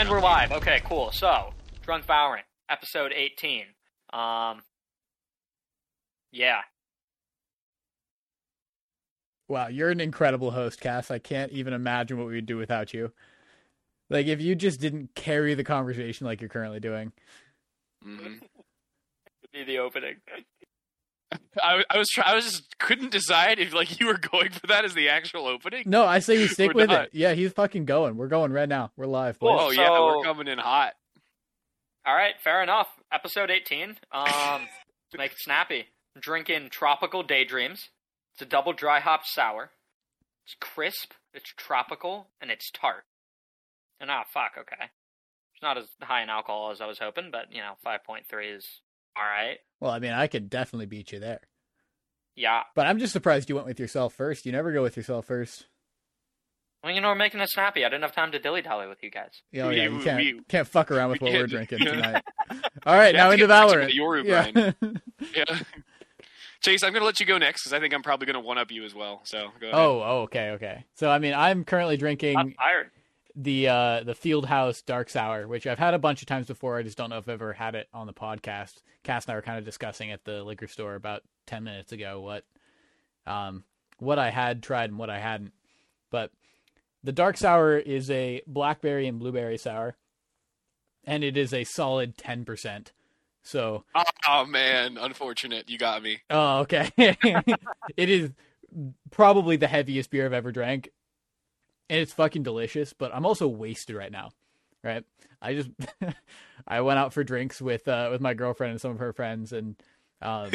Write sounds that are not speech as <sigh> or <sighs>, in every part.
And we're live. Okay, cool. So, Drunk Valorant, episode 18. Um, yeah. Wow, you're an incredible host, Cass. I can't even imagine what we would do without you. Like, if you just didn't carry the conversation like you're currently doing. hmm <laughs> Be the opening. I, I was try- I was just couldn't decide if like you were going for that as the actual opening. No, I say you stick with not. it. Yeah, he's fucking going. We're going right now. We're live, boys. Oh yeah, So- we're coming in hot. All right, fair enough. Episode 18. Um, to <laughs> make it snappy. Drinking Tropical Daydreams. It's a double dry hop sour. It's crisp, it's tropical, and it's tart. And ah, fuck, okay. It's not as high in alcohol as I was hoping, but, you know, 5.3 is alright. Well, I mean, I could definitely beat you there. Yeah. But I'm just surprised you went with yourself first. You never go with yourself first. Well, you know, we're making it snappy. I didn't have time to dilly dally with you guys. You know, yeah, you <laughs> We- can't, we- can't fuck around with we what we're drinking tonight. <laughs> All right, now into get back to Valorant. the Yoru yeah. <laughs> Yeah. Chase, I'm gonna let you go next because I think I'm probably gonna one up you as well. So go ahead. oh, oh, okay, okay. So I mean, I'm currently drinking I'm tired. The uh the Fieldhouse Dark Sour, which I've had a bunch of times before. I just don't know if I've ever had it on the podcast. Cass and I were kind of discussing at the liquor store about ten minutes ago what um what I had tried and what I hadn't. But the Dark Sour is a blackberry and blueberry sour, and it is a solid ten percent. So Oh man, unfortunate. You got me. Oh, okay. <laughs> it is probably the heaviest beer I've ever drank. And it's fucking delicious, but I'm also wasted right now. Right? I just <laughs> I went out for drinks with uh with my girlfriend and some of her friends and um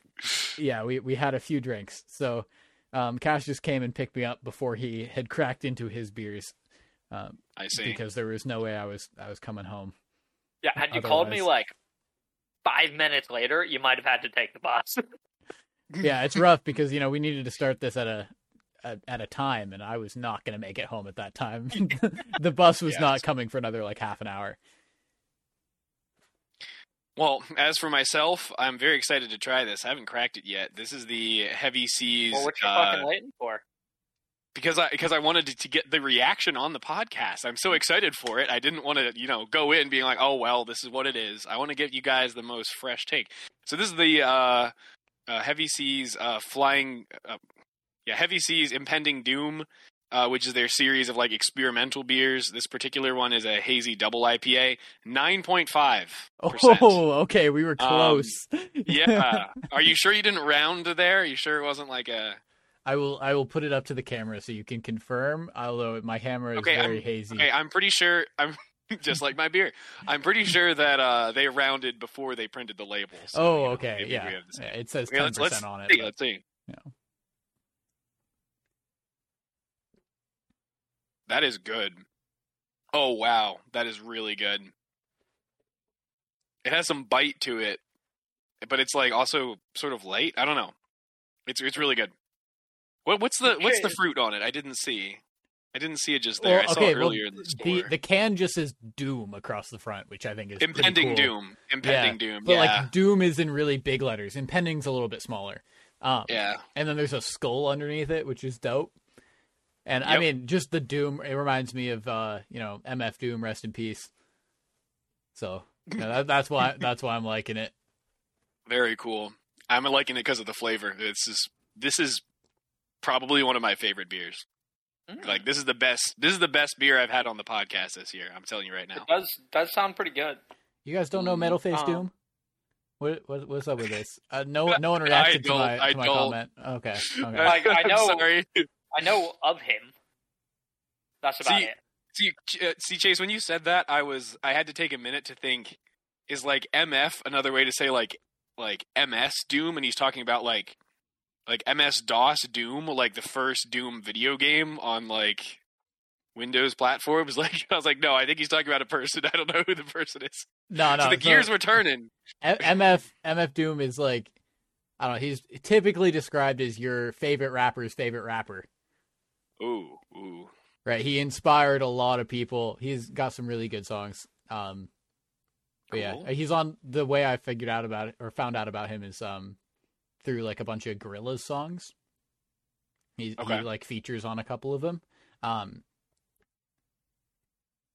<laughs> yeah, we we had a few drinks. So um Cass just came and picked me up before he had cracked into his beers. Um I see. because there was no way I was I was coming home. Yeah, had you called me like five minutes later, you might have had to take the bus. <laughs> yeah, it's rough because you know we needed to start this at a at, at a time, and I was not going to make it home at that time. <laughs> the bus was Yeah, not coming for another like half an hour. Well, as for myself, I'm very excited to try this. I haven't cracked it yet. This is the Heavy Seas well, what you uh, fucking waiting for? because I because I wanted to, to get the reaction on the podcast. I'm so excited for it. I didn't want to, you know, go in being like, "Oh well, this is what it is." I want to give you guys the most fresh take. So this is the uh, uh, Heavy Seas uh, flying, uh, yeah, Heavy Seas impending doom, uh, which is their series of like experimental beers. This particular one is a hazy double IPA, nine point five. Oh, <laughs> okay, we were Um, close. <laughs> Yeah, are you sure you didn't round there? Are you sure it wasn't like a? I will I will put it up to the camera so you can confirm. Although my hammer is Okay, very I'm- hazy. Okay, I'm pretty sure I'm <laughs> just like my beer. I'm pretty sure that uh, they rounded before they printed the labels. so, oh, you know, okay, yeah. we have the same- Yeah, It says Okay, ten let's percent on it. see. but- Let's see. Yeah. That is good. Oh wow, that is really good. It has some bite to it, but it's like also sort of light. I don't know. It's it's really good. What what's the what's the fruit on it? I didn't see. I didn't see it just there. Well, I saw okay, it well, earlier in the store. the the can just says Doom across the front, which I think is Impending cool. doom. Impending doom. But yeah. like Doom is in really big letters. Impending's a little bit smaller. Um, yeah. and then there's a skull underneath it, which is dope. And I mean, just the Doom. It reminds me of uh, you know MF Doom, rest in peace. So you know, that, that's why <laughs> that's why I'm liking it. Very cool. I'm liking it because of the flavor. This is this is probably one of my favorite beers. Mm. Like this is the best. This is the best beer I've had on the podcast this year. I'm telling you right now. It does does sound pretty good. You guys don't know Mm, Metal Face um, Doom? What, what what's up with this? Uh, no <laughs> no one reacted to don't, my I to my comment. Okay, okay. Like, I <laughs> I'm know- sorry. I know of him. That's about See- it. See, uh, see, Chase. When you said that, I was I had to take a minute to think. Is like MF another way to say like like MS Doom, and he's talking about like like MS DOS Doom, like the first Doom video game on like Windows platforms. <laughs> Like I was like, no, I think he's talking about a person. <laughs> I don't know who the person is. No no. so the gears were turning. MF MF Doom is like I don't know. He's typically described as your favorite rapper's favorite rapper. Ooh, ooh. Right. He inspired a lot of people. He's got some really good songs. Um, but Cool. yeah, he's on the way I figured out about it or found out about him is um through like a bunch of Gorillaz songs. He Okay. he like features on a couple of them. Um,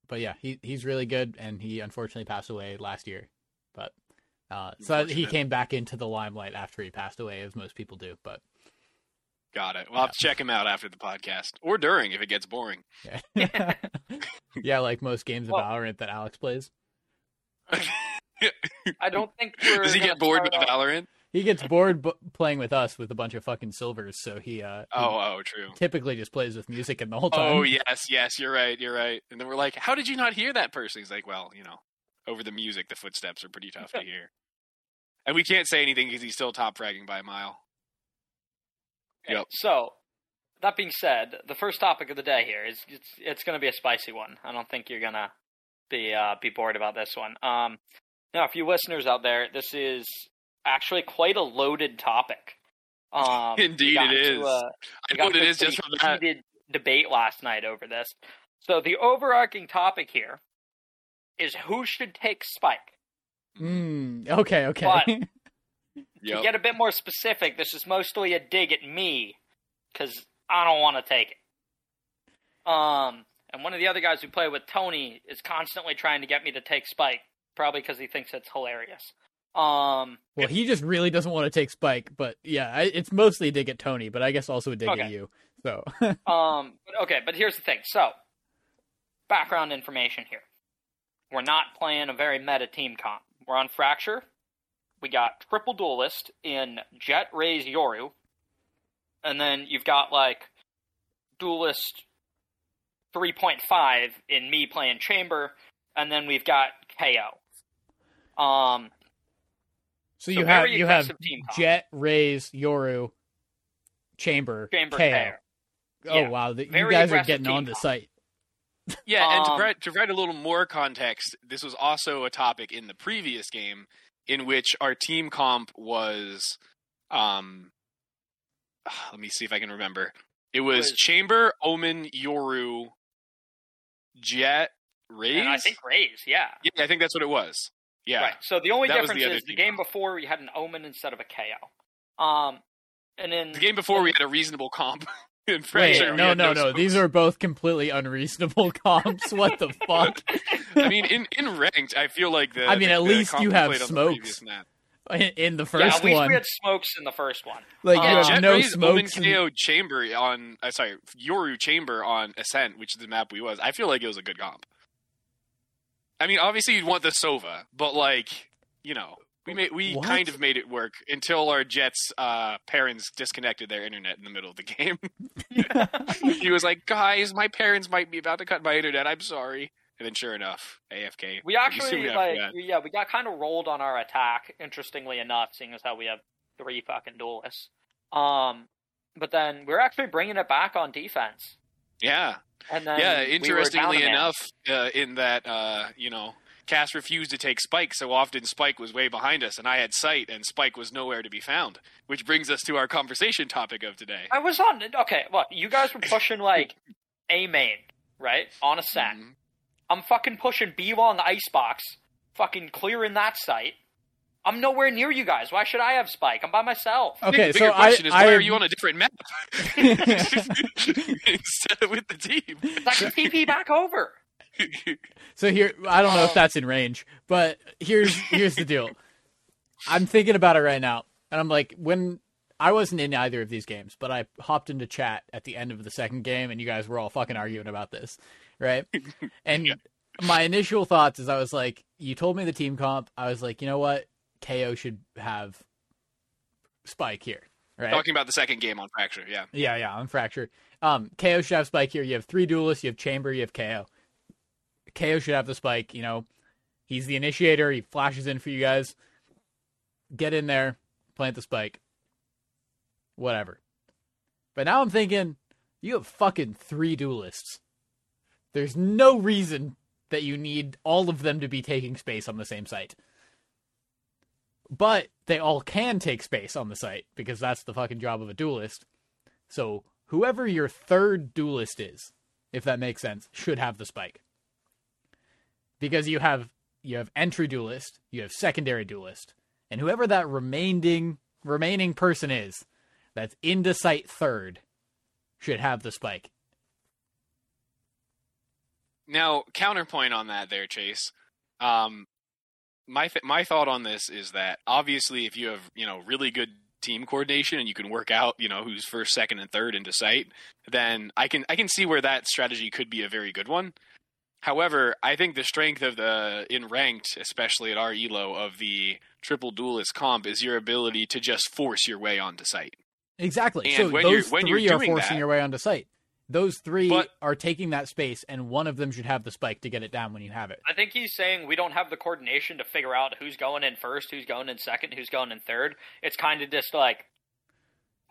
but yeah, he he's really good, and he unfortunately passed away last year. But uh, so he came back into the limelight after he passed away, as most people do. But Got it. We'll have to check him out after the podcast or during if it gets boring. yeah, <laughs> yeah, like most games of Well- Valorant that Alex plays, <laughs> I don't think we're. Does he get bored with off- Valorant? he gets bored b- playing with us with a bunch of fucking silvers, so he uh he Oh, oh, true. typically just plays with music and the whole time. Oh yes, yes, you're right, you're right. And then we're like, "How did you not hear that person?" He's like, "Well, you know, over the music, the footsteps are pretty tough to <laughs> hear." And we can't say anything because he's still top fragging by a mile. Okay, Yep. So, that being said, the first topic of the day here is it's it's going to be a spicy one. I don't think you're gonna be uh, be bored about this one. Um, now, for you listeners out there, this is actually quite a loaded topic. <laughs> Um, Indeed it is. A, I know got what it a is just from that. heated debate last night over this. So the overarching topic here is who should take Spike. Mm, okay, okay. But- <laughs> To get a bit more specific, this is mostly a dig at me because I don't want to take it. Um, and one of the other guys who play with Tony is constantly trying to get me to take Spike, probably because he thinks it's hilarious. Um, well, he just really doesn't want to take Spike, but yeah, I, it's mostly a dig at Tony, but I guess also a dig Okay. at you. So <laughs> um, but okay, but here's the thing. So, background information here. We're not playing a very meta team comp. We're on Fracture. We got triple duelist in Jett, Raze Yoru. And then you've got like duelist 3.5 in me playing Chamber. And then we've got KO. Um, So So you have you have team. Jett, Raze Yoru, Chamber, Chamber, KO. KO. Oh Yeah. wow, the, you Very guys are getting on the site. Yeah, and to Um, provide, to provide a little more context, this was also a topic in the previous game in which our team comp was, um, <sighs> let me see if I can remember. It was, Chamber, Omen, Yoru, Jett, Raze. And I think Raze, yeah. yeah, I think that's what it was. Yeah, Right. So the only That was the difference is the game before we had an Omen instead of a KO. Um, and then the game before we had a reasonable comp. <laughs> in Wait, Fracture, we no, no, no. smokes. These are both completely unreasonable <laughs> comps. what the fuck? <laughs> I mean, in, in ranked, I feel like the. I mean, the- at the least you have played on the smokes. previous. In, in the yeah, first at least one, we had smokes in the first one. like you Yeah, have Jett no Raze, Omen smokes. and- KO Chamber on, uh, sorry, Yoru Chamber on Ascent, which is the map we was. I feel like it was a good comp. I mean, obviously you'd want the Sova, but like, you know, we made we What? kind of made it work until our Jetts uh, parents disconnected their internet in the middle of the <laughs> game. <laughs> he was like, "Guys, my parents might be about to cut my internet. I'm sorry." And then, sure enough, AFK. We actually soon like, that. yeah, we got kind of rolled on our attack. Interestingly enough, seeing as how we have three fucking duelists. Um, but then we're actually bringing it back on defense. yeah, And then yeah. we were down Interestingly a man. enough, uh, in that uh, you know, Cass refused to take Spike, so often Spike was way behind us, and I had sight, and Spike was nowhere to be found. Which brings us to our conversation topic of today. I was on. Okay, look, you guys were pushing like <laughs> a main, right, on a set. Mhm. I'm fucking pushing B on the icebox, fucking clearing that site. I'm nowhere near you guys. Why should I have Spike? I'm by myself. Okay, Bigger so I, question is, I why are you on a different map <laughs> <laughs> instead of with the team? I can TP back over. So here, I don't know if Oh. that's in range, but here's here's the deal. I'm thinking about it right now, and I'm like, when I wasn't in either of these games, but I hopped into chat at the end of the second game, and you guys were all fucking arguing about this, right? <laughs> And Yeah. my initial thoughts is, I was like, you told me the team comp. I was like, you know what, KO should have Spike here, right? Talking about the second game on Fracture, yeah. Yeah, yeah, on Fracture. Um, KO should have Spike here. You have three duelists, you have Chamber, you have KO. KO should have the Spike, you know. He's the initiator, he flashes in for you guys. Get in there, plant the Spike. Whatever. But now I'm thinking, you have fucking three duelists. There's no reason that you need all of them to be taking space on the same site. But they all can take space on the site because that's the fucking job of a duelist. So whoever your third duelist is, if that makes sense, should have the spike. Because you have you have entry duelist, you have secondary duelist, and whoever that remaining remaining person is that's into sight third should have the spike. Now, counterpoint on that, there, Chase. Um, my th- my thought on this is that obviously, if you have you know really good team coordination and you can work out you know who's first, second, and third into sight, then I can I can see where that strategy could be a very good one. However, I think the strength of the in ranked, especially at our elo of the triple duelist comp, is your ability to just force your way onto site. Exactly. And so when you're- those when you're 3 are forcing that- your way onto site. Those three But- are taking that space, and one of them should have the spike to get it down when you have it. I think he's saying we don't have the coordination to figure out who's going in first, who's going in second, who's going in third. It's kind of just like,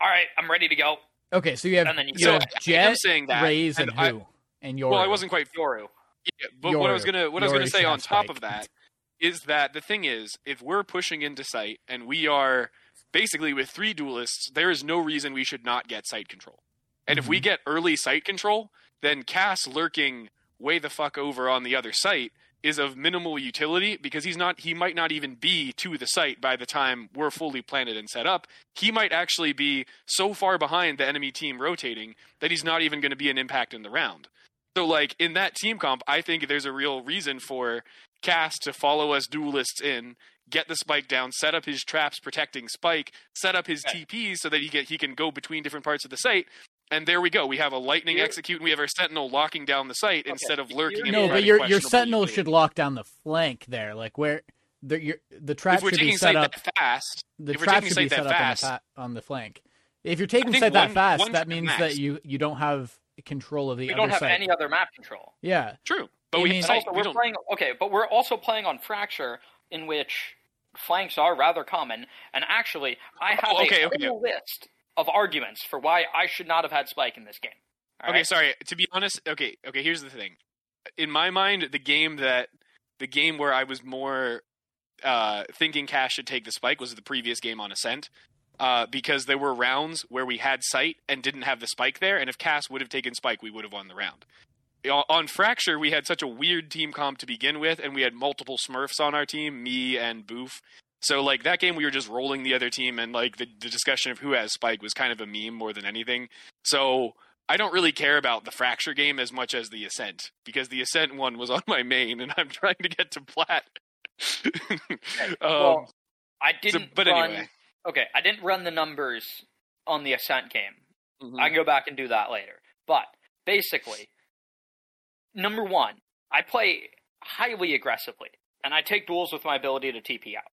all right, I'm ready to go. Okay, so you have And then you you go- have <laughs> I am Jett, saying that, Raze, and, and I- who, and your. Well, I wasn't quite Yoru. Yeah, but what I was gonna what I was gonna say on top spike. of that <laughs> is that the thing is, if we're pushing into sight and we are basically with three duelists, there is no reason we should not get sight control. And if we Mm-hmm. get early sight control, then Cass lurking way the fuck over on the other site is of minimal utility because he's not he might not even be to the site by the time we're fully planted and set up. He might actually be so far behind the enemy team rotating that he's not even going to be an impact in the round. So like in that team comp, I think there's a real reason for Cass to follow us duelists in, get the spike down, set up his traps protecting spike, set up his Okay. TPs so that he get he can go between different parts of the site. And there we go. We have a lightning Here- execute, and we have our sentinel locking down the site instead of lurking. No, but your your sentinel utility. should lock down the flank there, like where the your, the trap If we're should be set up. fast, The trap should be set up fast, on the, on the flank. If you're taking think sight that fast, that means max. that you you don't have control of the We other don't have side. any other map control. Yeah, true. But I we mean- have And sight. also, We we're don't. playing okay, but we're also playing on Fracture, in which flanks are rather common. And actually, I have Oh, okay, a okay. list of arguments for why I should not have had Spike in this game. All Okay, right? sorry. To be honest, okay, okay. Here's the thing. In my mind, the game that the game where I was more uh, thinking Cass should take the spike was the previous game on Ascent, uh, because there were rounds where we had sight and didn't have the spike there, and if Cass would have taken spike, we would have won the round. On- Fracture, we had such a weird team comp to begin with, and we had multiple Smurfs on our team, me and Boof. So like that game, we were just rolling the other team, and like the, the discussion of who has spike was kind of a meme more than anything. So I don't really care about the fracture game as much as the ascent because the ascent one was <laughs> on my main, and I'm trying to get to plat. <laughs> um, well, I didn't but run. anyway. Okay, I didn't run the numbers on the Ascent game. mhm. I can go back and do that later. But basically, number one, I play highly aggressively, and I take duels with my ability to TP out.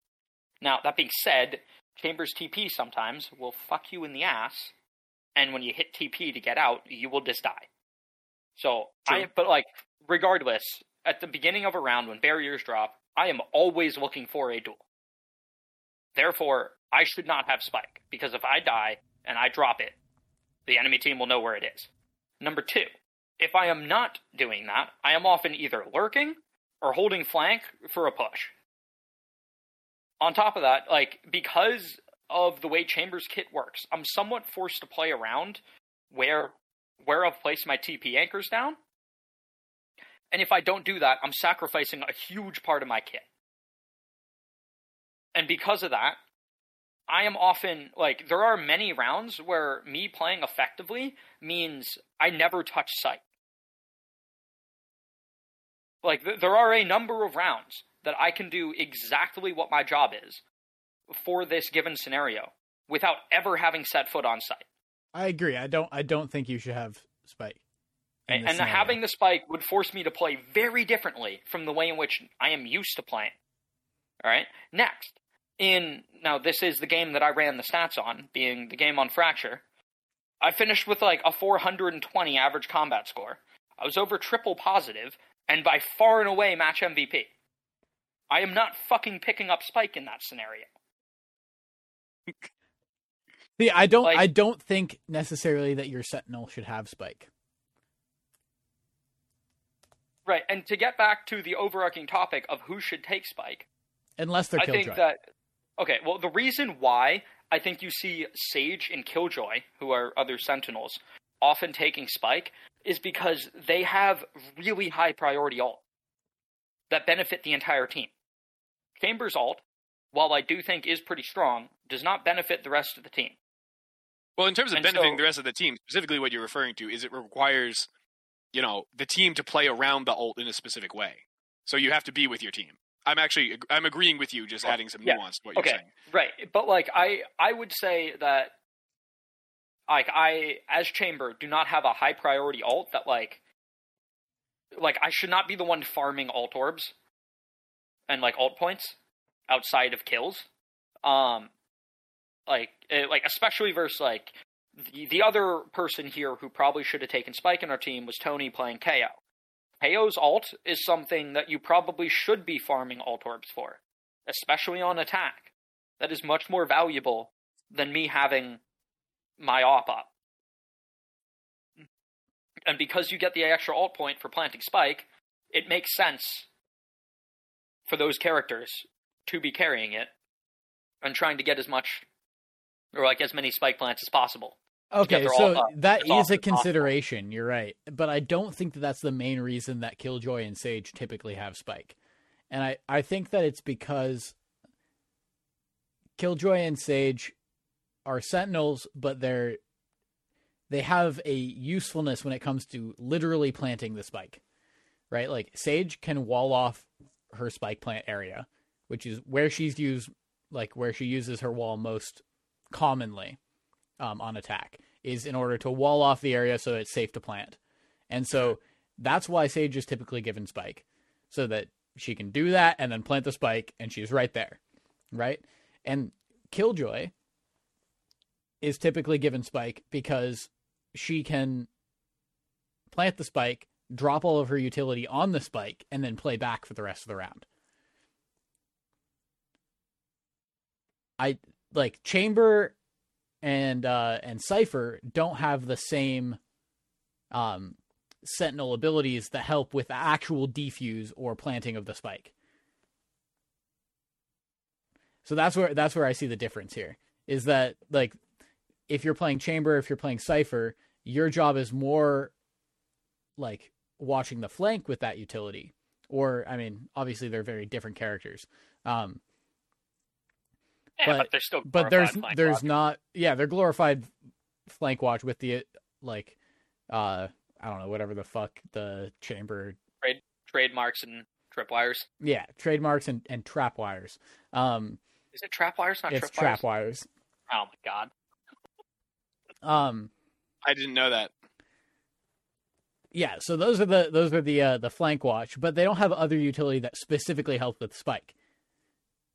Now, that being said, Chambers TP sometimes will fuck you in the ass, and when you hit TP to get out, you will just die. So, I, but like, regardless, at the beginning of a round when barriers drop, I am always looking for a duel. Therefore, I should not have spike, because if I die and I drop it, the enemy team will know where it is. Number two, if I am not doing that, I am often either lurking or holding flank for a push. On top of that, like, because of the way Chambers kit works, I'm somewhat forced to play around where where I've placed my TP anchors down. And if I don't do that, I'm sacrificing a huge part of my kit. And because of that, I am often like there are many rounds where me playing effectively means I never touch sight. Like th- there are a number of rounds that I can do exactly what my job is for this given scenario without ever having set foot on site. I agree. I don't. I don't think you should have spike. And, and having the spike would force me to play very differently from the way in which I am used to playing. All right. Next, in now this is the game that I ran the stats on, being the game on Fracture. I finished with like a 420 average combat score. I was over triple positive, and by far and away match MVP. I am not fucking picking up Spike in that scenario. See, I don't. like- I don't think necessarily that your sentinel should have spike. Right, and to get back to the overarching topic of who should take Spike, Unless they're I think that okay. Well, the reason why I think you see Sage and Killjoy, who are other Sentinels, often taking Spike, is because they have really high priority ult that benefit the entire team. Chambers ult, while I do think is pretty strong, does not benefit the rest of the team. Well, in terms of And benefiting so- the rest of the team, specifically what you're referring to is it requires you know the team to play around the ult in a specific way. So you have to be with your team. I'm actually I'm agreeing with you, just adding some Yeah. nuance to what you're Okay. saying. Right, but like I I would say that like I as chamber do not have a high priority ult that like like I should not be the one farming ult orbs and like ult points outside of kills. Um like eh, like especially versus like the, the other person here who probably should have taken Spike in our team was Tony playing KO. KO's ult is something that you probably should be farming ult orbs for, especially on attack that is much more valuable than me having my op up. And because you get the extra ult point for planting spike, it makes sense for those characters to be carrying it and trying to get as much or like as many spike plants as possible. Okay, so all up. that It's a consideration. You're right, but I don't think that that's the main reason that Killjoy and Sage typically have Spike, and I I think that it's because Killjoy and Sage are Sentinels, but they're they have a usefulness when it comes to literally planting the spike, right? Like Sage can wall off her spike plant area, which is where she's used, like where she uses her wall most commonly um, on attack is in order to wall off the area so it's safe to plant. And so that's why Sage is typically given Spike, so that she can do that and then plant the Spike and she's right there, right? And Killjoy is typically given Spike because she can plant the Spike, drop all of her utility on the Spike, and then play back for the rest of the round. I like Chamber and uh and Cypher don't have the same um sentinel abilities that help with actual defuse or planting of the spike. So that's where that's where I see the difference here. Is that like if you're playing Chamber, if you're playing Cypher, your job is more like watching the flank with that utility. Or I mean, obviously they're very different characters. Um Yeah, But- but, they're still but there's flank there's watch. not yeah they're glorified flank watch with the like uh i don't know whatever the fuck the chamber Trade, trademarks and tripwires. yeah trademarks and, and trap wires um Is it trap wires Not it's tripwires. trap wires Oh my god. um I didn't know that. yeah so those are the those are the uh the flank watch but they don't have other utility that specifically help with spike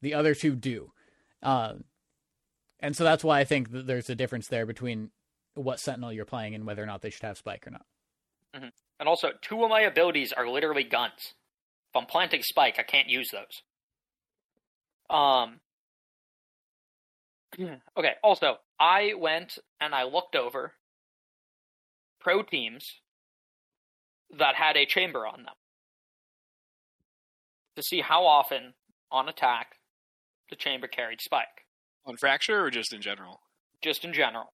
the other two do um and so that's why i think there's a difference there between what sentinel you're playing and whether or not they should have spike or not And also, two of my abilities are literally guns. If I'm planting spike, I can't use those. Um. <clears throat> Okay. Also, I went and I looked over pro teams that had a chamber on them to see how often on attack the chamber carried spike, On fracture or just in general? just in general.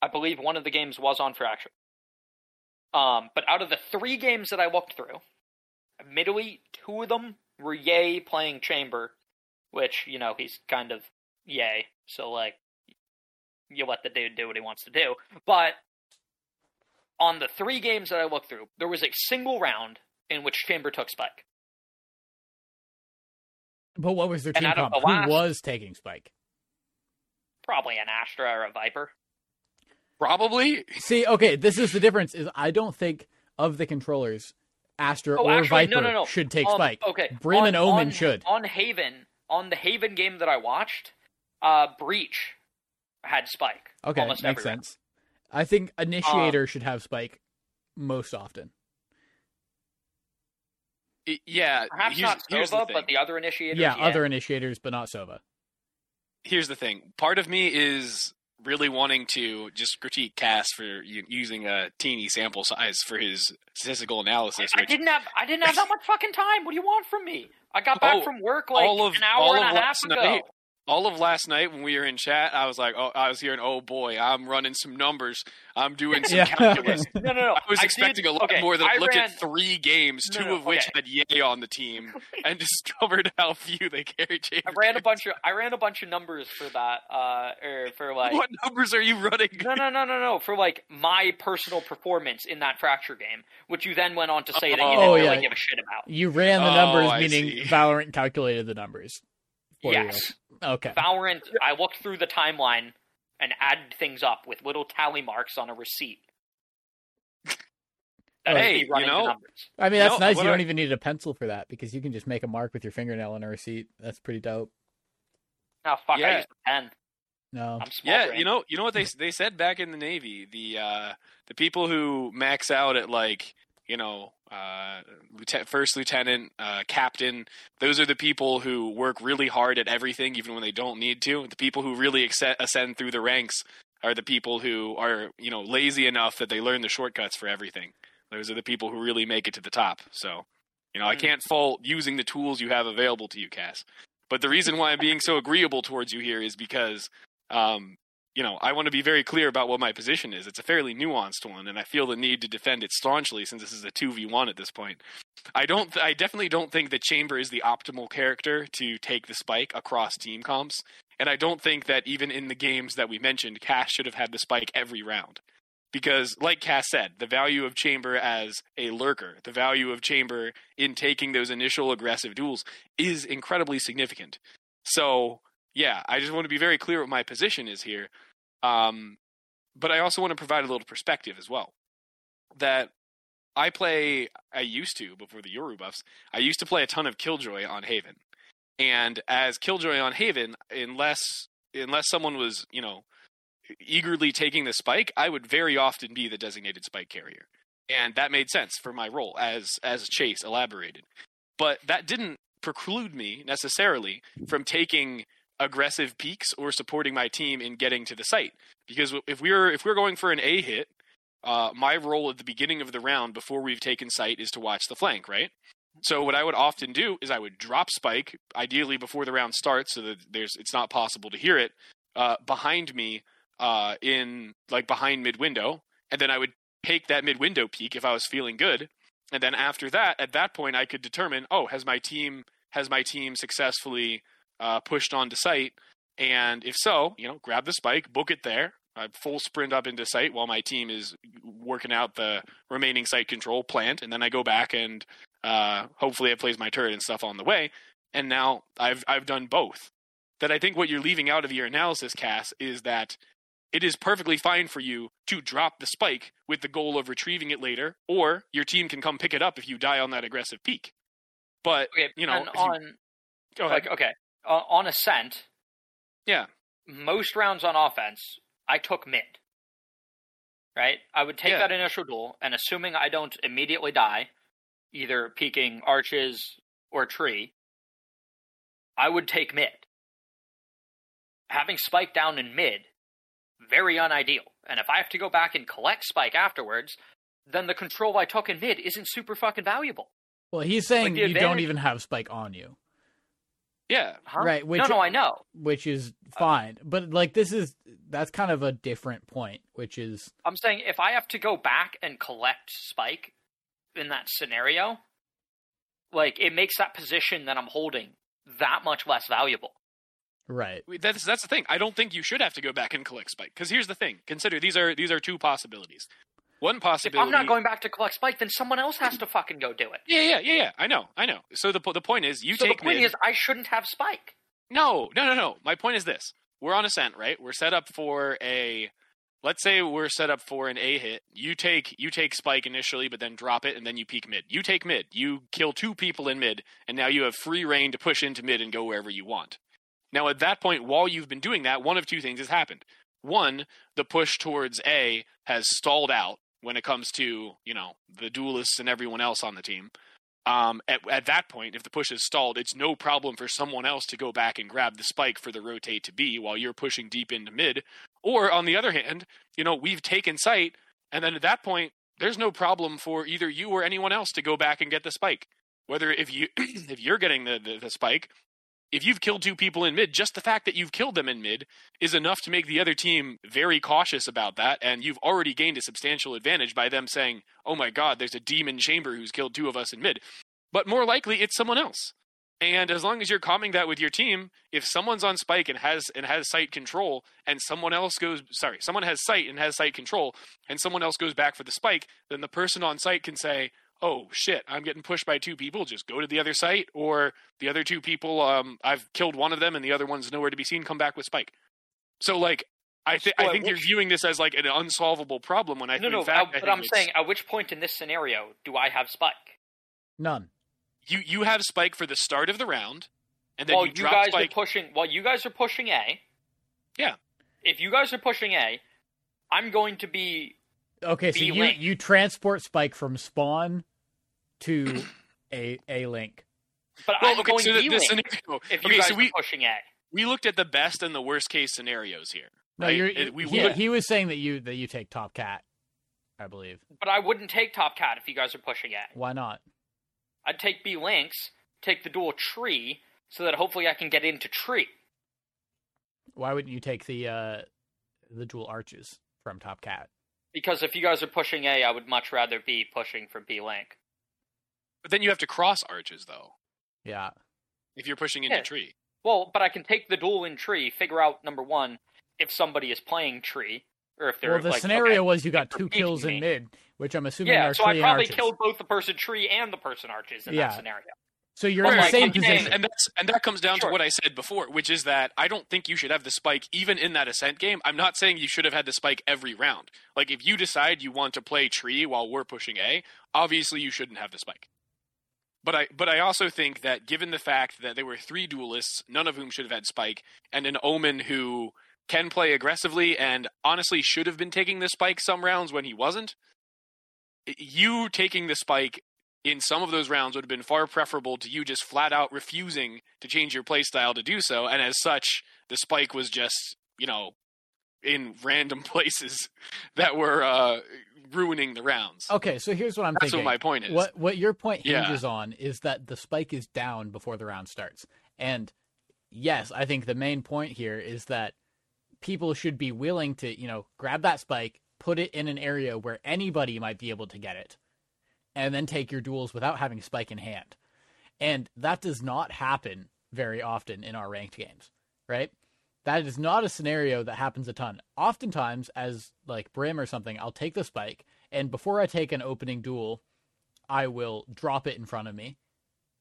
I believe one of the games was on fracture. Um, but out of the three games that I looked through, admittedly, two of them were Yay playing Chamber, which, you know, he's kind of Yay, so, like, you let the dude do what he wants to do. But on the three games that I looked through, there was a single round in which Chamber took Spike. But what was their team comp who was taking spike Probably an Astra or a Viper. Probably. See, okay, this is the difference. Is I don't think of the controllers, Astra Oh, or actually, Viper no, no, no. should take Um, Spike. Okay. Brim on, and Omen on- should. On Haven, on the Haven game that I watched, uh, Breach had Spike. Okay, makes every round. sense. I think Um, Initiator should have Spike most often. I- yeah. Perhaps here's, not here's the Sova, thing. but the other initiators. Yeah, yeah, other initiators, but not Sova. here's the thing. Part of me is really wanting to just critique Cass for using a teeny sample size for his statistical analysis. I Which, didn't have I didn't have that much fucking time. What do you want from me? I got back Oh, from work like all of- an hour all and of a half last ago. night. All of last night when we were in chat, I was like, oh, I was hearing, oh boy, I'm running some numbers. I'm doing some Yeah. calculus. <laughs> No, no, no. I was did- expecting a lot okay, more than I looked ran, at three games, No, two no, of which okay. had Yay on the team, <laughs> and <laughs> discovered how few they carry. I ran a bunch of I ran a bunch of numbers for that, uh, or for like What numbers are you running? no, no, no, no, no, for like my personal performance in that fracture game, which you then went on to say that you didn't Oh, really yeah. give a shit about. You ran the Oh, numbers, I meaning see. Valorant calculated the numbers. For you. Yes, Okay. Valorant. I looked through the timeline and added things up with little tally marks on a receipt. That is Hey, me you know. I mean, that's No, nice. You don't I- even need a pencil for that because you can just make a mark with your fingernail on a receipt. That's pretty dope. Oh fuck! I Yeah. used a pen. No. I'm small. Yeah, brain. you know, you know what they they said back in the Navy. The uh, the people who max out at like you know uh, lieutenant, first lieutenant, uh, captain. Those are the people who work really hard at everything, even when they don't need to. The people who really acce- ascend through the ranks are the people who are you know lazy enough that they learn the shortcuts for everything. Those are the people who really make it to the top. So, you know, I Mm. can't fault using the tools you have available to you, Cass. But the reason why I'm being so agreeable towards you here is because um, you know, I want to be very clear about what my position is. It's a fairly nuanced one, and I feel the need to defend it staunchly since this is a two v one at this point. I don't. I definitely don't think that Chamber is the optimal character to take the spike across team comps, and I don't think that even in the games that we mentioned, Cass should have had the spike every round. Because, like Cass said, the value of Chamber as a lurker, the value of Chamber in taking those initial aggressive duels is incredibly significant. So, yeah, I just want to be very clear what my position is here. Um, but I also want to provide a little perspective as well. That I play, I used to before the Yoru buffs, I used to play a ton of Killjoy on Haven, and as Killjoy on Haven, unless unless someone was you know eagerly taking the spike, I would very often be the designated spike carrier, and that made sense for my role as as Chase elaborated. But that didn't preclude me necessarily from taking aggressive peaks or supporting my team in getting to the site. Because if we're if we're going for an A hit, uh, my role at the beginning of the round before we've taken site is to watch the flank, right? So what I would often do is I would drop spike, ideally before the round starts, so that there's it's not possible to hear it, uh, behind me uh, in like behind mid window, and then I would take that mid window peak if I was feeling good, and then after that, at that point, I could determine, oh, has my team has my team successfully uh, pushed onto site, and if so, you know, grab the spike, book it there. I full sprint up into site while my team is working out the remaining site control plant, and then I go back and uh, hopefully it plays my turret and stuff on the way. And now I've I've done both. That I think what you're leaving out of your analysis, Cass, is that it is perfectly fine for you to drop the spike with the goal of retrieving it later, or your team can come pick it up if you die on that aggressive peak. But Okay, you know, if you- on go ahead. like okay, uh, on ascent, Yeah. most rounds on offense, I took mid. Right, I would take Yeah. that initial duel, and assuming I don't immediately die, either peeking arches or tree, I would take mid. Having spike down in mid, very unideal. And if I have to go back and collect spike afterwards, then the control I took in mid isn't super fucking valuable. Well, he's saying the you don't even have spike on you, Yeah. Huh? Right, which- no, no, I know. which is fine. But like this is that's kind of a different point, which is I'm saying if I have to go back and collect Spike in that scenario, like it makes that position that I'm holding that much less valuable. right. That's that's the thing. I don't think you should have to go back and collect spike because here's the thing. Consider these are these are two possibilities. One possibility. If. I'm not going back to collect Spike, then someone else has to fucking go do it. Yeah, yeah, yeah, yeah. I know, I know. So the the point is, you take. so the point mid. is, I shouldn't have Spike. No, no, no, no. My point is this: we're on ascent, right? We're set up for a. Let's say we're set up for an A hit. You take you take spike initially, but then drop it, and then you peek mid. You take mid. You kill two people in mid, and now you have free reign to push into mid and go wherever you want. Now, at that point, while you've been doing that, one of two things has happened. One, the push towards A has stalled out when it comes to you know the duelists and everyone else on the team. Um, at, at that point, if the push is stalled, it's no problem for someone else to go back and grab the spike for the rotate to B while you're pushing deep into mid. Or on the other hand, you know, we've taken sight, and then at that point, there's no problem for either you or anyone else to go back and get the spike. Whether if you <clears throat> if you're getting the, the, the spike, if you've killed two people in mid, just the fact that you've killed them in mid is enough to make the other team very cautious about that. And you've already gained a substantial advantage by them saying, oh my god, there's a demon chamber who's killed two of us in mid. But more likely, it's someone else. And as long as you're calming that with your team, if someone's on spike and has and has sight control, and someone else goes sorry, someone has sight and has sight control, and someone else goes back for the spike, then the person on site can say, "Oh shit, I'm getting pushed by two people. Just go to the other site." Or the other two people, um, I've killed one of them, and the other one's nowhere to be seen. Come back with spike. So like, I think Well, I think which- you're viewing this as like an unsolvable problem. When I No, think no, fact, I- I but I'm it's- saying, at which point in this scenario do I have spike? None. you you have spike for the start of the round, and then While you you, drop guys spike. are pushing, while you guys are pushing A. Yeah. If you guys are pushing A, I'm going to be. Okay, so you link. you transport Spike from spawn to a a link. But well, I'm okay, going so the, B the link if you okay, guys so we are pushing A. we looked at the best and the worst case scenarios here. No, right? you're, It- we, we he, he was saying that you that you take top cat, I believe. But I wouldn't take Top Cat if you guys are pushing A. Why not? I'd take B links, take the duel tree, so that hopefully I can get into tree. Why wouldn't you take the uh the duel arches from top cat? Because if you guys are pushing A, I would much rather be pushing for B link. but then you have to cross arches though Yeah. if you're pushing into Yeah. tree. Well, but I can take the duel in tree, figure out number one if somebody is playing tree, or if they're Well, the like, scenario okay, was you got two kills me. in mid, which I'm assuming Yeah, are so I tree and probably arches. killed both the person tree and the person arches in Yeah. that scenario. So you're Well, in the same I'm position. And that's and that comes down Sure. to what I said before, which is that I don't think you should have the spike even in that ascent game. I'm not saying you should have had the spike every round. Like if you decide you want to play tree while we're pushing A, obviously you shouldn't have the spike. But I but I also think that given the fact that there were three duelists, none of whom should have had spike, and an omen who can play aggressively and honestly should have been taking the spike some rounds when he wasn't, you taking the spike in some of those rounds would have been far preferable to you just flat out refusing to change your playstyle to do so, and as such, the spike was just you know in random <laughs> places that were uh, ruining the rounds. Okay, so here's what I'm That's thinking. what my point is. What what your point Yeah. hinges on is that the spike is down before the round starts. And yes, I think the main point here is that people should be willing to, you know, grab that spike, put it in an area where anybody might be able to get it, and then take your duels without having spike in hand. And that does not happen very often in our ranked games, right? That is not a scenario that happens a ton. Oftentimes, as like Brim or something, I'll take the spike, and before I take an opening duel, I will drop it in front of me,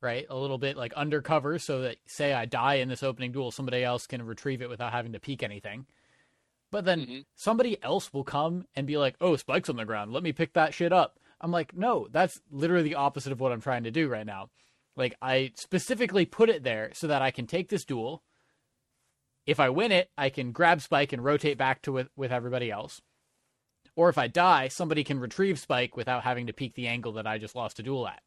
right? A little bit like undercover, so that say I die in this opening duel, somebody else can retrieve it without having to peek anything. But then Mhm. somebody else will come and be like, "Oh, spikes on the ground. Let me pick that shit up." I'm like, "No, that's literally the opposite of what I'm trying to do right now." Like I specifically put it there so that I can take this duel. If I win it, I can grab Spike and rotate back to with, with everybody else. Or if I die, somebody can retrieve Spike without having to peek the angle that I just lost a duel at.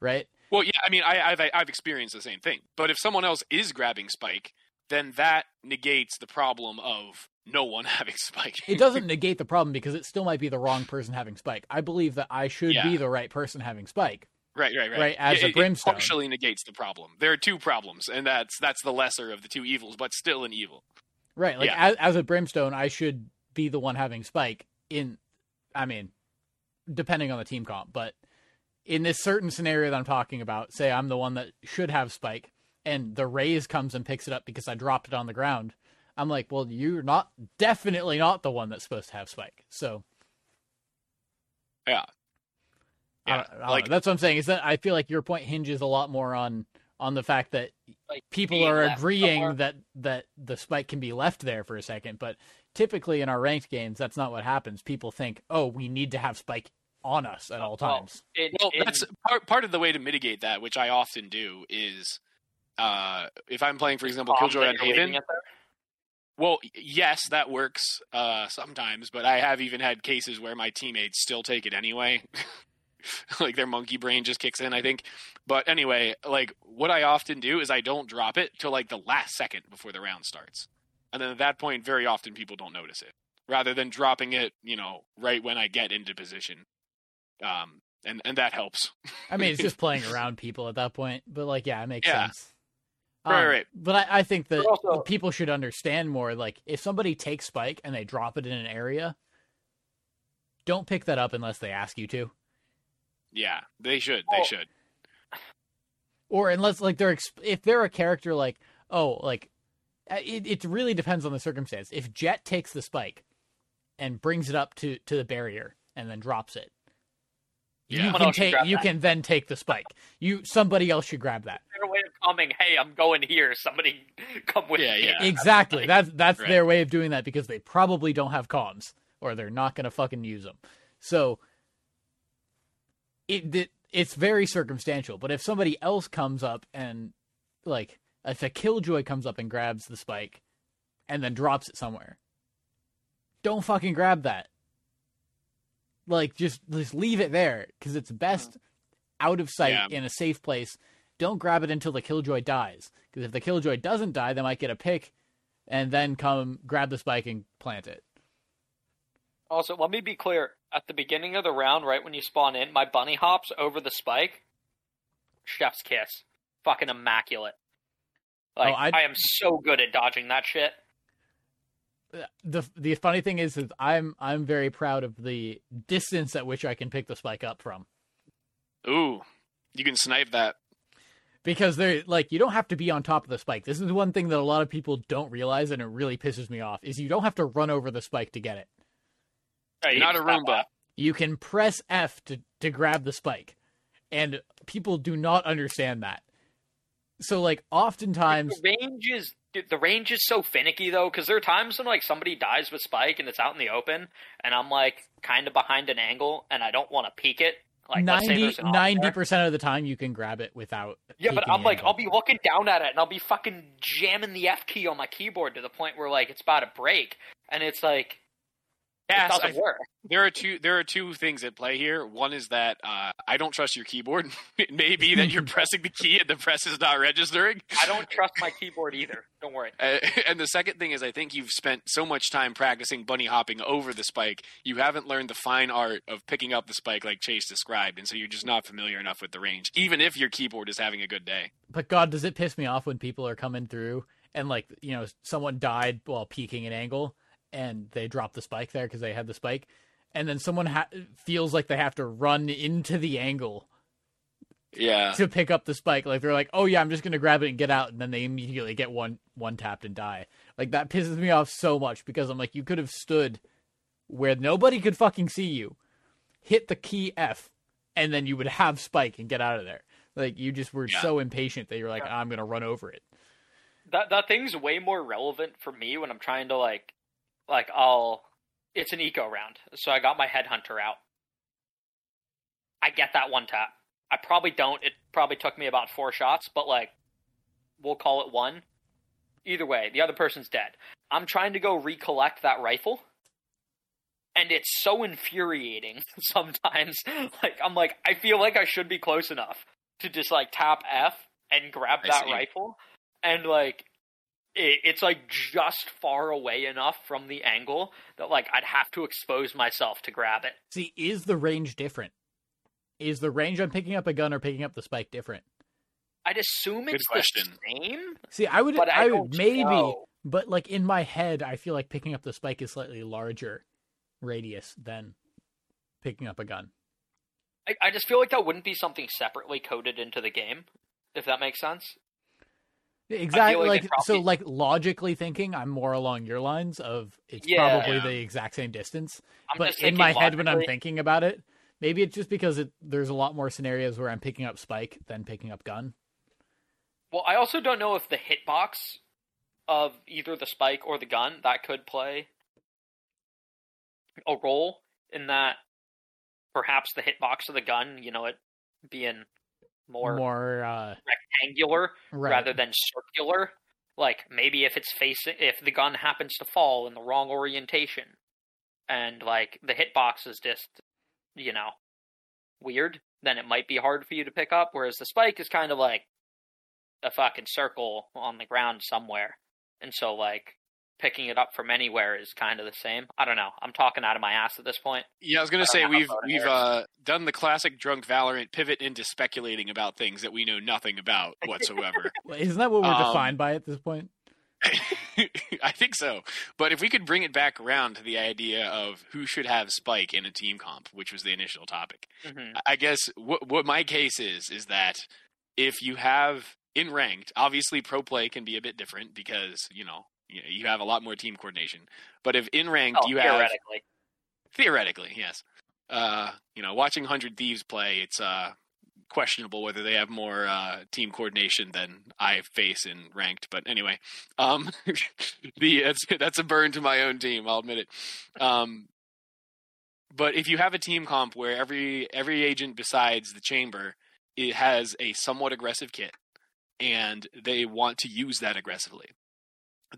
Right? Well, yeah, I mean, I, I've I've experienced the same thing. But if someone else is grabbing spike, then that negates the problem of no one <laughs> having spike. It doesn't negate the problem because it still might be the wrong person having Spike. I believe that I should be the right person having Spike. Right, right, right. Right, as Yeah, a it- it brimstone. partially negates the problem. There are two problems, and that's that's the lesser of the two evils, but still an evil. Right. Like Yeah. as, as a brimstone, I should be the one having spike in I mean, depending on the team comp, but in this certain scenario that I'm talking about, say I'm the one that should have spike and the Raze comes and picks it up because I dropped it on the ground. I'm like, well, you're not definitely not the one that's supposed to have spike. So Yeah. I Yeah, don't- I don't like- know. that's what I'm saying. Is that I feel like your point hinges a lot more on on the fact that Like, people are agreeing somewhere. that that the spike can be left there for a second, but typically in our ranked games, that's not what happens. People think, "Oh, we need to have spike on us at all Well, times." Well, in- that's part part of the way to mitigate that, which I often do, is uh, if I'm playing, for example, Killjoy that on you're Haven. Leaving it there. Well, yes, that works uh, sometimes, but I have even had cases where my teammates still take it anyway. <laughs> like their monkey brain just kicks in, I think. But anyway, like what I often do is I don't drop it till like the last second before the round starts. And then at that point, very often people don't notice it. Rather than dropping it, you know, right when I get into position. Um and, and that helps. I mean, it's just <laughs> playing around people at that point, but like, yeah, it makes Yeah. sense. Right, Um, right. But I, I think that also- people should understand more. Like, if somebody takes spike and they drop it in an area, don't pick that up unless they ask you to, Yeah, they should. They Oh. should. or unless like they're ex- if they're a character like oh like uh, it it really depends on the circumstance. If Jett takes the spike and brings it up to to the barrier and then drops it, Yeah. you can take you that. can then take the spike. You somebody else should grab that. Their way of coming, hey, I'm going here. Somebody <laughs> come with Yeah, me. yeah. Exactly. That's that's Right. their way of doing that because they probably don't have comms or they're not going to fucking use them. So it, it it's very circumstantial. But if somebody else comes up and like if a killjoy comes up and grabs the spike and then drops it somewhere, don't fucking grab that. Like just just leave it there because it's best uh-huh. out of sight Yeah. in a safe place. Don't grab it until the killjoy dies because if the killjoy doesn't die, they might get a pick and then come grab the spike and plant it. Also, let me be clear. At the beginning of the round, right when you spawn in, my bunny hops over the spike. Chef's kiss. Fucking immaculate. Like, Oh, I'd- I am so good at dodging that shit. The the funny thing is, is I'm I'm very proud of the distance at which I can pick the spike up from Ooh, you can snipe that. because they're like you don't have to be on top of the spike. This is one thing that a lot of people don't realize, and it really pisses me off. Is you don't have to run over the spike to get it. Right, You're not a Roomba. You can press F to to grab the spike, and people do not understand that. So like oftentimes The range is dude, the range is so finicky though, because there are times when like somebody dies with spike and it's out in the open, and I'm like kind of behind an angle, and I don't want to peek it. Like let's say 90 there's an op there. percent of the time you can grab it without. Yeah, but I'm like, angle. I'll be looking down at it and I'll be fucking jamming the F key on my keyboard to the point where like it's about to break, and it's like Yes, I- <laughs> There are two. There are two things at play here. One is that uh, I don't trust your keyboard. <laughs> it may be that you're <laughs> pressing the key and the press is not registering. I don't trust my keyboard either. Don't worry. Uh, and the second thing is, I think you've spent so much time practicing bunny hopping over the spike, you haven't learned the fine art of picking up the spike like Chase described, and so you're just not familiar enough with the range, even if your keyboard is having a good day. But God, does it piss me off when people are coming through and like you know someone died while peeking an angle and they drop the spike there because they had the spike, and then someone ha- feels like they have to run into the angle Yeah, to pick up the spike. Like they're like, oh yeah, I'm just gonna grab it and get out, and then they immediately get one one tapped and die. Like that pisses me off so much because I'm like, you could have stood where nobody could fucking see you, hit the key F, and then you would have spike and get out of there. Like you just were Yeah. so impatient that you're like, Yeah. I'm gonna run over it. That that thing's way more relevant for me when I'm trying to like, like I'll. It's an eco round, so I got my headhunter out. I get that one tap. I probably don't. It probably took me about four shots, but like, we'll call it one. Either way, the other person's dead. I'm trying to go recollect that rifle, and it's so infuriating <laughs> sometimes. <laughs> Like I'm like, I feel like I should be close enough to just like tap F and grab I that see. rifle, and like it, it's like just far away enough from the angle that like I'd have to expose myself to grab it. See, is the range different? Is the range I'm picking up a gun or picking up the spike different? I'd assume Good it's question. the same, See, I would, but I, I, would maybe, know. but like in my head, I feel like picking up the spike is slightly larger radius than picking up a gun. I, I just feel like that wouldn't be something separately coded into the game, if that makes sense. Exactly. like Like, probably- so, like logically thinking, I'm more along your lines of it's Yeah. probably Yeah. the exact same distance. I'm but in my head, when I'm thinking about it, maybe it's just because it, there's a lot more scenarios where I'm picking up spike than picking up gun. Well, I also don't know if the hitbox of either the spike or the gun that could play a role in that. Perhaps the hitbox of the gun, you know, it being more, more uh, rectangular right. rather than circular. Like maybe if it's facing, if the gun happens to fall in the wrong orientation, and like the hitbox is just, you know, weird, then it might be hard for you to pick up. Whereas the spike is kind of like a fucking circle on the ground somewhere, and so like picking it up from anywhere is kind of the same. I don't know. I'm talking out of my ass at this point. Yeah, I was gonna I say we've we've uh, done the classic drunk Valorant pivot into speculating about things that we know nothing about <laughs> whatsoever. Isn't that what we're Um, defined by at this point? <laughs> I think so. But if we could bring it back around to the idea of who should have Spike in a team comp, which was the initial topic, hmm I guess what what my case is is that if you have in ranked, obviously pro play can be a bit different because you know you, you have a lot more team coordination. But if in ranked Oh, you have theoretically. theoretically, yes, uh, you know, watching Hundred Thieves play, it's uh, questionable whether they have more uh, team coordination than I face in ranked. But anyway, um, <laughs> the that's, that's a burn to my own team. I'll admit it. Um, but if you have a team comp where every every agent besides the chamber it has a somewhat aggressive kit, and they want to use that aggressively,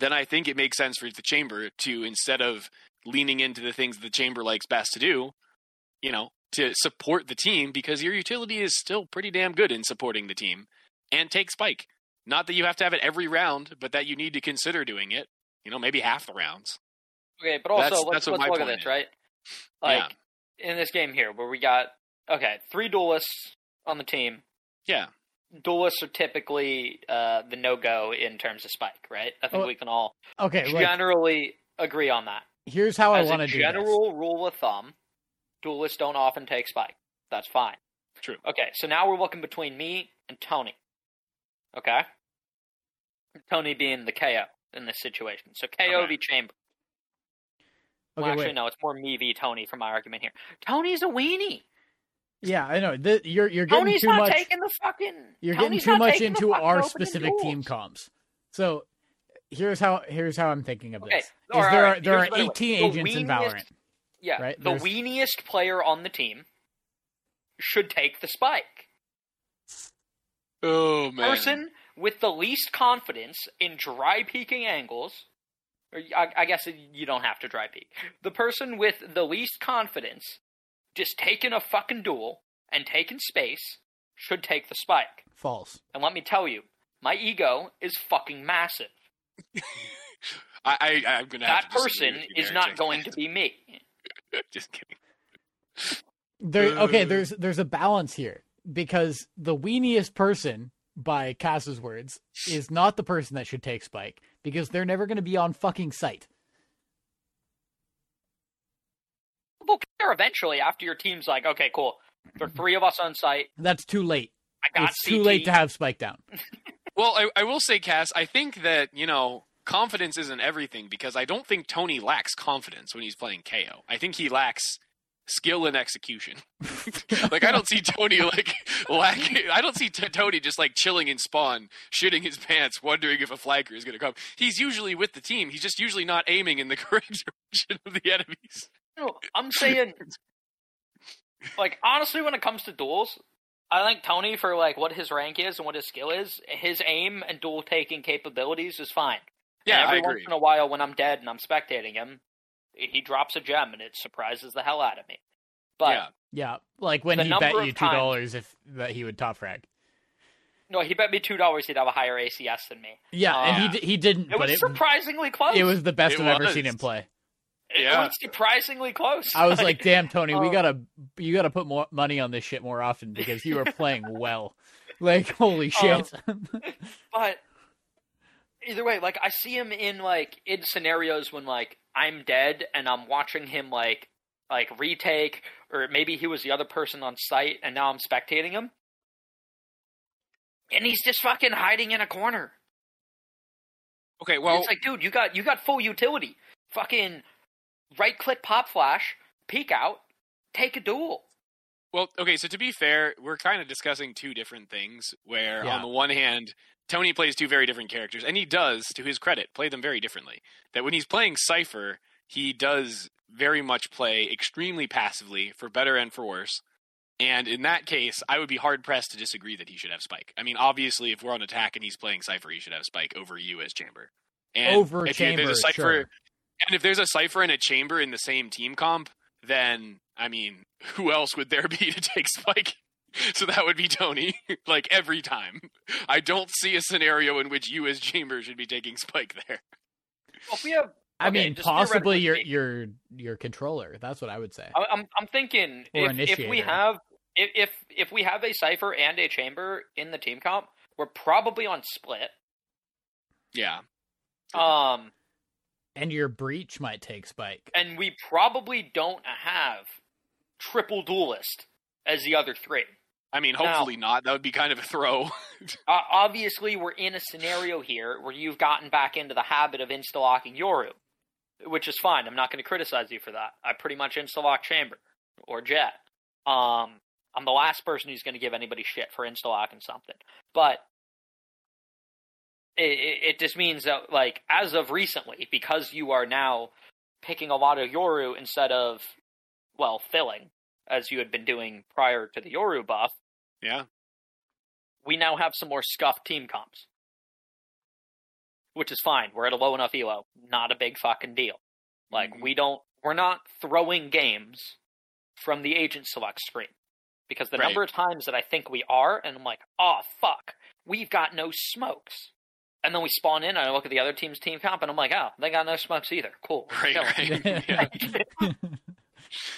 then I think it makes sense for the chamber to instead of leaning into the things the chamber likes best to do, you know, to support the team because your utility is still pretty damn good in supporting the team and take spike. Not that you have to have it every round, but that you need to consider doing it. You know, maybe half the rounds. Okay, but also That's- let's, that's what let's look at this, is. right? Like in this game here, where we got okay, three duelists on the team. Yeah. Duelists are typically uh, the no go in terms of spike, right? I think Oh, we can all Okay, like, generally agree on that. here's how I want to do this. general rule of thumb, duelists don't often take spike. That's fine. True. Okay, so now we're looking between me and Tony. Okay? Tony being the KAY/O in this situation. So KAY/O Okay. v Chamber. Okay, well, actually, wait. no, it's more me v Tony for my argument here. Tony's a weenie. Yeah, I know. Th- you're you're getting Tony's too not much. taking the fucking. You're Tony's getting too much into our specific team duels. comps. So here's how here's how I'm thinking of this. Okay, Is all right, there all are there here's are what I would- 18 the agents in weeniest- Valorant. Yeah, right? the There's- weeniest player on the team should take the spike. Oh man. Person with the least confidence in dry peeking angles. Or I, I guess you don't have to dry peek. The person with the least confidence, just taking a fucking duel and taking space, should take the spike. False. And let me tell you, my ego is fucking massive. <laughs> I, I I'm gonna have That to person you is not Jason. going to be me. <laughs> Just kidding. There okay, there's there's a balance here because the weeniest person by Cass's words is not the person that should take Spike because they're never going to be on fucking site. They'll care eventually after your team's like, okay, cool. There are three of us on site. That's too late. I got It's CT. too late to have Spike down. <laughs> Well, I, I will say, Cass, I think that you know confidence isn't everything because I don't think Tony lacks confidence when he's playing KAY/O. I think he lacks skill and execution. <laughs> like I don't see Tony like lacking. I don't see t- Tony just like chilling in spawn, shitting his pants, wondering if a flanker is going to come. He's usually with the team. He's just usually not aiming in the <laughs> correct direction of the enemies. No, I'm saying, like, honestly, when it comes to duels, I think Tony, for like what his rank is and what his skill is, his aim and duel taking capabilities is fine. Yeah, and every I agree. once in a while, when I'm dead and I'm spectating him, he drops a gem and it surprises the hell out of me. But yeah, Yeah, like when he bet you two dollars if that he would top frag. no, he bet me two dollars he'd have a higher ACS than me. Yeah, and Uh, he d- he didn't, It but was it surprisingly close. it was the best It I've ever seen him play. It Yeah. was surprisingly close. I was like, <laughs> "Damn, Tony, we Oh. gotta you gotta put more money on this shit more often because you are playing <laughs> well." Like, holy um, shit! <laughs> but either way, like I see him in like in scenarios when like I'm dead and I'm watching him like like retake, or maybe he was the other person on site and now I'm spectating him, and he's just fucking hiding in a corner. okay. Well, it's like, dude, you got you got full utility. Fucking right click, pop flash, peek out, take a duel. Well, okay, so to be fair, we're kind of discussing two different things where Yeah. on the one hand, Tony plays two very different characters, and he does, to his credit, play them very differently. That when he's playing Cypher, he does very much play extremely passively, for better and for worse. And in that case, I would be hard pressed to disagree that he should have Spike. I mean, obviously, if we're on attack and he's playing Cypher, he should have Spike over you as Chamber. And Over if you- there's a Cypher, sure. And if there's a Cypher and a Chamber in the same team comp, then I mean, who else would there be <laughs> to take Spike? So that would be Tony, <laughs> like every time. I don't see a scenario in which you as Chamber should be taking Spike there. if we have, I Okay, mean, possibly your your your controller. That's what I would say. I- I'm I'm thinking if, if we have if, if if we have a Cypher and a chamber in the team comp, we're probably on split. Yeah. Um, And your breach might take spike. and we probably don't have triple duelist as the other three. I mean, hopefully not. That would be kind of a throw. <laughs> Uh, obviously, we're in a scenario here where you've gotten back into the habit of insta-locking Yoru, which is fine. I'm not going to criticize you for that. I pretty much insta-lock Chamber or Jett. Um, I'm the last person who's going to give anybody shit for insta-locking something. But it, it, just means that, like, as of recently, because you are now picking a lot of Yoru instead of, well, filling, as you had been doing prior to the Yoru buff, yeah. we now have some more scuffed team comps. Which is fine. We're at a low enough elo. Not a big fucking deal. Like Mhm. we don't we're not throwing games from the agent select screen. Because the Right. number of times that I think we are, and I'm like, oh fuck, we've got no smokes. And then we spawn in and I look at the other team's team comp and I'm like, oh, they got no smokes either. Cool. <laughs> Right, Kill 'em. right. <laughs> yeah. <laughs>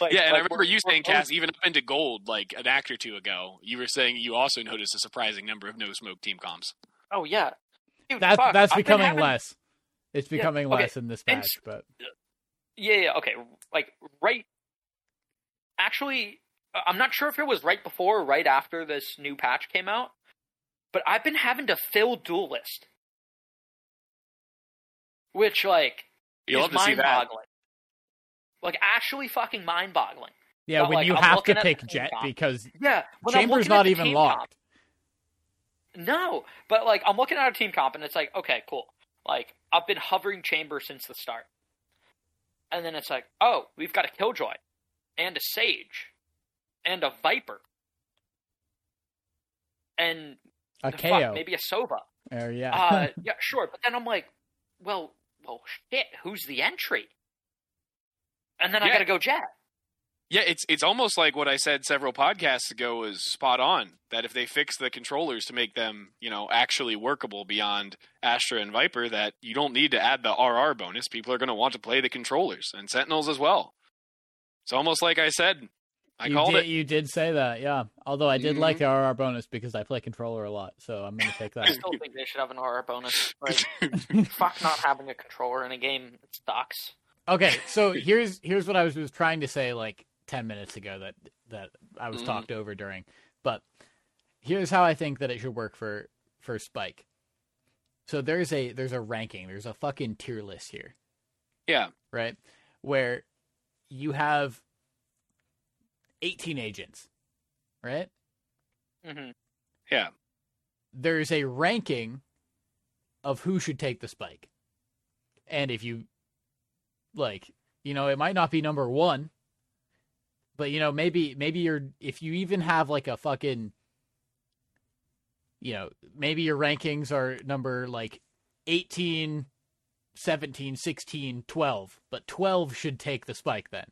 Like- yeah, and I remember you saying, Cass, even up into gold, like an act or two ago, you were saying you also noticed a surprising number of no smoke team comps. Oh yeah. Dude, That's fuck, that's I've becoming having- less. It's Yeah, becoming okay. less in this And patch, but Yeah, yeah, okay. Like right actually I'm not sure if it was right before or right after this new patch came out, but I've been having to fill duelist. Which like You'll is love to see mind that. boggling. Like actually fucking mind boggling. yeah, but, when like, you I'm have to looking at the pick Jett comp. because Yeah. when Chamber's not even locked. comp- no, but like I'm looking at a team comp and it's like, okay, cool. Like I've been hovering chamber since the start, and then it's like, oh, we've got a killjoy, and a sage, and a viper, and A the KAY/O. fuck, maybe a sova. Or, yeah. Uh, <laughs> yeah, sure. But then I'm like, well, well, shit. Who's the entry? And then I gotta go Jett. Yeah, it's it's almost like what I said several podcasts ago was spot on. That if they fix the controllers to make them, you know, actually workable beyond Astra and Viper, that you don't need to add the RR bonus. People are going to want to play the controllers and Sentinels as well. It's almost like I said. I you called did, it. You did say that, yeah. Although I did Mhm. like the RR bonus because I play controller a lot, so I'm going to take that. I still think they should have an RR bonus. <laughs> Like, fuck not having a controller in a game. It sucks. okay, so here's here's what I was, was trying to say like ten minutes ago that that I was Mhm. talked over during. But here's how I think that it should work for for Spike. So there's a there's a ranking. There's a fucking tier list here. yeah, right? Where you have 18 agents, right? hmm yeah, There's a ranking of who should take the spike. And if you, like, you know, it might not be number one, but, you know, maybe, maybe you're, if you even have like a fucking, you know, maybe your rankings are number like 18, 17, 16, 12, but 12 should take the spike then.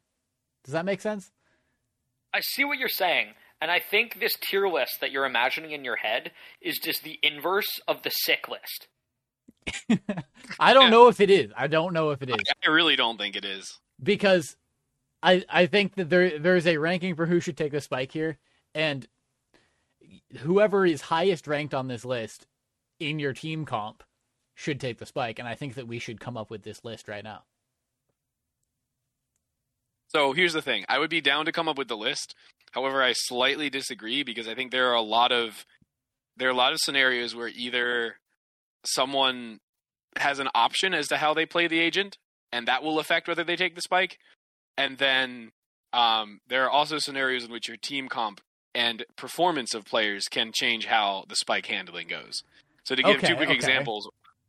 Does that make sense? I see what you're saying, and I think this tier list that you're imagining in your head is just the inverse of the sick list. <laughs> I don't Yeah. know if it is. I don't know if it is I really don't think it is. because I I think that there there's a ranking for who should take the spike here, and whoever is highest ranked on this list in your team comp should take the spike, and I think that we should come up with this list right now. So here's the thing: I would be down to come up with the list. However, I slightly disagree because I think there are a lot of there are a lot of scenarios where either someone has an option as to how they play the agent, and that will affect whether they take the spike. And then um, there are also scenarios in which your team comp and performance of players can change how the spike handling goes. So to give Okay, two quick okay. examples,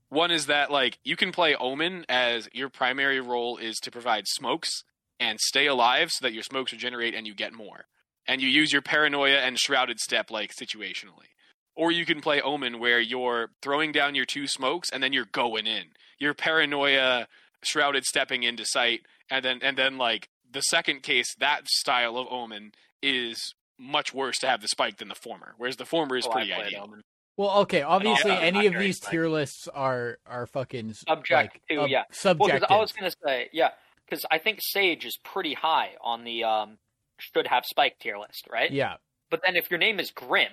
one is that like you can play Omen as your primary role is to provide smokes and stay alive so that your smokes regenerate and you get more. And you use your paranoia and shrouded step like situationally. Or you can play Omen where you're throwing down your two smokes and then you're going in. Your paranoia shrouded stepping into sight and then and then like the second case that style of Omen is much worse to have the spike than the former. Whereas the former is Oh, pretty played ideal. Omen. Well, okay. Obviously, also any of these spicy. tier lists are are fucking s- Subject like, to, yeah. Well, subjective. because I was gonna say, yeah, because I think Sage is pretty high on the um should have Spike tier list, right? yeah, But then if your name is Grim,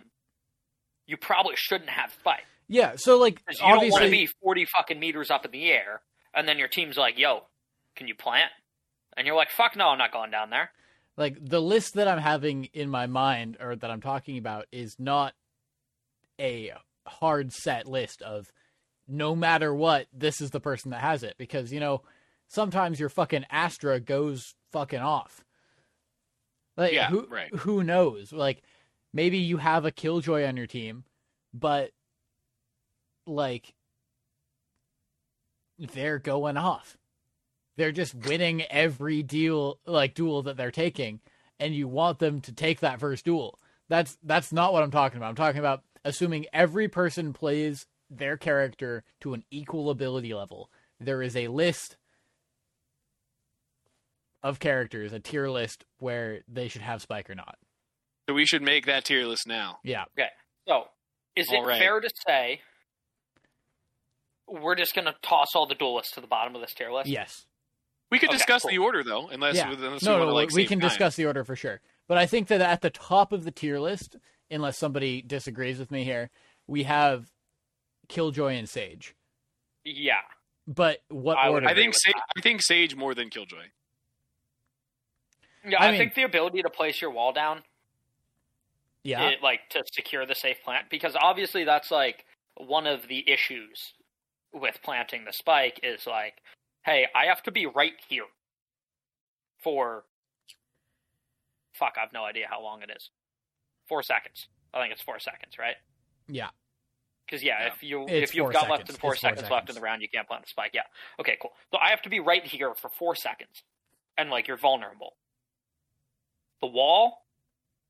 you probably shouldn't have Spike yeah. So like, you don't want to be forty fucking meters up in the air, and then your team's like, "Yo, can you plant?" And you're like, "Fuck no, I'm not going down there." like the list that I'm having in my mind or that I'm talking about is not a hard set list of no matter what, this is the person that has it because you know sometimes your fucking Astra goes fucking off. Like Yeah, who right. who knows? Like maybe you have a Killjoy on your team, but like they're going off. They're just winning every deal like duel that they're taking and you want them to take that first duel. That's that's not what I'm talking about. I'm talking about assuming every person plays their character to an equal ability level. There is a list of characters, a tier list where they should have spike or not. So we should make that tier list now. Yeah. Okay. So, is it All right. fair to say we're just gonna toss all the duelists to the bottom of this tier list? Yes. We could Okay, discuss cool. the order though, unless, yeah. unless no, we no, want to like we can time. discuss the order for sure. But I think that at the top of the tier list, unless somebody disagrees with me here, we have Killjoy and Sage. Yeah. But what I order? I think Sage. I think Sage more than Killjoy. Yeah, I I, mean- think the ability to place your wall down yeah. it, like to secure the safe plant because obviously that's like one of the issues with planting the spike is like hey i have to be right here for fuck i've no idea how long it is four seconds i think it's four seconds right yeah. because yeah, Yeah. if you It's if you've got less seconds. than four four seconds, left in the round you can't plant the spike yeah okay cool so i have to be right here for four seconds and like you're vulnerable the wall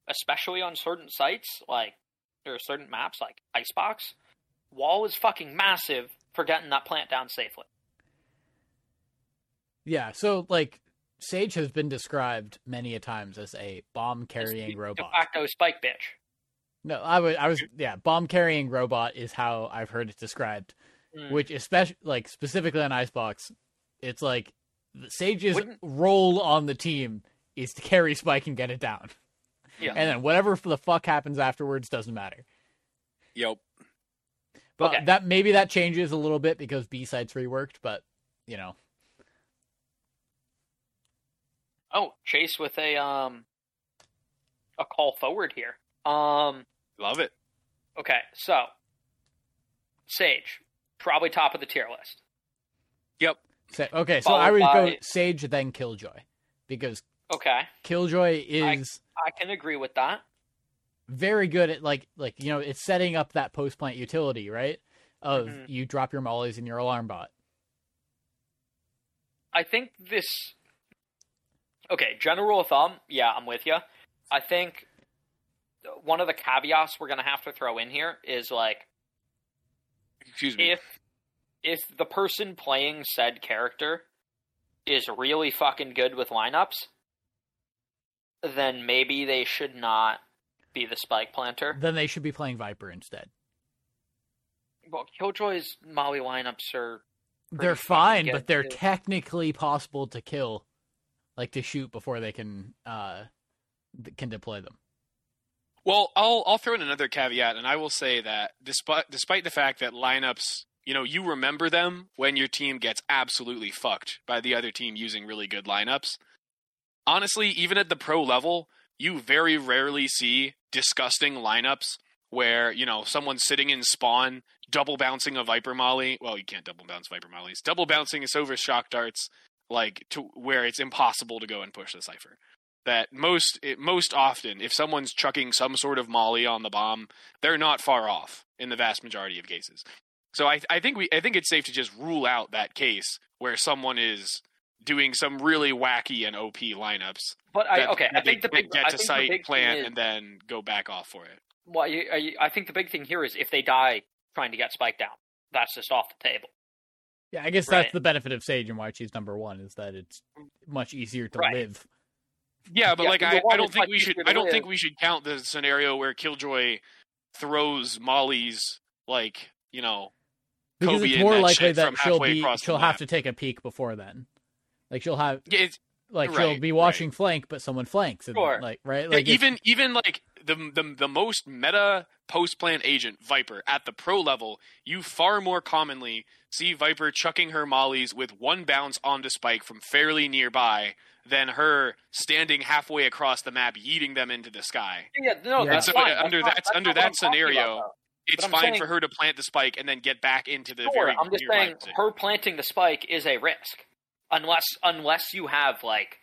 especially on certain sites, like there are certain maps like Icebox, wall is fucking massive for getting that plant down safely. Yeah. So like Sage has been described many a times as a bomb carrying robot. De facto spike bitch. No, I was I was yeah, bomb carrying robot is how I've heard it described. Mm. Which especially like specifically on Icebox, it's like Sage's Wouldn't- role on the team is to carry Spike and get it down. Yeah. And then whatever the fuck happens afterwards doesn't matter. Yep. But Okay. that maybe that changes a little bit because B sides reworked, but you know. Oh, Chase with a um a call forward here. Um Love it. okay, so Sage, probably top of the tier list. Yep. So, okay, so Followed I would go Sage then Killjoy because Okay. Killjoy is I can agree with that. very good at like like you know it's setting up that post plant utility right of Mhm. you drop your mollies in your alarm bot. I think this. Okay, general rule of thumb. Yeah, I'm with you. I think one of the caveats we're gonna have to throw in here is like Excuse me. if if the person playing said character is really fucking good with lineups, then maybe they should not be the spike planter. Then they should be playing Viper instead. Well, Killjoy's Molly lineups are they're fine, but they're too. technically possible to kill, like to shoot before they can uh can deploy them. Well, I'll I'll throw in another caveat, and I will say that despite despite the fact that lineups, you know, you remember them when your team gets absolutely fucked by the other team using really good lineups. Honestly, even at the pro level, you very rarely see disgusting lineups where you know someone's sitting in spawn, double bouncing a Viper Molly. Well, you can't double bounce Viper Mollies. Double bouncing a Sova shock darts, like to where it's impossible to go and push the Cypher that most it, most often if someone's chucking some sort of molly on the bomb they're not far off in the vast majority of cases so I, I think we i think it's safe to just rule out that case where someone is doing some really wacky and op lineups But I that- okay, I that they think the get- big get I to think the site big plant thing is, and then go back off for it well, I, I, I think the big thing here is if they die trying to get spiked down, that's just off the table. Yeah, I guess Right. that's the benefit of Sage and why she's number one is that it's much easier to Right. live. yeah but Yeah, like I, I don't think we should i don't think we should count the scenario where killjoy throws Molly's like you know because Kobe it's more likely that she'll be she'll have to take a peek before then. Like she'll have yeah, it's, like she'll be watching flank, but someone flanks, and Sure. like right, like it's- even even like the, the the most meta post plant agent Viper at the pro level, you far more commonly see Viper chucking her mollies with one bounce onto Spike from fairly nearby than her standing halfway across the map, yeeting them into the sky. Yeah, no, Yeah. that's So, fine. uh, under That's that- not- under that what I'm talking scenario, about, It's fine saying- for her to plant the spike and then get back into the though. very I'm just saying position. her planting the spike is a risk, unless unless you have like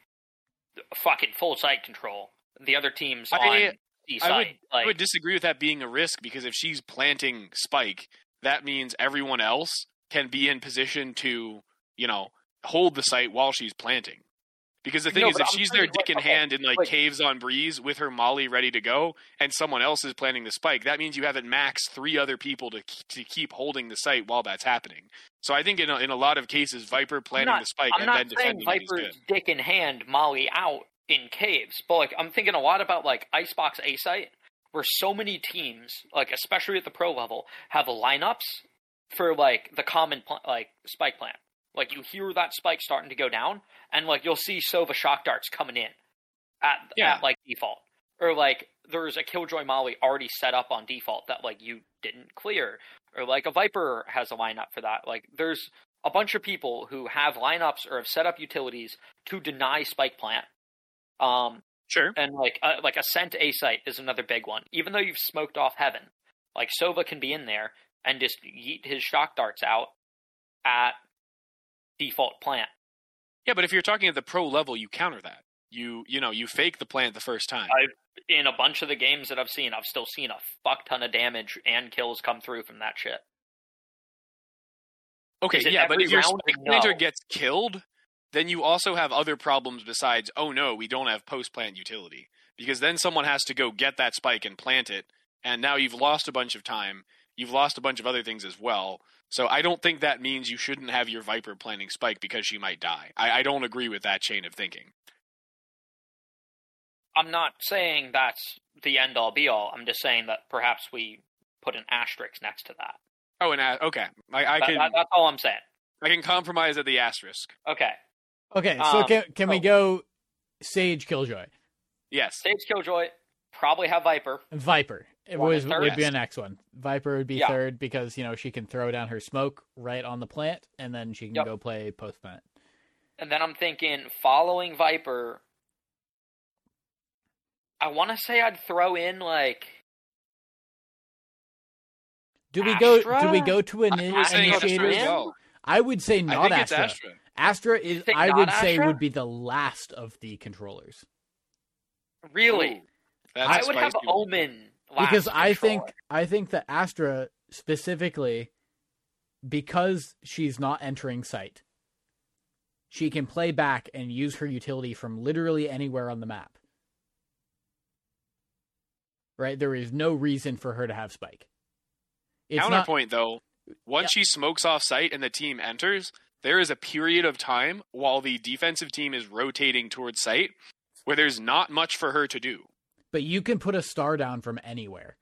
fucking full site control. The other team's I- on D I would, site. I Like, would disagree with that being a risk because if she's planting spike, that means everyone else can be in position to, you know, hold the site while she's planting. Because the thing No, is, if I'm she's there dick in hand in like like- caves on breeze with her molly ready to go, and someone else is planning the spike, that means you have at max three other people to to keep holding the site while that's happening. So I think in a, in a lot of cases, Viper planning not- the spike I'm and then defending Viper's dick in hand Molly out in caves, but like I'm thinking a lot about like Icebox A site, where so many teams, like especially at the pro level, have lineups for like the common pl- like spike plant. Like you hear that spike starting to go down, and like you'll see Sova shock darts coming in at Yeah. at like default, or like there's a Killjoy Molly already set up on default that like you didn't clear, or like a Viper has a lineup for that. Like there's a bunch of people who have lineups or have set up utilities to deny spike plant. Um, Sure. and like uh, like Ascent A site is another big one. Even though you've smoked off heaven, like Sova can be in there and just yeet his shock darts out at default plant. Yeah, but if you're talking at the pro level, you counter that. You you know you fake the plant the first time. In a bunch of the games that I've seen, I've still seen a fuck ton of damage and kills come through from that shit. Okay, yeah, but if your planter No. gets killed, then you also have other problems besides, oh no, we don't have post plant utility. Because then someone has to go get that spike and plant it, and now you've lost a bunch of time. You've lost a bunch of other things as well. So I don't think that means you shouldn't have your Viper planting spike because she might die. I, I don't agree with that chain of thinking. I'm not saying that's the end all be all. I'm just saying that perhaps we put an asterisk next to that. Oh, and uh, okay, I, I That- can that- that's all I'm saying. I can compromise at the asterisk. Okay. okay. So Um, can can we oh. go Sage Killjoy Yes, Sage Killjoy probably have Viper. Viper? It was would be Yes. the next one. Viper would be Yeah. third because you know she can throw down her smoke right on the plant, and then she can Yep. go play post plant. And then I'm thinking, following Viper, I want to say I'd throw in like Do we go? Do we go to an I was saying Astra initiator? as well. I would say I not think it's Astra. Astra. Astra is, I not would say, Astra? would be the last of the controllers really. Ooh, that's I a would have spicy one. Omen last because I think. I think that Astra specifically, because she's not entering sight, she can play back and use her utility from literally anywhere on the map. Right, there is no reason for her to have spike. It's not Counterpoint though, once she smokes off sight and the team enters, there is a period of time while the defensive team is rotating towards sight where there's not much for her to do. But you can put a star down from anywhere.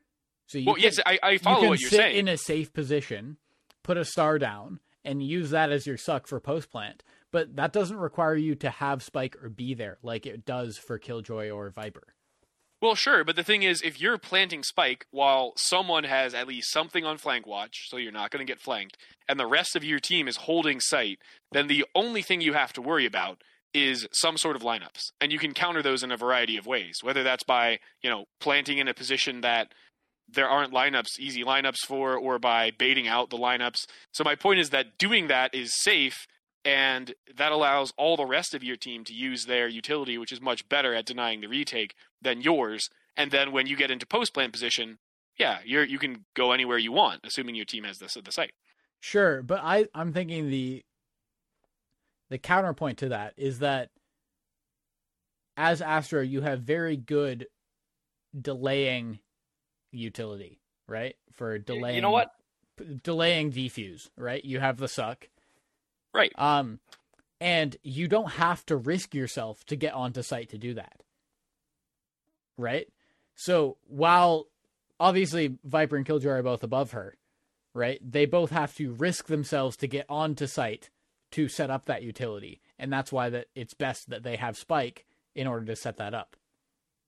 So you well, can, yes, I, I you follow can what you're sit saying. in a safe position, put a star down, and use that as your suck for post plant. But that doesn't require you to have spike or be there like it does for Killjoy or Viper. Well, sure, but the thing is, if you're planting spike while someone has at least something on flank watch, so you're not going to get flanked, and the rest of your team is holding sight, then the only thing you have to worry about is some sort of lineups, and you can counter those in a variety of ways. Whether that's by you know planting in a position that there aren't lineups, easy lineups for, or by baiting out the lineups. So my point is that doing that is safe. And that allows all the rest of your team to use their utility, which is much better at denying the retake than yours. And then when you get into post plant position, yeah, you're you can go anywhere you want, assuming your team has the the site. Sure, but I I'm thinking the the counterpoint to that is that as Astra, you have very good delaying utility, right? For delaying You know what? p- delaying defuse, right? You have the suck. Right. Um and you don't have to risk yourself to get onto site to do that. Right? So while obviously Viper and Killjoy are both above her, right? They both have to risk themselves to get onto site to set up that utility, and that's why that it's best that they have Spike in order to set that up.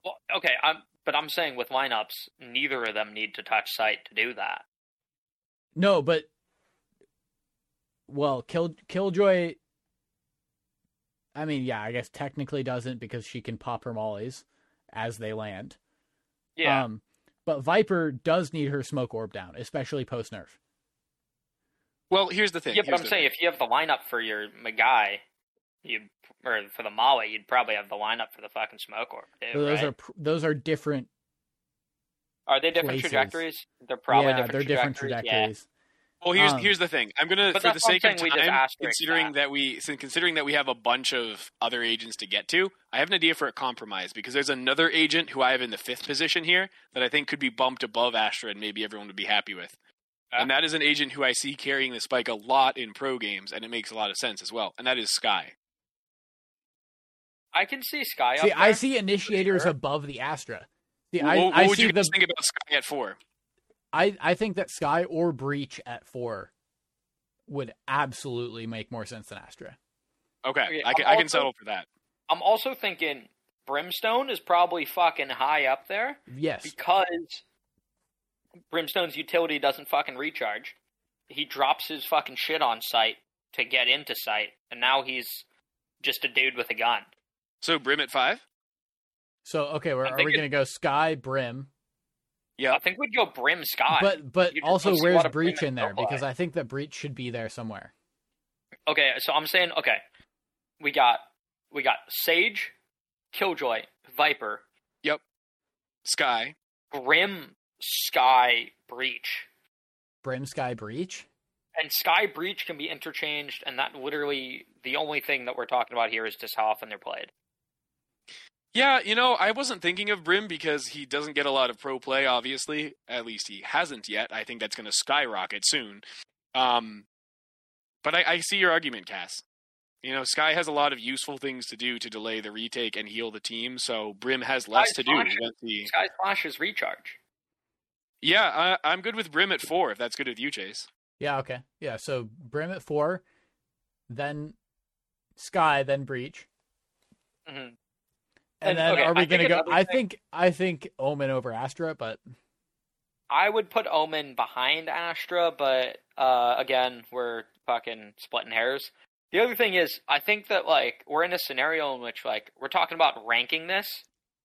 Well, okay, I'm, but I'm saying with lineups, neither of them need to touch site to do that. No, but well, Kill Killjoy. I mean, yeah, I guess technically doesn't because she can pop her mollies as they land. Yeah. Um, but Viper does need her smoke orb down, especially post nerf. Well, here's the thing. yeah, but I'm saying thing. if you have the lineup for your Magai, you or for the Molly, you'd probably have the lineup for the fucking smoke orb too. Those right? are those are different. Are they different places. trajectories? They're probably yeah, different they're different trajectories. trajectories. Well, here's Um, here's the thing. I'm gonna, for the that's what I'm sake of saying, we just time, considering that. that. we, considering that we have a bunch of other agents to get to, I have an idea for a compromise because there's another agent who I have in the fifth position here that I think could be bumped above Astra, and maybe everyone would be happy with. Yeah. And that is an agent who I see carrying the spike a lot in pro games, and it makes a lot of sense as well. And that is Skye. I can see Skye See, up I see initiators sure. above the Astra. See, what I, what I would see you the think about Skye at four? I, I think that Skye or Breach at four would absolutely make more sense than Astra. Okay, Okay, I can I'm I can settle for that. I'm also thinking Brimstone is probably fucking high up there Yes. because Brimstone's utility doesn't fucking recharge. He drops his fucking shit on site to get into site, and now he's just a dude with a gun. So Brim at five. So okay, we're, are we going to go Skye Brim? Yeah, I think we'd go Brim Skye. But but You just also don't see a where's lot of Brim Breach in there? Because I think that Breach should be there somewhere. Okay, so I'm saying okay. We got we got Sage, Killjoy, Viper, Yep. Skye. Brim, Skye, Breach. Brim Skye Breach. And Skye Breach can be interchanged, and that literally the only thing that we're talking about here is just how often they're played. Yeah, you know, I wasn't thinking of Brim because he doesn't get a lot of pro play, obviously. At least he hasn't yet. I think that's going to skyrocket soon. Um, but I, I see your argument, Cass. You know, Skye has a lot of useful things to do to delay the retake and heal the team, so Brim has less Skye's to do. fine. once he- Skye Flash is recharge. Yeah, I, I'm good with Brim at four, if that's good with you, Chase. Yeah. Okay. Yeah. So Brim at four, then Skye, then Breach, hmm and, And, then okay, are we I going to go? another I thing- think I think Omen over Astra, but I would put Omen behind Astra, but uh, again, we're fucking splitting hairs. The other thing is, I think that like we're in a scenario in which like we're talking about ranking this,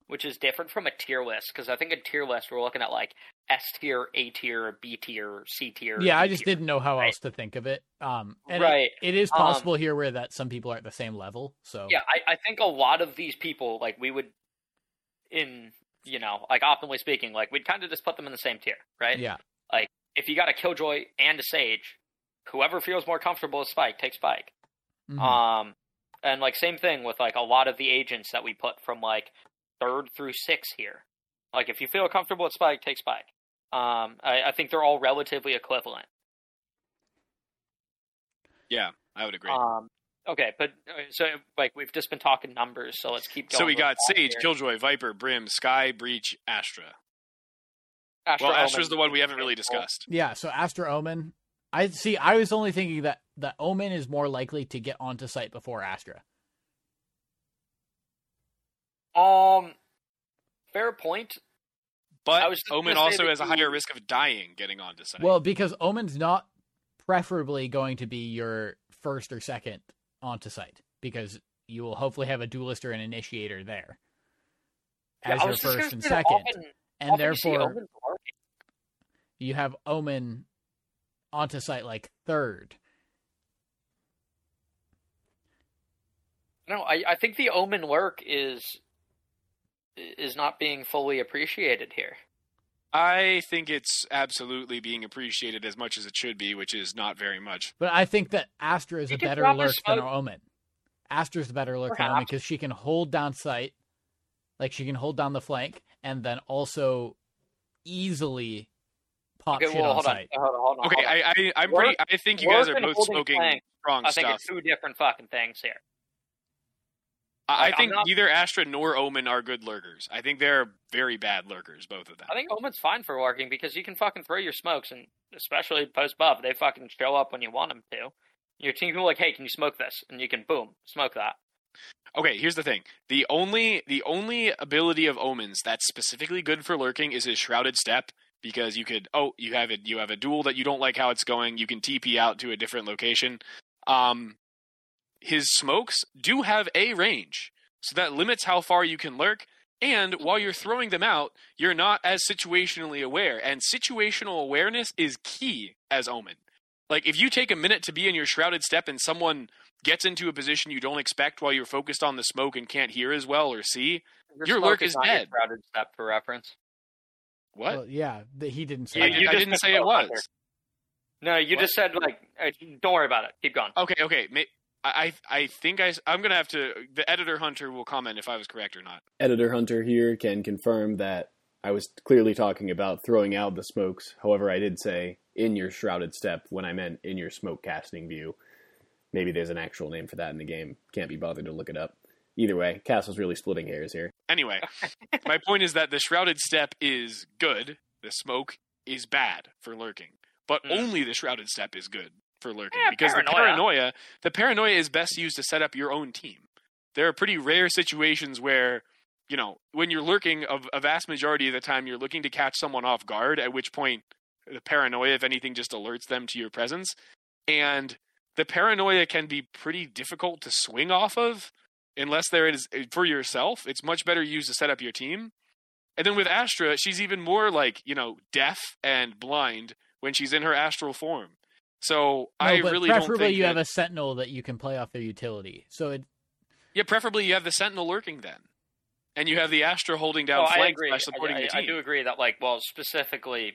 which is different from a tier list because I think a tier list we're looking at like S tier, A tier, B tier, C tier. yeah, I just didn't know how right? else to think of it. Um, and it- Right. it is Um, possible here where that some people are at the same level. So Yeah, I, I think a lot of these people, like we would, in you know, like optimally speaking, like we'd kind of just put them in the same tier, right? yeah, Like If you got a Killjoy and a Sage, whoever feels more comfortable with Spike, take Spike. Mhm. Um, and like same thing with like a lot of the agents that we put from like third through six here. Like if you feel comfortable with Spike, take Spike. Um, I, I think they're all relatively equivalent. Yeah, I would agree. Um, okay, but uh, so like we've just been talking numbers, so let's keep going. so we got Sage, here. Killjoy, Viper, Brim, Skye, Breach, Astra. Astra, well, Omen, Astra's the one we haven't really discussed. yeah. So Astra Omen, I see. I was only thinking that the Omen is more likely to get onto site before Astra. Um, fair point. I But was Omen also that has a higher risk of dying getting onto site. Well, because Omen's not preferably going to be your first or second onto site because you will hopefully have a duelist or an initiator there as I your was just gonna first and second, often- and often therefore Omen you have Omen onto site like third. No, I, I think the Omen lurk is is not being fully appreciated here. I think it's absolutely being appreciated as much as it should be, which is not very much. But I think that Astra is He a better drop a lurk than smoke. Omen. Astra's the better lurk than Omen because she can hold down sight, like she can hold down the flank, and then also easily pop Okay, shit well, on hold on, hold on, hold on. Okay, hold on. I, I, I'm Work- pretty. I think you guys are both holding smoking flank. strong I think stuff. it's two different fucking things here. I, Like, I think not- neither Astra nor Omen are good lurkers. I think they're very bad lurkers, both of them. I think Omen's fine for lurking because you can fucking throw your smokes, and especially post buff, they fucking show up when you want them to. Your team can be like, "Hey, can you smoke this?" And you can boom smoke that. Okay, here's the thing. The only the only ability of Omens that's specifically good for lurking is his Shrouded Step because you could oh you have it you have a duel that you don't like how it's going you can TP out to a different location. Um, his smokes do have a range, so that limits how far you can lurk. And while you're throwing them out, you're not as situationally aware, and situational awareness is key as Omen. Like if you take a minute to be in your Shrouded Step and someone gets into a position you don't expect while you're focused on the smoke and can't hear as well or see. Your smoke lurk is not your dead. Crowded step for reference. What? Well, yeah, he didn't say. I, you that. did, I just didn't say it was. Hunter. No, you What? just said like, uh, don't worry about it. Keep going. Okay, okay. May, I I I think I I'm gonna have to. The editor Hunter will comment if I was correct or not. Editor Hunter here can confirm that I was clearly talking about throwing out the smokes. However, I did say in your shrouded step when I meant in your smoke casting view. Maybe there's an actual name for that in the game. Can't be bothered to look it up. Either way, Castle's really splitting hairs here. Anyway, my point is that the <laughs> shrouded step is good. The smoke is bad for lurking, but Hmm. only the shrouded step is good for lurking Yeah, because the paranoia. paranoia, the paranoia is best used to set up your own team. There are pretty rare situations where, you know, when you're lurking, of a vast majority of the time, you're looking to catch someone off guard. At which point, the paranoia, if anything, just alerts them to your presence, and the paranoia can be pretty difficult to swing off of unless there is eh, for yourself. It's much better used to set up your team. And then with Astra, she's even more like you know deaf and blind when she's in her astral form. So No, I but really don't preferably think you that- have a sentinel that you can play off their utility. So it yeah. Preferably you have the Sentinel lurking then, and you have the Astra holding down Oh, I flank agree. slash supporting I, the I, team. I do agree that like, well, specifically,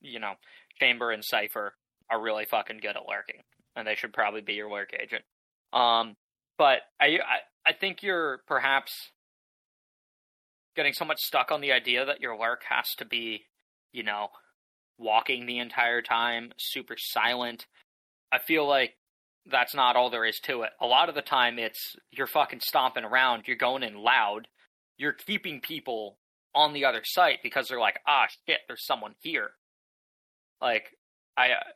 you know, Chamber and Cypher are really fucking good at lurking, and they should probably be your lurk agent. Um, but I, I, I think you're perhaps getting so much stuck on the idea that your lurk has to be, you know, walking the entire time, super silent. I feel like that's not all there is to it. A lot of the time, it's you're fucking stomping around, you're going in loud, you're keeping people on the other site because they're like, ah, shit, there's someone here. Like, I, uh,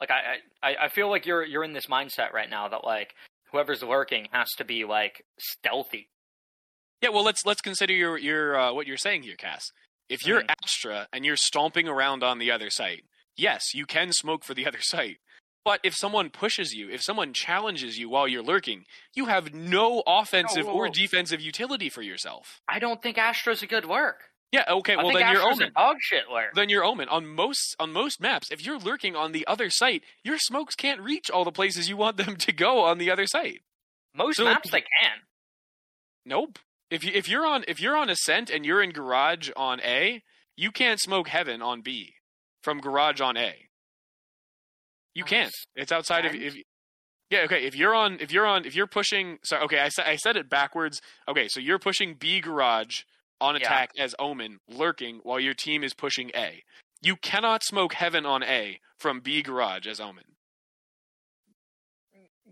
like I, I, I feel like you're you're in this mindset right now that like whoever's lurking has to be like stealthy. Yeah, well, let's let's consider your your uh, what you're saying here, Cass. If you're. Astra and you're stomping around on the other site, yes, you can smoke for the other <laughs> site. But if someone pushes you, if someone challenges you while you're lurking, you have no offensive whoa, or oh. defensive utility for yourself. I don't think Astra's a good lurk. Yeah, okay, I well then you're Omen. a dog shit lurk. Then you're Omen. On most on most maps, if you're lurking on the other site, your smokes can't reach all the places you want them <laughs> to go on the other site. Most so- maps they can. Nope. If you if you're on if you're on Ascent and you're in Garage on A, you can't smoke Heaven on B from Garage on A. You can't. It's outside of if. Yeah. Okay. If you're on if you're on if you're pushing. Sorry. Okay. I said I said it backwards. Okay. So you're pushing B Garage on Yeah. attack as Omen, lurking while your team is pushing A. You cannot smoke Heaven on A from B Garage as Omen.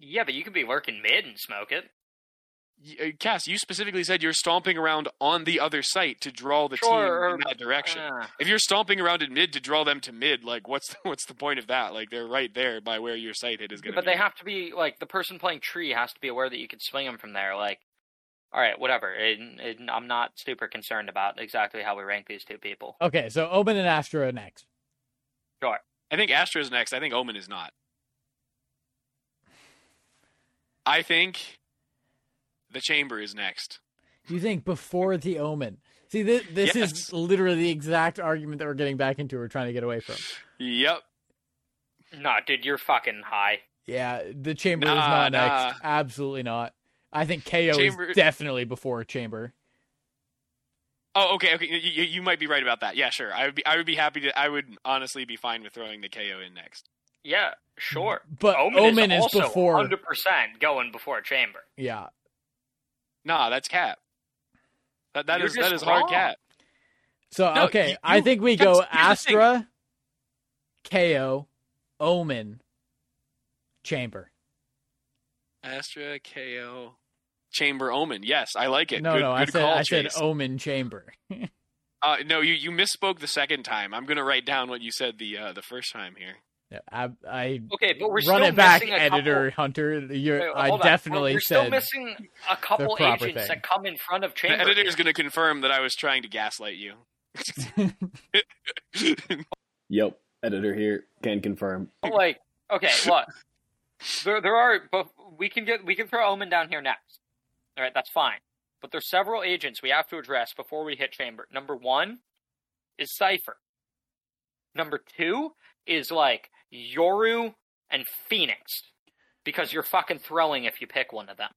Yeah, but you could be lurking mid and smoke it. Y- uh, Cass, you specifically said you're stomping around on the other site to draw the Sure, team in that direction. Uh, if you're stomping around in mid to draw them to mid, like what's the, <laughs> what's the point of that? Like they're right there by where your sight hit is going to but be. they have to be like the person playing tree has to be aware that you could swing them from there. Like, all right, whatever. It, it, I'm not super concerned about exactly how we rank these two people. okay. So Omen and Astra next. Sure. I think Astra's next. I think Omen is not. I think the Chamber is next. Do you think before the Omen? See, this, this Yes. is literally the exact argument that we're getting back into. We're trying to get away from. Yep. Nah, dude, you're fucking high. Yeah, the Chamber is not nah. next. Absolutely not. I think KAY/O Chamber- is definitely before Chamber. Oh, okay, okay. You, you, you might be right about that. Yeah, sure. I would be. I would be happy to. I would honestly be fine with throwing the KAY/O in next. Yeah, sure. But Omen, Omen, is, is, also before. 100% going before Chamber. Yeah. Nah, that's cap. That that You're is that just is hard cap. So No, okay, you- I think we go here's the thing. Astra, KAY/O, Omen, Chamber. Astra KAY/O. Chamber Omen. Yes, I like it. No, good, no, good I said call, I said Omen Chamber. <laughs> Uh, no, you, you misspoke the second time. I'm gonna write down what you said the uh, the first time here. Yeah, I, I Okay, but we're run still it back, missing a editor couple- Hunter. You're, Wait, I definitely we're, we're still missing a couple agents thing. that come in front of The editor is gonna confirm that I was trying to gaslight you. <laughs> Yep, editor here can confirm. like okay look there there are but we can get we can throw omen down here next all right that's fine but there's several agents we have to address before we hit chamber number one is cypher number two is like yoru and phoenix because you're fucking throwing if you pick one of them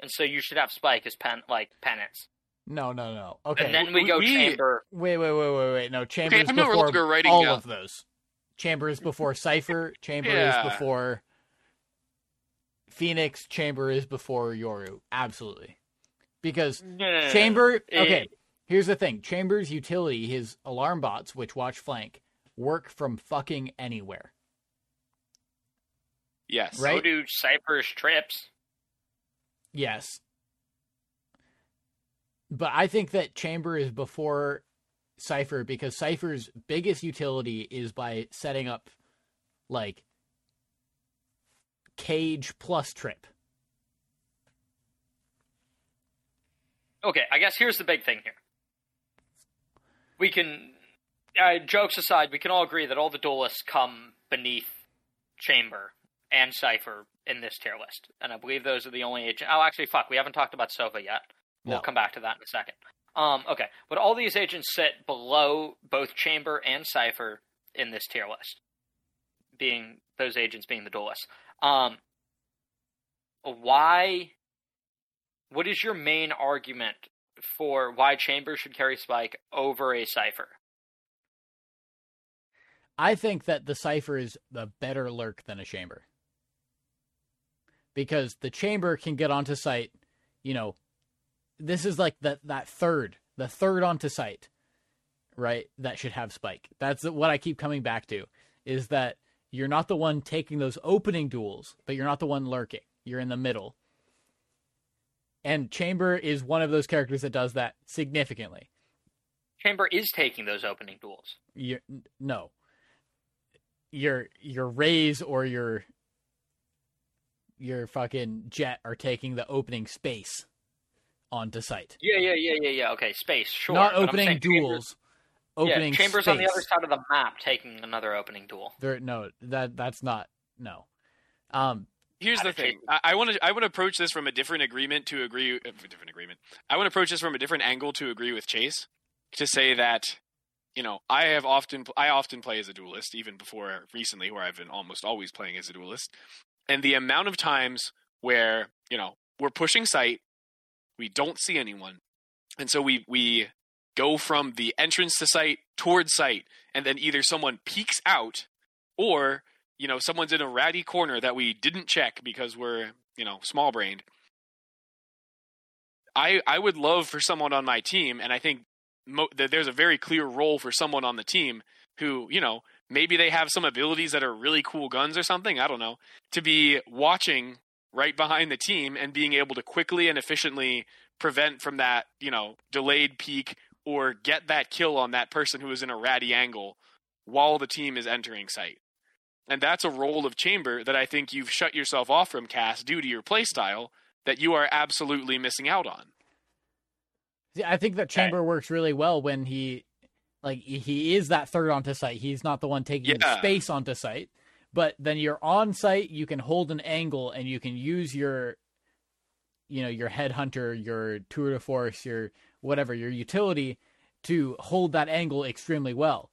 and so you should have spike as pen like penance no, no, no. Okay, and then we We- go we- chamber wait, wait, wait, wait, wait. No, Chamber is I'm before writing all down. of those. Chamber is before <laughs> Cypher. Chamber Yeah. is before Phoenix. Chamber is before Yoru. Absolutely, because No, no, no, no. Chamber. Okay, here's the thing: Chamber's utility, his alarm bots, which watch flank, work from fucking anywhere. yes. so right? do cypher's trips Yes. But I think that Chamber is before Cypher because Cypher's biggest utility is by setting up like cage plus trip. Okay, I guess here's the big thing here. We can, uh, jokes aside, we can all agree that all the duelists come beneath Chamber and Cypher in this tier list, and I believe those are the only agents. Oh, actually, fuck, we haven't talked about Sova yet. We'll No. come back to that in a second. Um, okay, but all these agents sit below both Chamber and Cypher in this tier list, being those agents being the duelists. Um, why? What is your main argument for why Chamber should carry Spike over a Cypher? I think that the Cypher is a better lurk than a Chamber. Because the Chamber can get onto site, you know, this is like that that third, the third onto site, right? That should have Spike. That's what I keep coming back to is that you're not the one taking those opening duels, but you're not the one lurking. You're in the middle. And Chamber is one of those characters that does that significantly. Chamber is taking those opening duels. you no your your Raze or your your fucking Jett are taking the opening space onto site Yeah, yeah, yeah, yeah, yeah. Okay, space, sure. not but opening saying Chamber's- duels opening yeah, Chambers space. on the other side of the map taking another opening duel. There, no that that's not no um Here's the thing. I- I want to I want to approach this from a different agreement to agree. Uh, different agreement. I want to approach this from a different angle to agree with Chase. To say that, you know, I have often I often play as a duelist, even before recently, where I've been almost always playing as a duelist. And the amount of times where you know we're pushing sight, we don't see anyone, and so we we go from the entrance to sight towards sight, and then either someone peeks out, or you know someone's in a ratty corner that we didn't check because we're you know small brained i i would love for someone on my team and i think mo- that there's a very clear role for someone on the team who you know maybe they have some abilities that are really cool guns or something i don't know to be watching right behind the team and being able to quickly and efficiently prevent from that you know delayed peak or get that kill on that person who is in a ratty angle while the team is entering site and that's a role of chamber that I think you've shut yourself off from Cass due to your playstyle that you are absolutely missing out on. See, I think that Chamber works really well when he, like, he is that third onto site. He's not the one taking Yeah. space onto site, but then you're on site. You can hold an angle and you can use your, you know, your headhunter, your tour de force, your whatever, your utility to hold that angle extremely well.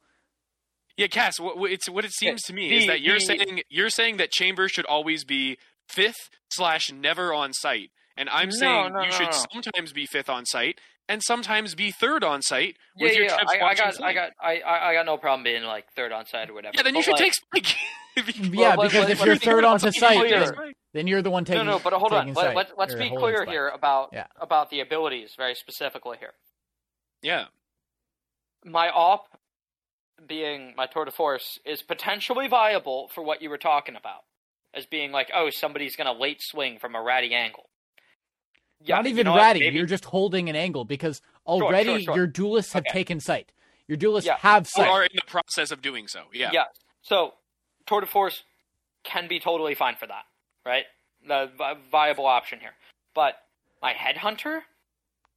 Yeah, Cass, what, what it's what it seems to me is that you're the- saying you're saying that chamber should always be fifth slash never on site, and I'm No, saying no, you no, should no. sometimes be fifth on site and sometimes be third on site Yeah, with your yeah. trips I, I watching got, I got, I, I I got no problem being like third on site or whatever. Yeah, then you But, should like, take Spike. <laughs> If you- yeah, let- because let- if let's you're third let's onto be site, then, then you're the one taking. no, no, but hold on. Let, site, let, let's or be clear spike. here about Yeah. about the abilities very specifically here. yeah, My op being my tour de force is potentially viable for what you were talking about as being like, oh, somebody's gonna late swing from a ratty angle. Yeah, Not you even know what, ratty. maybe- You're just holding an angle because sure, already sure. your duelists have Okay. taken sight. Your duelists Yeah. have Or sight. are in the process of doing so. Yeah. Yeah. So, tour de force can be totally fine for that, right? The vi- viable option here. But my headhunter,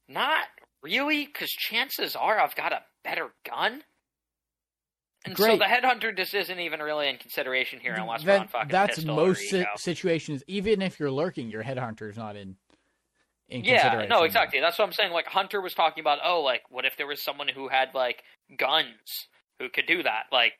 not really, because chances are I've got a better gun. And so the headhunter just isn't even really in consideration here unless we're on fucking that's pistol most or si- eco. situations. Even if you're lurking, your headhunter is not in. In Yeah, consideration. no, exactly. That's what I'm saying. Like Hunter was talking about. Oh, like what if there was someone who had like guns who could do that? Like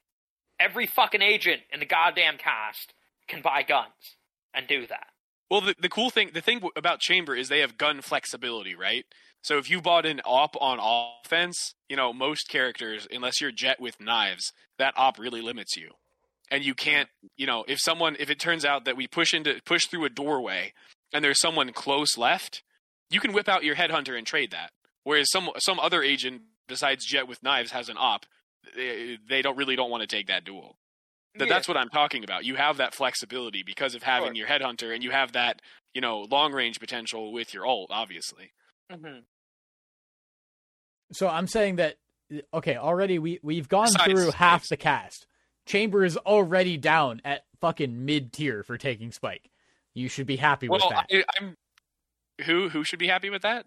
every fucking agent in the goddamn cast can buy guns and do that. Well, the, the cool thing, the thing about Chamber is they have gun flexibility, right? So if you bought an op on offense, you know most characters, unless you're Jett with knives, that op really limits you, and you can't, you know, if someone, if it turns out that we push into push through a doorway, and there's someone close left, you can whip out your headhunter and trade that. Whereas some some other agent besides Jett with knives has an op, they, they don't really don't want to take that duel. That Yeah. that's what I'm talking about. You have that flexibility because of having Sure. your headhunter, and you have that you know long range potential with your ult, obviously. Mhm. So I'm saying that okay, already we we've gone Besides through half Dave's. the cast. Chamber is already down at fucking mid tier for taking Spike. You should be happy with that. I, I'm who who should be happy with that?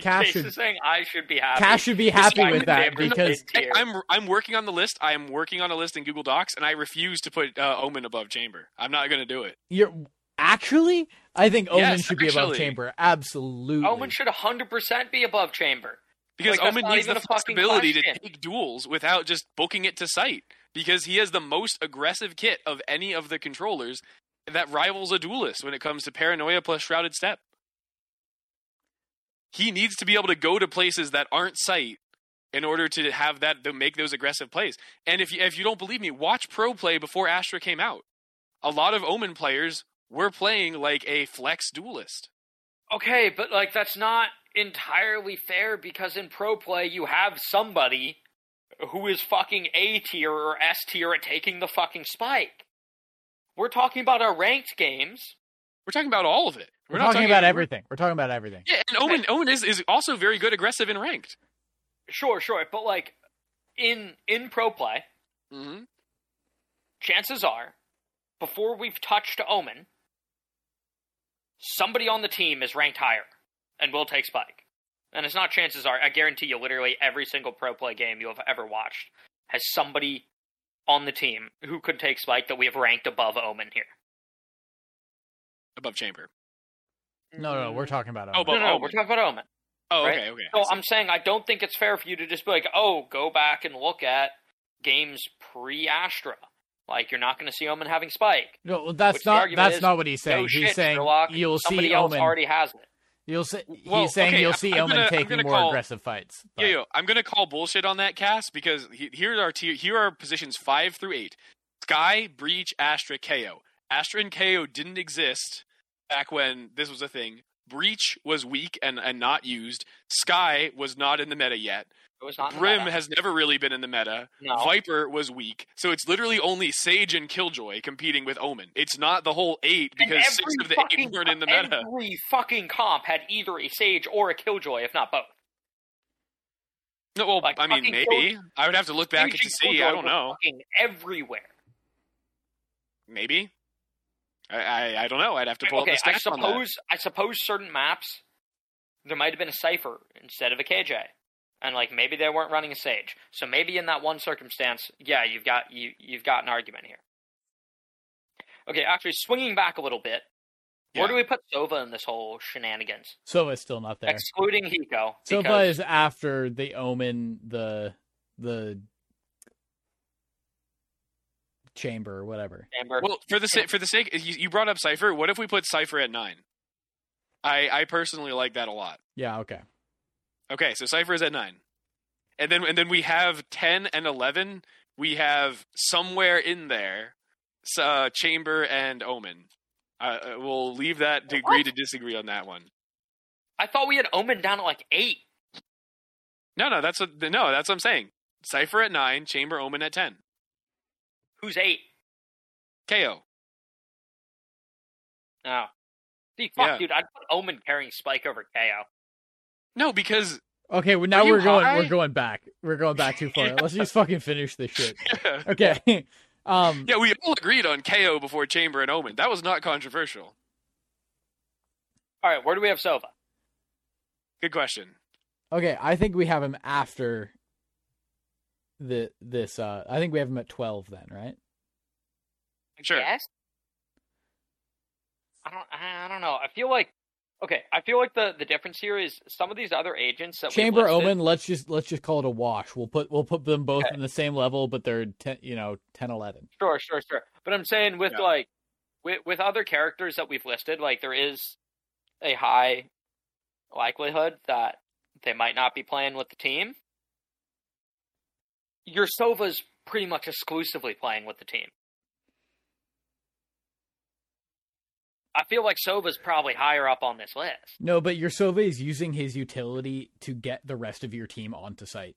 Cass should- is saying I should be happy. Cass should be happy Despite with the that because. I, I'm I'm working on the list. I am working on a list in Google Docs, and I refuse to put uh, Omen above Chamber. I'm not going to do it. you're actually I think Omen Yes, should be above. Chamber. Absolutely. Omen should 100% be above Chamber. Because Like, Omen not needs the a fucking flexibility to take duels without just booking it to sight. Because he has the most aggressive kit of any of the controllers that rivals a duelist when it comes to paranoia plus shrouded step. He needs to be able to go to places that aren't sight in order to have that to make those aggressive plays. And if you if you don't believe me, watch pro play before Astra came out. A lot of Omen players were playing like a flex duelist. Okay, but like that's not entirely fair because in pro play you have somebody who is fucking A tier or S tier at taking the fucking spike. We're talking about our ranked games. We're talking about all of it. We're, not talking about we're- everything. We're talking about everything. Yeah, and Omen Omen is, is also very good aggressive and ranked. Sure, sure, but like in in pro play, Mm-hmm. chances are before we've touched Omen, somebody on the team is ranked higher and will take spike. And it's not chances are, I guarantee you literally every single pro play game you have ever watched has somebody on the team who could take spike that we have ranked above Omen here. Above Chamber. No, no, we're talking about Oh, Omen. but- no, no, Omen. we're talking about Omen. Oh, Right? okay, okay. So I see. I'm saying I don't think it's fair for you to just be like, oh, go back and look at games pre Astra. Like you're not going to see Omen having spike. No, well, that's not that's is, not what he's saying. no he's shit, saying Sherlock. you'll see else Omen. already has it. You'll see. Well, he's saying okay, you'll I'm- see I'm Omen gonna- I'm taking more call- aggressive fights. but- Yeah, yo, I'm gonna call bullshit on that Cass because he, here are tier, here are positions five through eight: Skye, Breach, Astra, KAY/O. Astra and KAY/O didn't exist back when this was a thing. Breach was weak and, and not used. Skye was not in the meta yet. It was not Brim has never really been in the meta. No. Viper was weak. So it's literally only Sage and Killjoy competing with Omen. It's not the whole eight because six of the fucking, eight weren't in the meta. Every fucking comp had either a Sage or a Killjoy, if not both. No, well, like, I mean, maybe. I would have to look back to and see. I don't know. Everywhere. Maybe. I, I I don't know. I'd have to pull okay, up the I stats on that. suppose I suppose certain maps there might have been a Cypher instead of a KJ, and like maybe they weren't running a Sage. So maybe in that one circumstance, yeah, you've got you you've got an argument here. Okay, actually, swinging back a little bit, where do we put Sova in this whole shenanigans? Sova's still not there. Excluding Hiko. Sova because- is after the Omen, the the chamber, or whatever. Amber. Well, for the sa- for the sake you, you brought up Cypher. What if we put Cypher at nine? I I personally like that a lot. Yeah, okay. Okay, so Cypher is at nine, and then and then we have ten and eleven. We have somewhere in there, uh, Chamber and Omen. Uh, uh, we'll leave that to agree to disagree on that one. I thought we had Omen down at like eight. No, no, that's what no, that's what I'm saying. Cypher at nine, Chamber, Omen at ten. Who's eight? KAY/O. Oh. See, fuck, Yeah. dude, I'd put Omen carrying Spike over KAY/O. No, because Okay, well, now we're going. high? We're going back. We're going back too far. Yeah. <laughs> Let's just fucking finish this shit. <laughs> Okay. <laughs> Um. yeah, we all agreed on KAY/O before Chamber and Omen. That was not controversial. All right, where do we have Sova? Good question. Okay, I think we have him after the this. Uh, I think we have him at twelve then, right? Sure. Yes. I don't. I don't know. I feel like. Okay, I feel like the the difference here is some of these other agents that we Chamber listed, Omen. Let's just let's just call it a wash. We'll put we'll put them both Okay. in the same level, but they're ten, you know 10, 11. Sure, sure, sure. But I'm saying with Yeah. like with with other characters that we've listed, like there is a high likelihood that they might not be playing with the team. Your Sova's pretty much exclusively playing with the team. I feel like Sova's probably higher up on this list. No, but your Sova is using his utility to get the rest of your team onto site.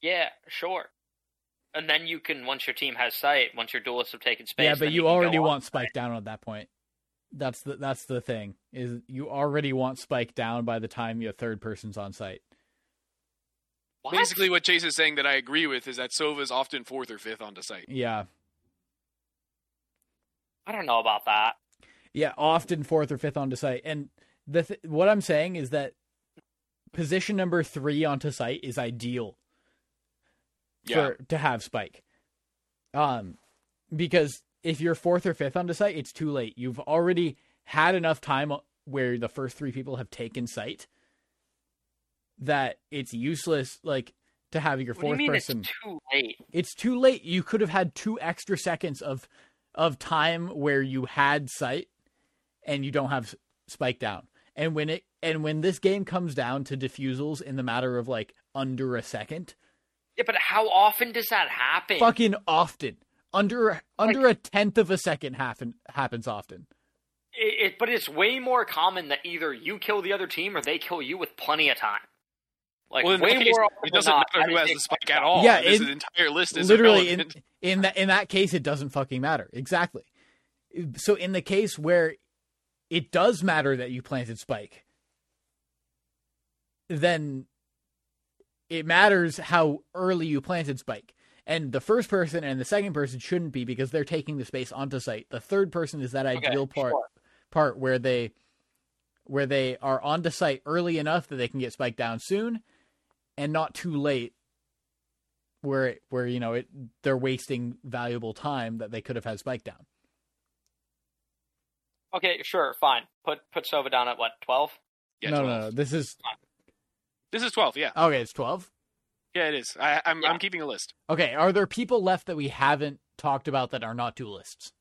Yeah, sure. And then you can once your team has sight, once your duelists have taken space. yeah, but then you already want Spike down at that point. That's the that's the thing is you already want Spike down by the time your third person's on site. What? Basically, what Chase is saying that I agree with is that Sova is often fourth or fifth onto site. Yeah, I don't know about that. yeah, often fourth or fifth onto site. And the th- what I'm saying is that position number three onto site is ideal Yeah. for to have Spike. Um, because if you're fourth or fifth onto site, it's too late. You've already had enough time where the first three people have taken site that it's useless. Like to have your What do you fourth mean person. it's too late? it's too late. You could have had two extra seconds of of time where you had sight and you don't have spike down. And when it and when this game comes down to defusals in the matter of like under a second, Yeah, but how often does that happen? fucking often. Under under a tenth of a second happen happens often. It, it, but it's way more common that either you kill the other team or they kill you with plenty of time. Like well, in way that case, more often it doesn't not, matter who has the spike Spike at all. Yeah, this in- entire list is literally in irrelevant. in that in that case it doesn't fucking matter exactly so in the case where it does matter that you planted spike then it matters how early you planted spike and the first person and the second person shouldn't be because they're taking the space onto site the third person is that Okay, ideal part sure. part where they where they are onto site early enough that they can get spiked down soon and not too late where it, where you know it they're wasting valuable time that they could have had spike down. Okay, sure, fine. Put put Sova down at what twelve? Yeah, no, 12. no, no. This is This is 12, yeah. okay. It's twelve. Yeah, it is. I, I'm, Yeah. I'm keeping a list. Okay, are there people left that we haven't talked about that are not duelists?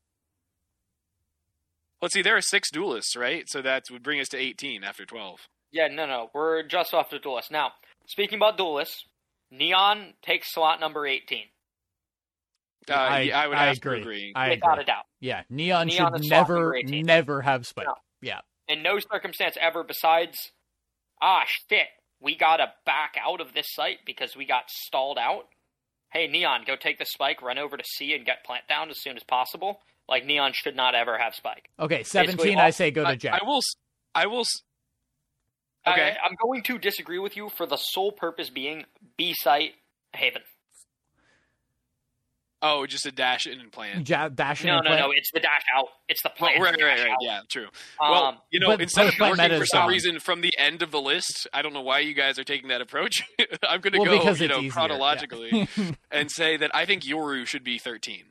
Let's see, there are six duelists, right? So that would bring us to 18 after 12. Yeah, no, no, we're just off the duelist now. Speaking about duelists, Neon takes slot number eighteen, Uh, I- yeah, I would I have agree. to agree. I without agree. a doubt. Yeah, neon, Neon should is slot number never never have spike. No. Yeah, In no circumstance ever, besides, ah shit, we gotta back out of this site because we got stalled out. Hey, Neon, go take the spike, run over to C, and get plant down as soon as possible. Like Neon should not ever have spike. Okay, seventeen. all- I say go to Jack. I will. I will. S- I- Okay. I'm going to disagree with you for the sole purpose being B site Haven. Oh, just a dash in and plan. Ja- dash in No, and no, play- no. It's the dash out. It's the Well, plan. right, the right, dash right. out. Yeah, true. Um, well, you know, but- instead but of working meta for some gone. reason from the end of the list, I don't know why you guys are taking that approach. <laughs> I'm going to Well, go, you know, easier, chronologically yeah. <laughs> and say that I think Yoru should be 13.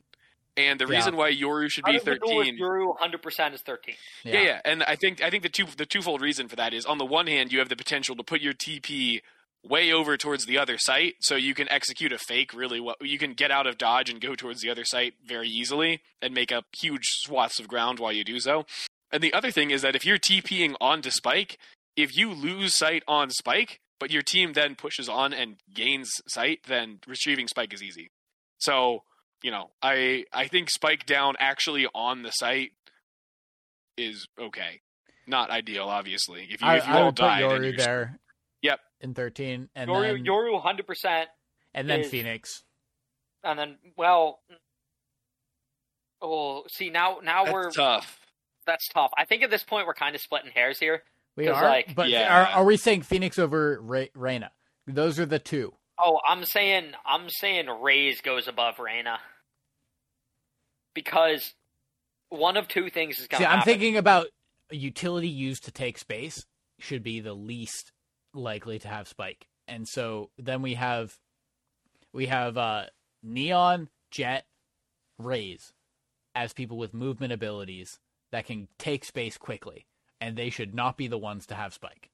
And the Yeah. reason why Yoru should Out be of the duelist, 13 Yoru 100% is 13. Yeah. yeah, and I think I think the two the twofold reason for that is on the one hand you have the potential to put your TP way over towards the other site, so you can execute a fake really well. You can get out of dodge and go towards the other site very easily and make up huge swaths of ground while you do so. And the other thing is that if you're TPing onto Spike, if you lose sight on Spike, but your team then pushes on and gains sight, then retrieving Spike is easy. So you know, I I think Spike down actually on the site is okay. Not ideal, obviously. If you I, if you I all would die, then Yoru you're there. Yep. In thirteen, and Yoru, then Yoru 100%, and then is- Phoenix. and then, well. Oh, see, now now we're tough. that's tough. I think at this point we're kind of splitting hairs here. We are, like- but Yeah. are, are we saying Phoenix over Re- Reyna? Those are the two. Oh, I'm saying I'm saying Raze goes above Reyna because one of two things is going See, to I'm happen. thinking about a utility used to take space should be the least likely to have spike, and so then we have we have uh, Neon, Jett, Rays as people with movement abilities that can take space quickly, and they should not be the ones to have spike.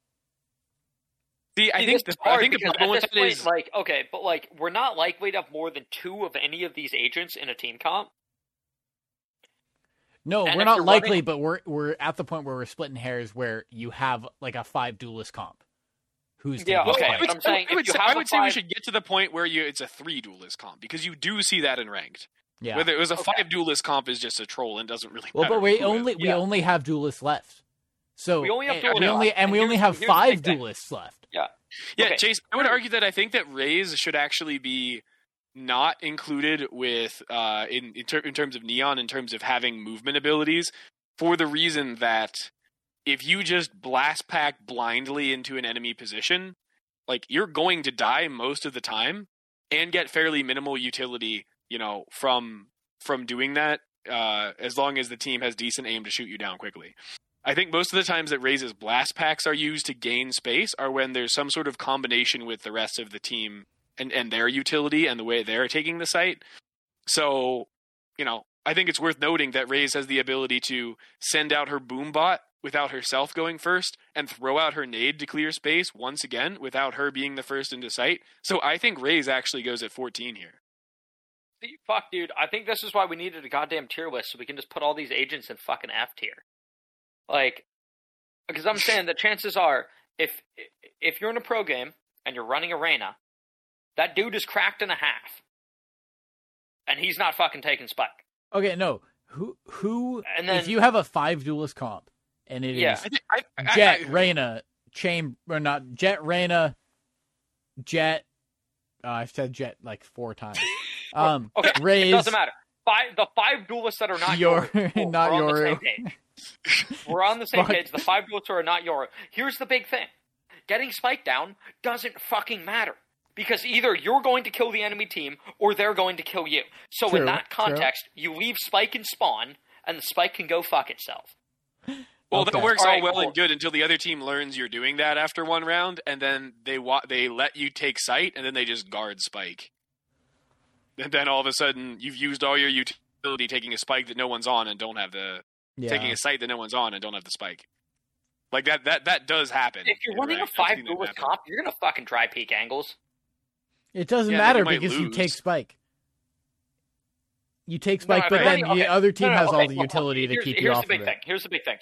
See, I See, think the, hard I think the problem at with this that point, is like okay, but like we're not likely to have more than two of any of these agents in a team comp. No, And we're not likely, running- but we're we're at the point where we're splitting hairs where you have like a five duelist comp. Who's Yeah, taking okay, I spike. would, but I'm saying I would if you say, have I a would say we should get to the point where you it's a three duelist comp because you do see that in ranked. yeah. Whether it was a Okay. five duelist comp is just a troll and doesn't really Well, matter. but we who only is. we Yeah. only have duelists left. So We only have and we only and and we only have five big duelists left. Yeah, Okay. Chase, I would argue that I think that Raze should actually be not included with uh, in in, ter- in terms of Neon in terms of having movement abilities for the reason that if you just blast pack blindly into an enemy position, like you're going to die most of the time and get fairly minimal utility, you know, from from doing that uh, as long as the team has decent aim to shoot you down quickly. I think most of the times that Raze's blast packs are used to gain space are when there's some sort of combination with the rest of the team and, and their utility and the way they're taking the site. So, you know, I think it's worth noting that Raze has the ability to send out her boom bot without herself going first and throw out her nade to clear space once again without her being the first into sight. So I think Raze actually goes at 14 here. Fuck, dude. I think this is why we needed a goddamn tier list so we can just put all these agents in fucking F tier. Like, because I'm saying the chances are, if if you're in a pro game and you're running a Reyna, that dude is cracked in a half, and he's not fucking taking spike. Okay, no. Who who And then- if you have a five duelist comp and it is Yeah. I, think- I, I- Jett, I- Reyna, Chain or not Jett, Reyna, Jett. Uh, I've said Jett like four times. <laughs> Um, Okay, Raze, it doesn't matter. Five, the five duelists that are not Your- your, <laughs> not we're on the Yoru. same page. We're on the same Fuck. page. The five duelists are not your. Here's the big thing: getting spike down doesn't fucking matter because either you're going to kill the enemy team or they're going to kill you. So True, in that true. context, you leave spike and spawn, and the spike can go fuck itself. Well, Okay. that works All all right, well cool. and good until the other team learns you're doing that after one round, and then they wa- they let you take sight, and then they just guard spike. And then all of a sudden, you've used all your utility taking a spike that no one's on, and don't have the yeah. taking a sight that no one's on, and don't have the spike. Like that that that does happen. If you're in running a five seen that duelist happen. comp, you're gonna fucking try peak angles. It doesn't Yeah, matter you might because you take spike. You take spike, if but then running- the other team No, no, has okay, all the look, look, utility to keep you off. here's the big of thing. Here's the big thing.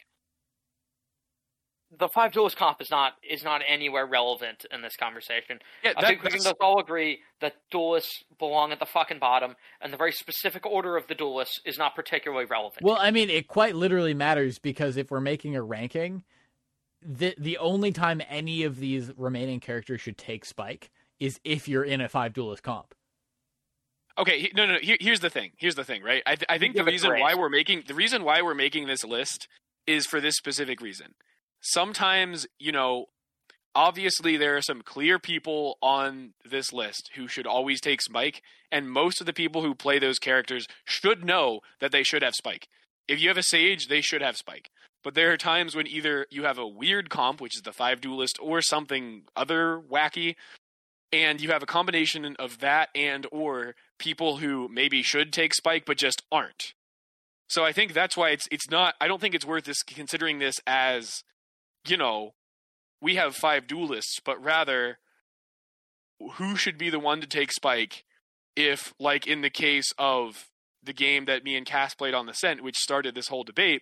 The five duelist comp is not is not anywhere relevant in this conversation. Yeah, I think we can just all agree that duelists belong at the fucking bottom, and the very specific order of the duelists is not particularly relevant. Well, I mean, it quite literally matters because if we're making a ranking, the the only time any of these remaining characters should take spike is if you're in a five duelist comp. Okay, no, no. no, Here, here's the thing. Here's the thing, right? I, th- I think the reason why we're making the reason why we're making this list is for this specific reason. Sometimes, you know, obviously there are some clear people on this list who should always take Spike, and most of the people who play those characters should know that they should have Spike. If you have a Sage, they should have Spike. But there are times when either you have a weird comp, which is the five duelist, or something other wacky, and you have a combination of that and or people who maybe should take spike but just aren't. So I think that's why it's it's not I don't think it's worth this considering this as you know we have five duelists but rather who should be the one to take spike if like in the case of the game that me and Cass played on the Ascent which started this whole debate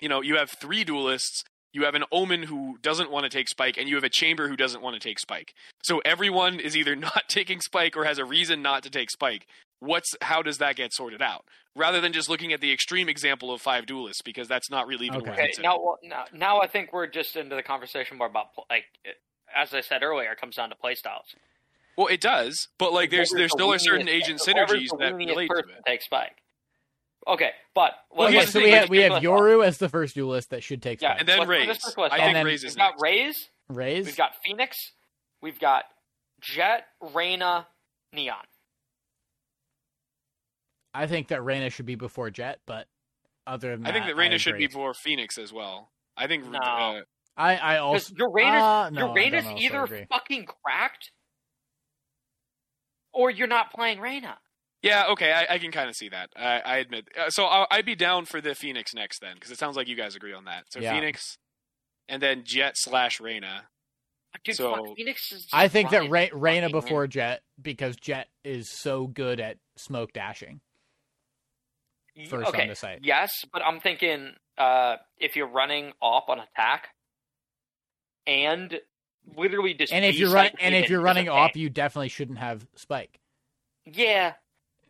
you know you have three duelists you have an omen who doesn't want to take spike and you have a chamber who doesn't want to take spike so everyone is either <laughs> not taking spike or has a reason not to take spike. What's how does that get sorted out? Rather than just looking at the extreme example of five duelists because that's not really even Okay. worth okay, considering. now, well, now now I think we're just into the conversation more about like as I said earlier, it comes down to playstyles. Well, it does, but like there's there Whoever's the still are certain agent whoever's synergies that weeniest relate to it. Take spike. Okay, but Well, Okay, here's let's the so we have we have Yoru as the first duelist that should take Yeah, Spike. And then let's do Raze. this first list. I think then- Raze is We've got next. Raze. Raze. We've got Phoenix. We've got Jett, Reyna, Neon. I think that Reyna should be before Jett, but other than that, I think that I Reyna should be before Phoenix as well. I think No. uh, I I also your Reyna's, Uh, no, your I Reyna's either agree. fucking cracked, or you're not playing Reyna. Yeah, okay, I, I can kind of see that. I, I admit. Uh, so I'll, I'd be down for the Phoenix next then, because it sounds like you guys agree on that. So Yeah. Phoenix, and then Jett slash Reyna. Dude, So- fuck, Phoenix is. Just I think that running Re- Reyna fucking- before Jett because Jet is so good at smoke dashing. First on okay, the site. Yes, but I'm thinking uh, if you're running op on attack, and literally just And if you're B-side running and if you're running okay. op, you definitely shouldn't have Spike. yeah.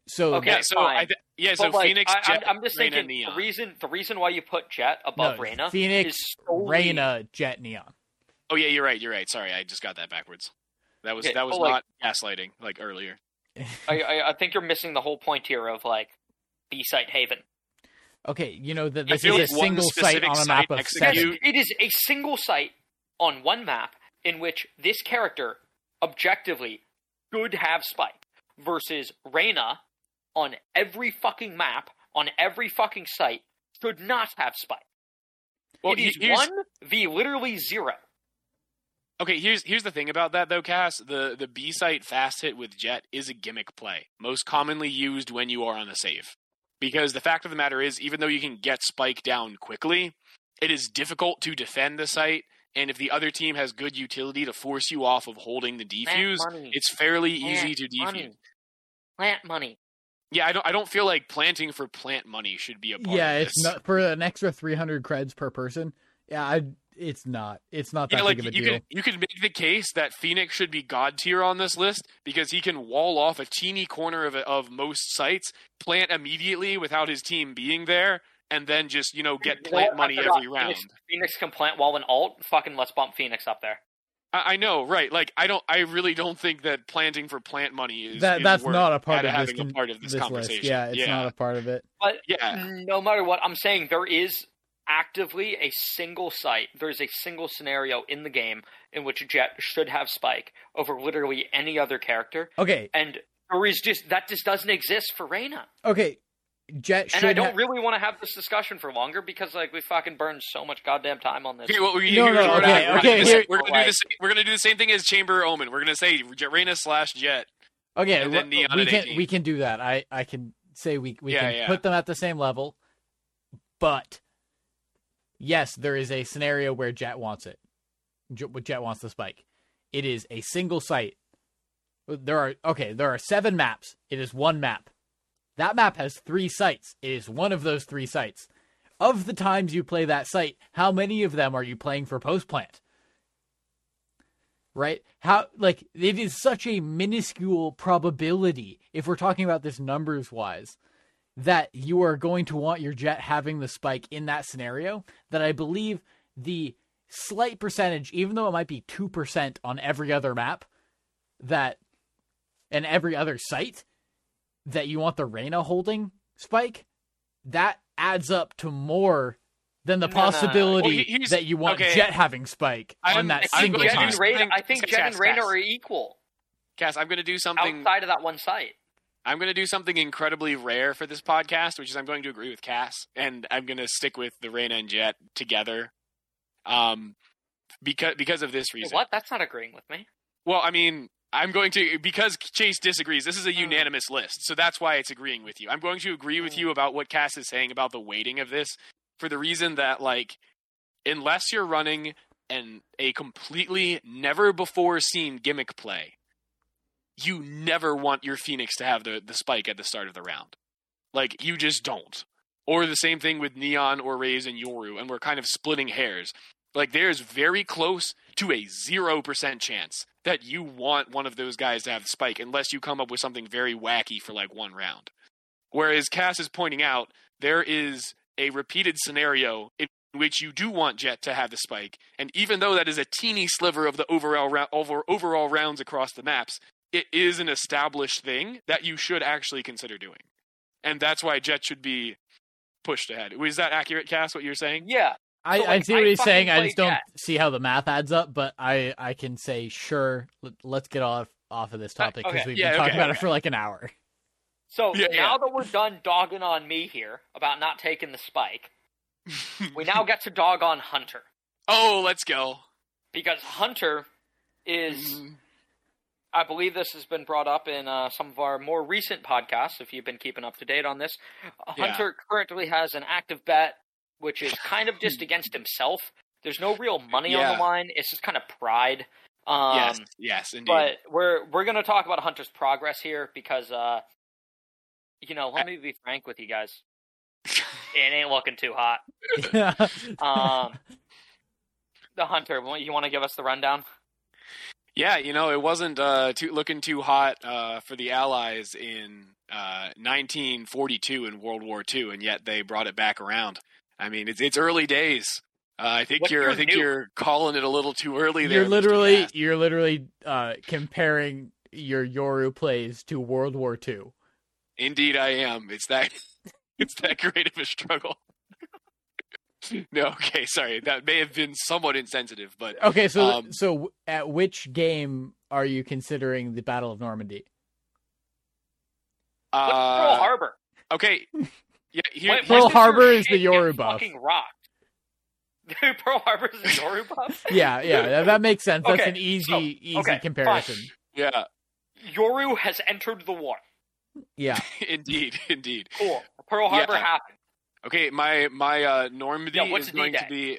So Okay. Yeah, so fine. I th- yeah, so like, Phoenix, I, Jett, I'm, I'm just Reyna, thinking Neon. the reason the reason why you put Jett no, above Reyna Phoenix, is solely, Reyna, Jett, Neon. Oh yeah, you're right. You're right. Sorry, I just got that backwards. That was Okay, that was but, like- not gaslighting like earlier. <laughs> I, I, I think you're missing the whole point here of like B site Haven. Okay, you know that this is like a single site on a map of next seven. it is a single site on one map in which this character objectively could have Spike versus Reyna on every fucking map on every fucking site should not have Spike. Well, it is he- here's- one v literally zero. Okay, here's here's the thing about that though, Cass. The the B site fast hit with Jett is a gimmick play, most commonly used when you are on the save. Because the fact of the matter is, even though you can get Spike down quickly, it is difficult to defend the site. And if the other team has good utility to force you off of holding the defuse, it's fairly Plant easy to defuse. Money. Plant money. Yeah, I don't I don't feel like planting for plant money should be a part Yeah, of it's not for an extra 300 creds per person. Yeah, I, it's not. It's not that Yeah, like big of a you deal. could you can make the case that Phoenix should be god tier on this list because he can wall off a teeny corner of of most sites, plant immediately without his team being there, and then just you know get plant money every round. Phoenix, Phoenix can plant wall and ult. Fucking let's bump Phoenix up there. I, I know, right? Like I don't, I really don't think that planting for plant money is that is that's worth not a part of this, having con- a part of this, this conversation. list. Yeah, it's yeah, not a part of it. But yeah. no matter what, I'm saying there is actively a single site. There's a single scenario in the game in which Jett should have Spike over literally any other character, Okay, and or is just that just doesn't exist for Reyna. okay. Jett should And I don't ha- really want to have this discussion for longer because like we fucking burned so much goddamn time on this. Okay, well, we, No, here's no, what we're okay, gonna- okay, do the same- We're gonna do the same, we're gonna do the same thing as Chamber Omen. We're gonna say Reyna slash Jett. Okay, And then Neon we can 18. we can do that. I I can say we we Yeah, can yeah. put them at the same level, but yes, there is a scenario where Jett wants it. Jett wants the spike. It is a single site. There are okay. There are seven maps. It is one map. That map has three sites. It is one of those three sites. Of the times you play that site, how many of them are you playing for post plant? right? How like it is such a minuscule probability if we're talking about this numbers wise that you are going to want your Jett having the spike in that scenario that I believe the slight percentage even though it might be 2% on every other map that and every other site that you want the Reyna holding spike that adds up to more than the No, no, no. possibility Well, that you want okay. Jett having spike on I'm- that I think single going Jett to time. and Reyna, I think Jett and Reyna are equal Cass, I'm gonna do something. outside of that one site. I'm going to do something incredibly rare for this podcast, which is I'm going to agree with Cass, and I'm going to stick with the Reyna and Jett together, um, because because of this reason. What? That's not agreeing with me. Well, I mean, I'm going to because Chase disagrees. This is Oh. a unanimous list, so that's why it's agreeing with you. I'm going to agree with Mm. you about what Cass is saying about the weighting of this, for the reason that like, unless you're running an a completely never before seen gimmick play, you never want your Phoenix to have the the spike at the start of the round. Like you just don't. Or the same thing with Neon or Raze and Yoru, and we're kind of splitting hairs. Like there's very close to a zero percent chance that you want one of those guys to have the spike unless you come up with something very wacky for like one round. Whereas Cass is pointing out there is a repeated scenario in which you do want Jett to have the spike, and even though that is a teeny sliver of the overall rou- over, overall rounds across the maps, it is an established thing that you should actually consider doing. and that's why Jett should be pushed ahead. Was that accurate, Cass? What you're saying? Yeah. I, So, I like, see what I he's saying. I just don't that. see how the math adds up. But I I can say sure. Let, let's get off off of this Uh, topic because okay. we've Yeah, been talking okay, about it for like an hour. So Yeah, now yeah. that we're done dogging on me here about not taking the spike, <laughs> we now get to dog on Hunter oh, let's go. because Hunter is. Mhm. I believe this has been brought up in uh, some of our more recent podcasts. If you've been keeping up to date on this, Uh, Yeah. Hunter currently has an active bet, which is kind of just against himself. There's no real money on the line. It's just kind of pride. Um, yes, yes, indeed. But we're we're gonna talk about Hunter's progress here because uh you know, let me be frank with you guys. It ain't looking too hot. <laughs> Um the Hunter, you want to give us the rundown? Yeah, you know, it wasn't uh, too, looking too hot uh, for the Allies in uh, 1942 in World War II, and yet they brought it back around. I mean, it's it's early days. Uh, I think What's you're I think new- you're calling it a little too early. There, you're literally you're literally uh, comparing your Yoru plays to World War II. Indeed, I am. It's that <laughs> it's that great of a struggle. <laughs> no, okay, sorry. That may have been somewhat insensitive, but Okay, so Um, so at which game are you considering the Battle of Normandy? What's Pearl uh, Harbor? okay. Yeah, <laughs> here, When- <laughs> Pearl Harbor is the shit get Yoru. Fucking rocked. Pearl Harbor is the Yoru buff. Yeah, yeah, that, that makes sense. That's Okay, an easy so- easy okay, fine. comparison. yeah, Yoru has entered the war. Yeah. indeed, indeed. Cool. Pearl Harbor Yeah. happened. Okay, my my uh, Normandy Yeah, what's is going to D-Day? be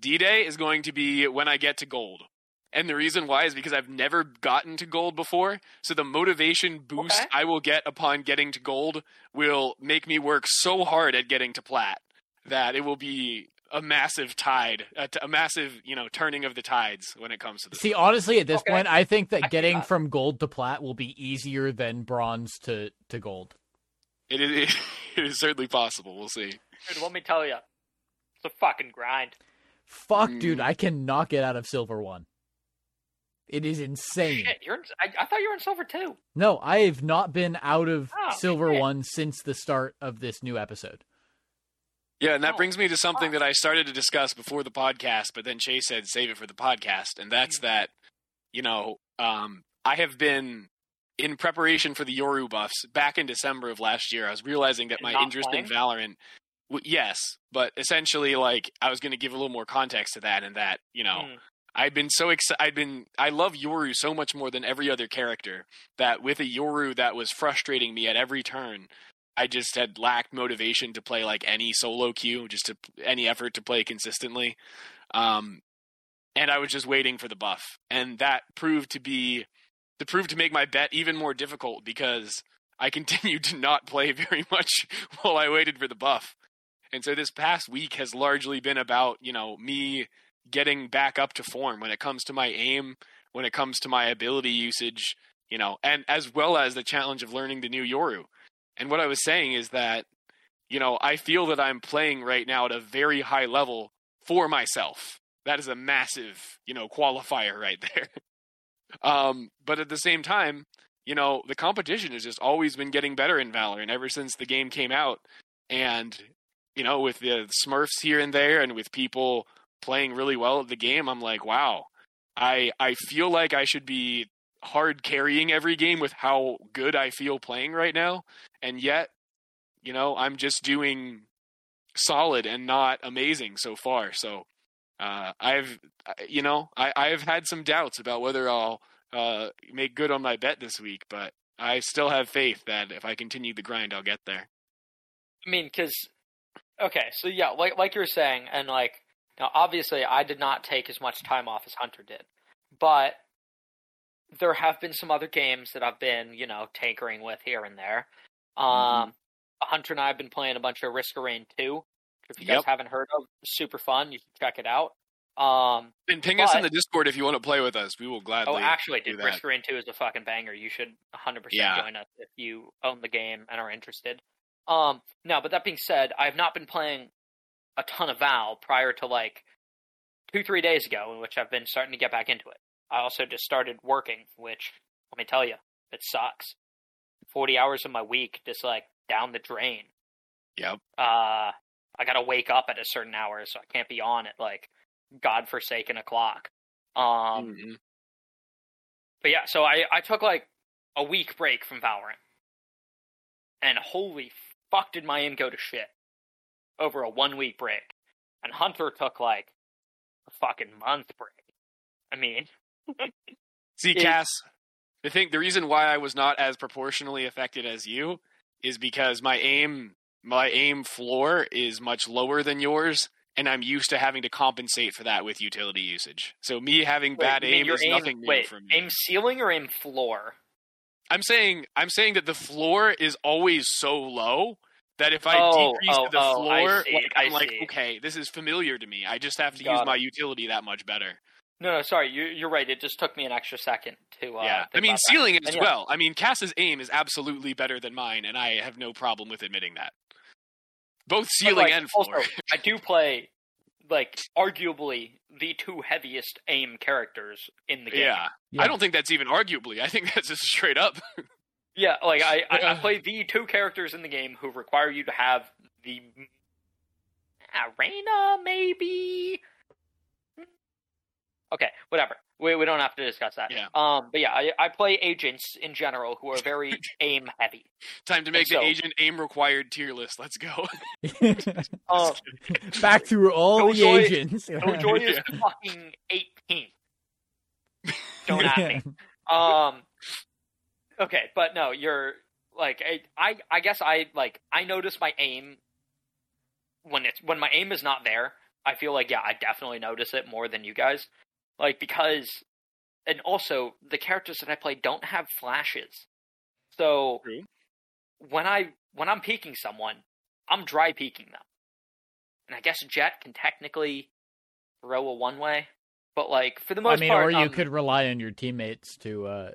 D Day is going to be when I get to gold. And the reason why is because I've never gotten to gold before. So the motivation boost Okay. I will get upon getting to gold will make me work so hard at getting to plat that it will be a massive tide, a, t- a massive, you know, turning of the tides when it comes to this. See, honestly, at this Okay. point, I think that I getting that. from gold to plat will be easier than bronze to, to gold. It is, <laughs> it is certainly possible. We'll see. Dude, let me tell you. It's a fucking grind. Fuck, Mm. dude, I cannot get out of silver one. It is insane. Shit, you're in, I, I thought you were in silver too. No, I have not been out of Oh, silver shit. one since the start of this new episode. Yeah, and that Oh, brings me to something that I started to discuss before the podcast, but then Chase said save it for the podcast, and that's that, you know, um, I have been in preparation for the Yoru buffs back in December of last year. I was realizing that my interest in? Valorant, w- yes, but essentially, like, I was going to give a little more context to that, and that, you know, Hmm. I'd been so excited. I'd been I love Yoru so much more than every other character that with a Yoru that was frustrating me at every turn, I just had lacked motivation to play like any solo queue, just to any effort to play consistently. Um, and I was just waiting for the buff, and that proved to be to prove to make my bet even more difficult because I <laughs> continued to not play very much <laughs> while I waited for the buff. And so this past week has largely been about, you know, me getting back up to form when it comes to my aim, when it comes to my ability usage, you know, and as well as the challenge of learning the new Yoru. And what I was saying is that, you know, I feel that I'm playing right now at a very high level for myself. That is a massive, you know, qualifier <laughs> right there. Um, but at the same time, you know, the competition has just always been getting better in Valorant ever since the game came out. And, you know, with the Smurfs here and there and with people playing really well at the game, I'm like, wow, I I feel like I should be hard carrying every game with how good I feel playing right now, and yet, you know, I'm just doing solid and not amazing so far. So, uh, I've you know I I've had some doubts about whether I'll uh, make good on my bet this week, but I still have faith that if I continue the grind, I'll get there. I mean, because okay, so yeah, like like you were saying, and like now, obviously, I did not take as much time off as Hunter did, but there have been some other games that I've been, you know, tinkering with here and there. Um, Hunter and I have been playing a bunch of Risk of Rain 2. Which If you guys haven't heard of, super fun. You can check it out. Um, And ping us in the Discord if you want to play with us. We will gladly. oh, actually, do dude, that. Risk of Rain 2 is a fucking banger. You should 100% Yeah. join us if you own the game and are interested. Um, no, but that being said, I've not been playing a ton of Val prior to like two, three days ago, in which I've been starting to get back into it. I also just started working, which let me tell you, it sucks. Forty hours of my week just like down the drain. Yep. Uh, I gotta wake up at a certain hour, so I can't be on at like godforsaken o'clock. Um, Mhm. but yeah, so I I took like a week break from Valorant, and holy fuck, did my aim go to shit over a one week break. And Hunter took like a fucking month break. I mean, <laughs> See, Cass, I think the reason why I was not as proportionally affected as you is because my aim my aim floor is much lower than yours, and I'm used to having to compensate for that with utility usage. So me having wait, bad aim is nothing new wait, for me. aim ceiling or aim floor? I'm saying I'm saying that the floor is always so low that if I Oh, decrease oh, the oh, floor, see, like, I I'm like, see. okay, this is familiar to me. I just have to Got use it. my utility that much better. No, no, sorry, you, you're right. It just took me an extra second to. Uh, yeah, I mean about that. ceiling as yeah, well. I mean Cass's aim is absolutely better than mine, and I have no problem with admitting that. Both ceiling like, and floor. Also, I do play like arguably the two heaviest aim characters in the game. yeah. Yeah. I don't think that's even arguably. I think <laughs> that's just straight up. Yeah, like I, I, I <laughs> play the two characters in the game who require you to have the Arena, maybe. Okay, whatever. We we don't have to discuss that. Yeah. Um, but yeah, I, I play agents in general who are very <laughs> aim heavy. Time to make so- the agent aim required tier list. Let's go. <laughs> <laughs> Um, Back through all the Killjoy- agents. Killjoy is fucking eighteen. Don't at me. Um. Okay, but no, you're like I, I. I guess I like. I notice my aim when it's when my aim is not there. I feel like yeah, I definitely notice it more than you guys. Like because, and also the characters that I play don't have flashes, so True. when I when I'm peeking someone, I'm dry peeking them, and I guess Jett can technically throw a one way, but like for the most I mean, part, or you um, could rely on your teammates to uh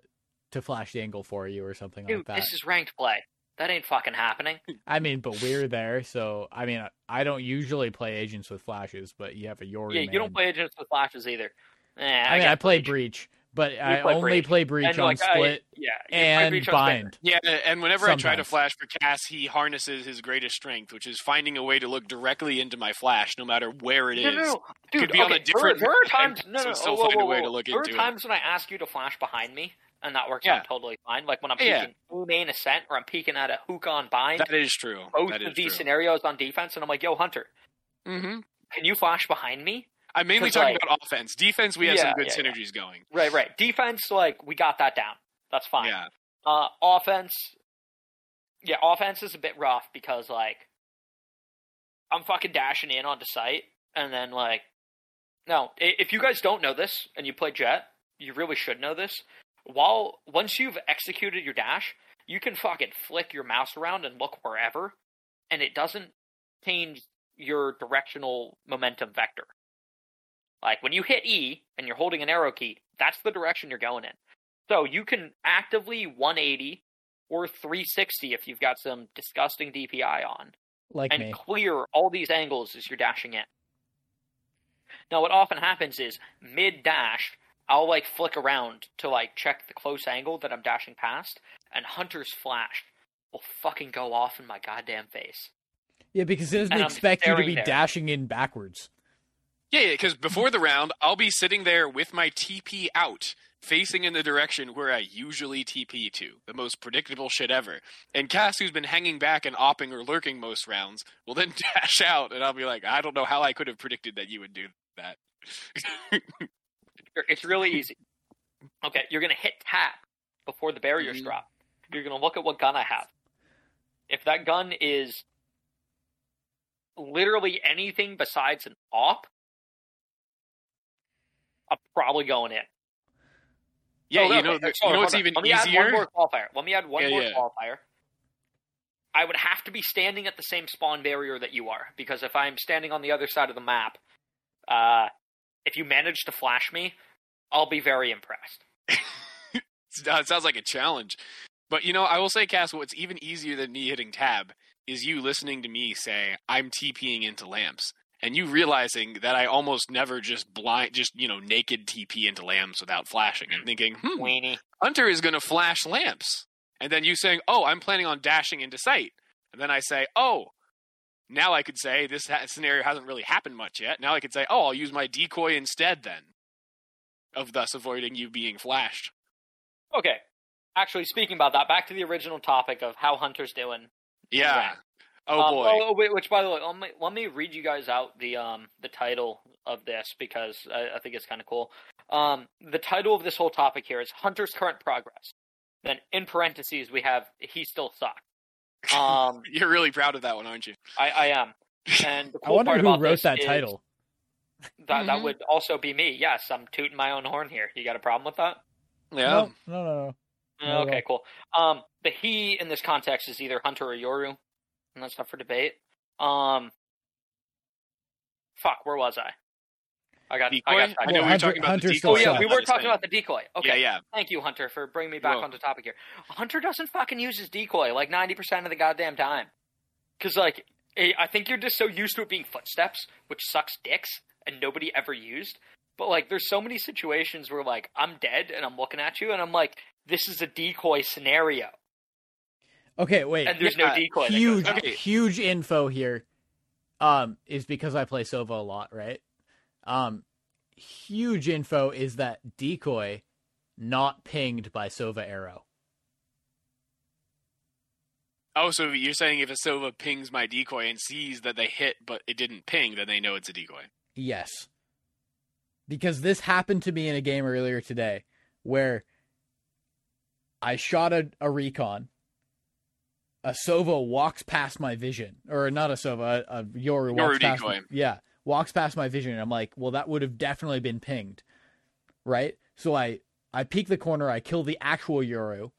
to flash the angle for you or something Dude, like that. this is ranked play. That ain't fucking happening. <laughs> I mean, but we're there, so I mean, I don't usually play agents with flashes, but you have a Yoru. yeah, you don't play agents with flashes either. Eh, I mean, I play Breach. breach, but I play only Breach. play breach And, on like, I- split yeah, and Breach on bind. Yeah, and whenever I try to flash for Cass, he harnesses his greatest strength, which is finding a way to look directly into my flash, no matter where it is. No, no, no. Dude, Could be on okay, a different there, there are times. No, so no, still whoa, find a whoa, way to look There are into it. times when I ask you to flash behind me, and that works Yeah. out totally fine. Like when I'm Yeah. peeking full main ascent, or I'm peeking at a hook on bind. That is true. both that of is these true. scenarios on defense, and I'm like, "Yo, Hunter, mm-hmm. can you flash behind me?" I'm mainly talking like- about offense. Defense, we have Yeah, some good yeah, yeah. synergies going. Right, right. Defense, like we got that down. That's fine. Yeah, Uh, offense, yeah, offense is a bit rough because like I'm fucking dashing in onto site, and then like, no, if you guys don't know this and you play Jett, you really should know this. While once you've executed your dash, you can fucking flick your mouse around and look wherever, and it doesn't change your directional momentum vector. Like when you hit E and you're holding an arrow key, that's the direction you're going in. So you can actively 180 or 360 if you've got some disgusting DPI on, like and me. clear all these angles as you're dashing in. Now, what often happens is mid dash, I'll like flick around to like check the close angle that I'm dashing past, and Hunter's flash will fucking go off in my goddamn face. Yeah, because it doesn't expect you to be there. dashing in backwards. Yeah, because before the round, I'll be sitting there with my TP out, facing in the direction where I usually TP to, the most predictable shit ever. And Cass, who's been hanging back and opping or lurking most rounds, will then <laughs> dash out, and I'll be like, I don't know how I could have predicted that you would do that. It's really easy. Okay, you're gonna hit tab before the barriers Mhm. drop. You're gonna look at what gun I have. If that gun is literally anything besides an op, I'm probably going in. yeah, Oh, no, you know, okay, you know on, what's on. even Let me add easier? one more qualifier. Let me add one Yeah, more yeah. qualifier. I would have to be standing at the same spawn barrier that you are, because if I'm standing on the other side of the map, uh, if you manage to flash me, I'll be very impressed. <laughs> It sounds like a challenge. But you know, I will say, Cass, what's even easier than me hitting tab is you listening to me say, I'm TPing into lamps. And you realizing that I almost never just blind, just, you know, naked TP into lamps without flashing and thinking, hmm, Weenie. Hunter is going to flash lamps. And then you saying, oh, I'm planning on dashing into site. And then I say, oh, now I could say this ha- scenario hasn't really happened much yet. Now I could say, oh, I'll use my decoy instead then, of thus avoiding you being flashed. Okay. Actually, speaking about that, back to the original topic of how Hunter's doing. Yeah. Right. Oh Um, boy. oh, wait, which, by the way, let me, let me read you guys out the um the title of this because I, I think it's kind of cool. Um, the title of this whole topic here is Hunter's current progress. Then in parentheses we have he still sucks. Um, <laughs> You're really proud of that one, aren't you? I, I am. And the <laughs> I cool wonder part who about wrote that title. That that Mhm. would also be me. Yes, I'm tooting my own horn here. You got a problem with that? Yeah. No, no, no, no. Not at Okay, cool. Um, the he in this context is either Hunter or Yoru, and that's up for debate. Um, fuck, where was I? I got. I got. I sidetracked. know we were Hunter- talking about Hunter the still Oh yeah, we were talking thing. about the decoy. Okay, Yeah, yeah. thank you, Hunter, for bringing me back You're onto topic here. Hunter doesn't fucking use his decoy like ninety percent of the goddamn time, because like eh, I think you're just so used to it being footsteps, which sucks dicks, and nobody ever used. But like, there's so many situations where like I'm dead and I'm looking at you, and I'm like, this is a decoy scenario, Okay, wait. and there's Yeah, no decoy. that goes huge. Okay. huge info here. Um, is because I play Sova a lot, right? Um, huge info is that decoy not pinged by Sova arrow. Oh, so you're saying if a Sova pings my decoy and sees that they hit but it didn't ping, then they know it's a decoy. Yes. Because this happened to me in a game earlier today where I shot a, a recon. A Sova walks past my vision. Or not a Sova, a, a Yoru walks Yoru past decoy. Yeah. Walks past my vision and I'm like, well that would have definitely been pinged. Right? So I I peek the corner, I kill the actual Yoru.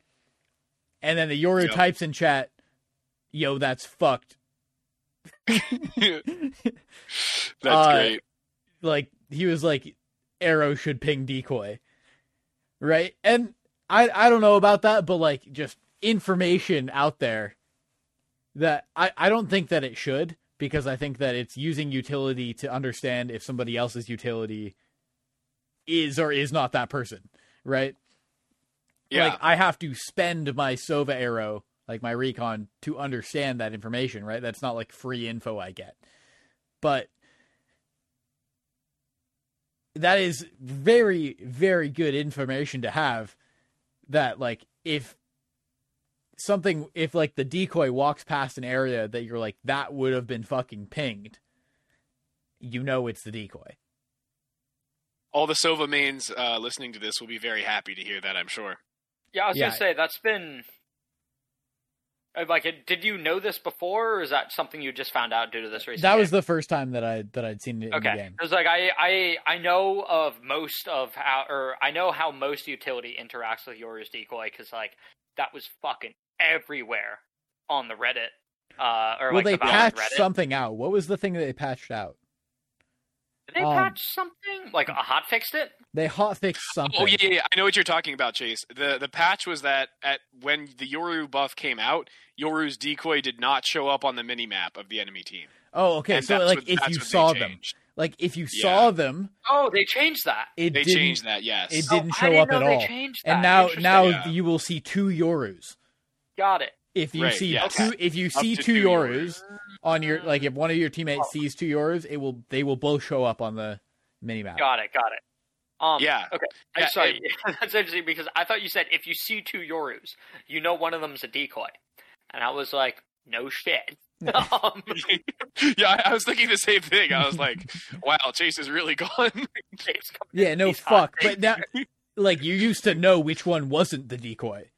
And then the Yoru Yep. types in chat, yo, that's fucked. <laughs> <laughs> That's Uh, great. like he was like arrow should ping decoy right and i i don't know about that but like just information out there that i i don't think that it should because i think that it's using utility to understand if somebody else's utility is or is not that person right? Yeah. like i have to spend my sova arrow like my recon to understand that information right? That's not like free info i get. But that is very very good information to have that like if something if like the decoy walks past an area that you're like that would have been fucking pinged you know it's the decoy All the Sova mains uh, listening to this will be very happy to hear that, I'm sure. Yeah, I was Yeah. gonna say that's been uh, like. Did you know this before, or is that something you just found out due to this recent? that was game? the first time that i that i'd seen it in the okay. game It was like I I I know of most of how, or I know how most utility interacts with Yoru's decoy because like that was fucking everywhere on the Reddit. Uh, or well like they the patched Reddit. something out what was the thing that they patched out Did they um, patch something? Like a hot fixed it? they hot fixed something Oh yeah, yeah, yeah, I know what you're talking about, Chase. The the patch was that at when the Yoru buff came out, Yoru's decoy did not show up on the mini map of the enemy team. oh okay And so like what- if you saw them like if you Yeah. saw them Oh, they changed that. it They didn't changed that, yes. it Oh, didn't I show didn't up know at they all. changed and now now Yeah. you will see two yorus got it. if you Right, see yes. two if you Up see two two yorus on your like if one of your teammates sees two yorus it will they will both show up on the mini map Got it. Got it. Um, Yeah. Okay. I'm Yeah, sorry. <laughs> That's interesting because I thought you said if you see two Yorus, you know one of them's a decoy, and I was like, no shit. <laughs> <laughs> um, yeah, I, I was thinking the same thing. I was like, "Wow, Chase is really gone." James yeah no with hot fuck but takes. now like you used to know which one wasn't the decoy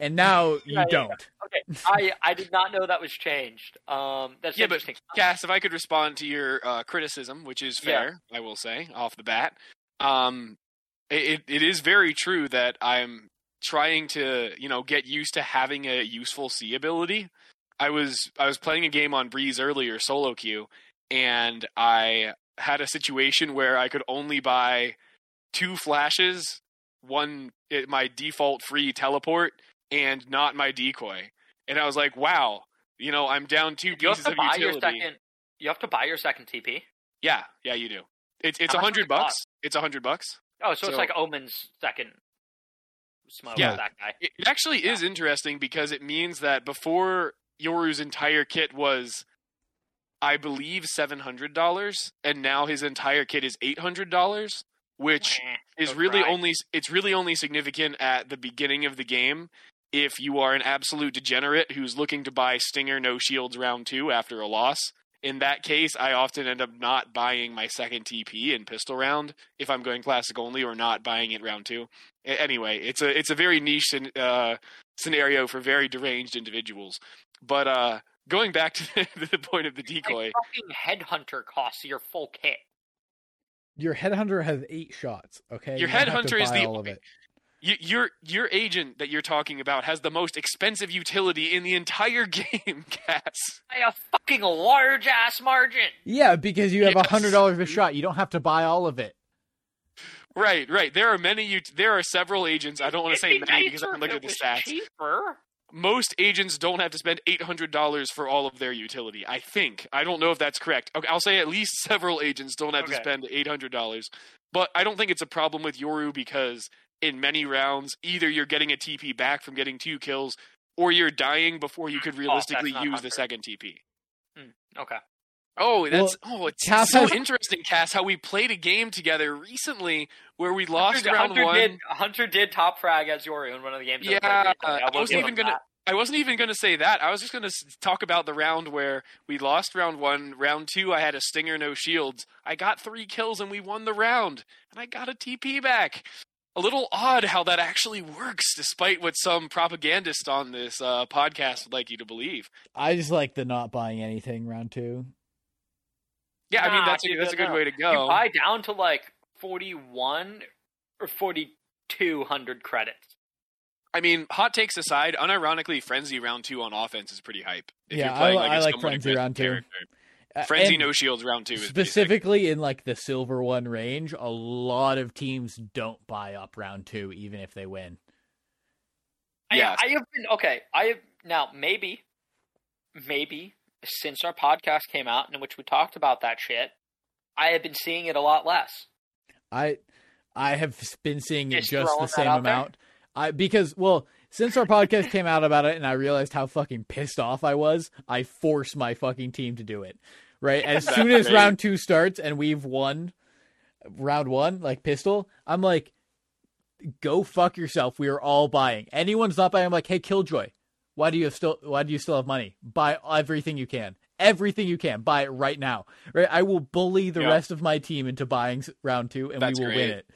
and now you Yeah, yeah, don't okay, I I did not know that was changed. Um, that's Yeah, but. Cass, if I could respond to your uh, criticism, which is Yeah. fair, I will say off the bat, um, it it is very true that I'm trying to you know get used to having a useful C ability. I was I was playing a game on Breeze earlier, solo queue, and I had a situation where I could only buy two flashes, one it, my default free teleport, and not my decoy. And I was like, wow, you know, I'm down two you pieces to of utility. your second. You have to buy your second TP. Yeah, yeah, you do. It's it's a hundred bucks. It's a hundred bucks. Oh, so, it's like Omen's second smoke. Yeah. that guy. It, it actually is interesting because it means that before Yoru's entire kit was, I believe, seven hundred dollars, and now his entire kit is eight hundred dollars, which is really only it's really only significant at the beginning of the game if you are an absolute degenerate who's looking to buy Stinger no shields round two after a loss. In that case, I often end up not buying my second TP in pistol round if I'm going classic only, or not buying it round two. Anyway, it's a it's a very niche uh, scenario for very deranged individuals. But uh, going back to <laughs> the point of the decoy, Like fucking headhunter costs your full kit. Your headhunter has eight shots. Okay, Your You don't have to headhunter is buy the- all. Y- your your agent that you're talking about has the most expensive utility in the entire <laughs> game, Cass. By a fucking large ass margin. Yeah, because you have a Yes. hundred dollars a shot. You don't have to buy all of it. Right, right. There are many. Ut- there are several agents. I don't want to say many because I can look at the stats. Cheaper. Most agents don't have to spend eight hundred dollars for all of their utility. I think. I don't know if that's correct. Okay, I'll say at least several agents don't have to spend eight hundred dollars. But I don't think it's a problem with Yoru because in many rounds, either you're getting a TP back from getting two kills, or you're dying before you could oh, realistically not use the second TP. Hmm, okay. Oh, that's oh, it's Cass so has- interesting, Cass. How we played a game together recently where we lost Hunter, round Hunter one. did Hunter did top frag as Yoru in one of the games. Yeah, I. I wasn't even gonna- that. I wasn't even going to say that. I was just going to talk about the round where we lost round one. Round two, I had a stinger, no shields. I got three kills and we won the round, and I got a TP back. A little odd how that actually works, despite what some propagandist on this uh, podcast would like you to believe. I just like the not buying anything round two. Yeah, I mean Nah, that's a, that's a good no. way to go. You go. buy down to like forty-one or forty-two hundred credits. I mean, hot takes aside, unironically, Frenzy round two on offense is pretty hype. If Yeah, you're I playing li- like I a like Frenzy round two. character. Uh, Frenzy and no shields round two is pretty specifically in like the silver one range. A lot of teams don't buy up round two, even if they win. Yes. I, I have been okay. I have now maybe, maybe since our podcast came out in which we talked about that shit, I have been seeing it a lot less. I I have been seeing it Just just the same out there? amount. I because well, since our podcast came out about it and I realized how fucking pissed off I was, I forced my fucking team to do it. Right? As That's soon as great. round 2 starts and we've won round 1 like pistol, I'm like go fuck yourself. We are all buying. Anyone's not buying I'm like, "Hey Killjoy, why do you still why do you still have money? Buy everything you can. Everything you can. Buy it right now." Right? I will bully the Yeah. rest of my team into buying round 2 and That's we will win it.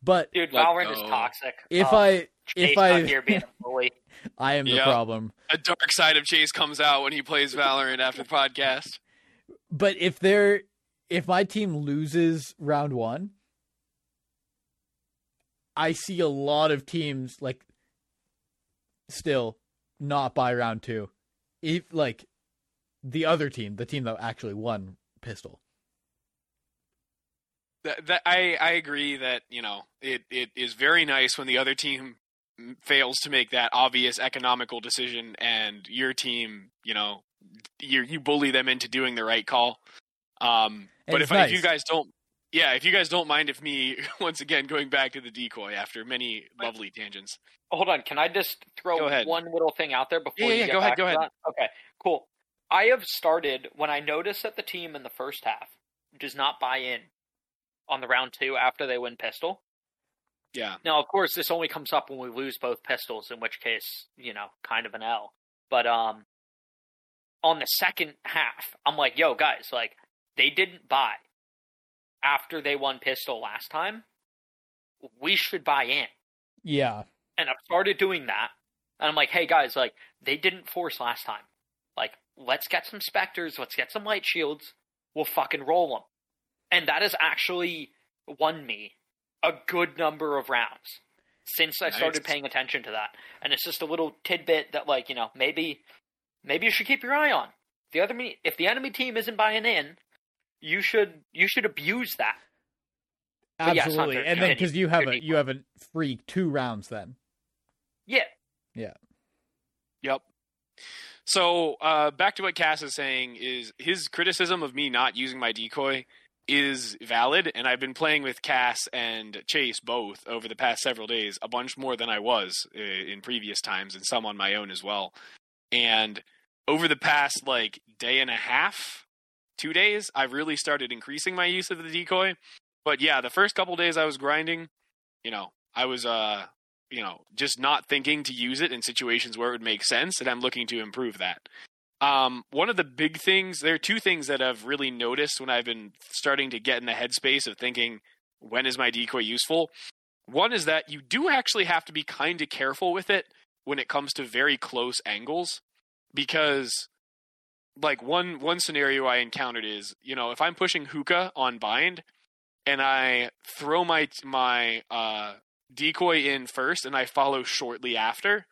But Dude, Let's Valorant is toxic. if Oh, I if Chase I out here being a bully. <laughs> I am the problem. A dark side of Chase comes out when he plays Valorant after the podcast. But if they're if my team loses round 1, I see a lot of teams like still not by round 2. If like the other team, the team that actually won pistol. That, that I I agree that you know it it is very nice when the other team fails to make that obvious economical decision and your team you know you you bully them into doing the right call. Um, but it's if, I, if you guys don't. Yeah, if you guys don't mind if me <laughs> once again going back to the decoy after many lovely tangents. Hold on, can I just throw ahead. one little thing out there before Yeah, you yeah, get go ahead, go ahead. that? Okay, cool. I have started when I notice that the team in the first half does not buy in on the round two after they win pistol. Yeah, Now, of course, this only comes up when we lose both pistols, in which case, you know, kind of an L. But um, on the second half, I'm like, yo, guys, like they didn't buy after they won pistol last time. We should buy in Yeah. and I've started doing that. And I'm like, hey guys, like they didn't force last time. Like, let's get some specters, let's get some light shields. We'll fucking roll them. And that has actually won me a good number of rounds since I started Nice. paying attention to that. And it's just a little tidbit that, like, you know, maybe maybe you should keep your eye on. The other me, if the enemy team isn't buying in, you should you should abuse that. But yes, Absolutely. Hunter, and then cuz you have a you have a free two rounds then. Yeah. Yeah, Yep. So uh, back to what Cass is saying is his criticism of me not using my decoy is valid, and I've been playing with Cass and Chase both over the past several days, a bunch more than I was uh, in previous times, and some on my own as well. And over the past like day and a half, two days, I've really started increasing my use of the decoy. But yeah, the first couple days I was grinding, you know, I was uh you know, just not thinking to use it in situations where it would make sense, and I'm looking to improve that. Um, one of the big things, there are two things that I've really noticed when I've been starting to get in the headspace of thinking, when is my decoy useful? One is that you do actually have to be kind of careful with it when it comes to very close angles, because like one one scenario I encountered is, you know, if I'm pushing hookah on bind and I throw my my uh, decoy in first and I follow shortly after.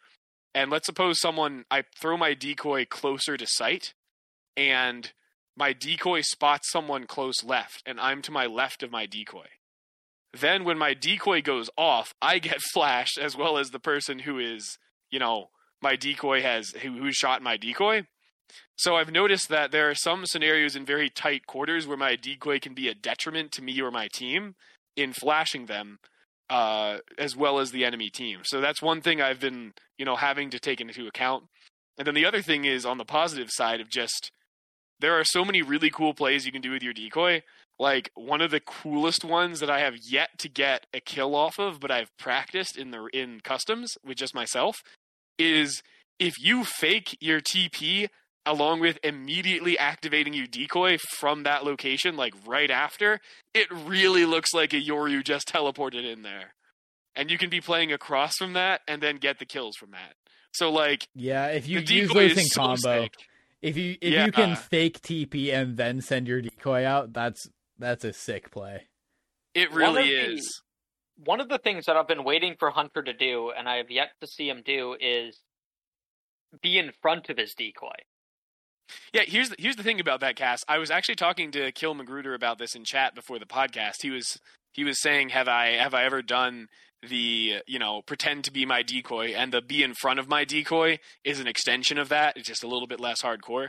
And let's suppose someone, I throw my decoy closer to site and my decoy spots someone close left and I'm to my left of my decoy. Then when my decoy goes off, I get <laughs> flashed as well as the person who is, you know, my decoy has, who, who shot my decoy. So I've noticed that there are some scenarios in very tight quarters where my decoy can be a detriment to me or my team in flashing them uh, as well as the enemy team. So that's one thing I've been, you know, having to take into account. And then the other thing is on the positive side of just there are so many really cool plays you can do with your decoy. Like one of the coolest ones that I have yet to get a kill off of, but I've practiced in the in customs with just myself, is if you fake your TP along with immediately activating your decoy from that location, like right after, it really looks like a Yoru just teleported in there. And you can be playing across from that and then get the kills from that. So like Yeah, if you use decoy those in so combo, sick. if you if Yeah. you can fake TP and then send your decoy out, that's that's a sick play. It One of really the- is. One of the things that I've been waiting for Hunter to do, and I have yet to see him do, is be in front of his decoy. Yeah, here's the, here's the thing about that Cass. I was actually talking to Kill Magruder about this in chat before the podcast. He was he was saying, "Have I have I ever done the you know pretend to be my decoy and the be in front of my decoy is an extension of that. It's just a little bit less hardcore.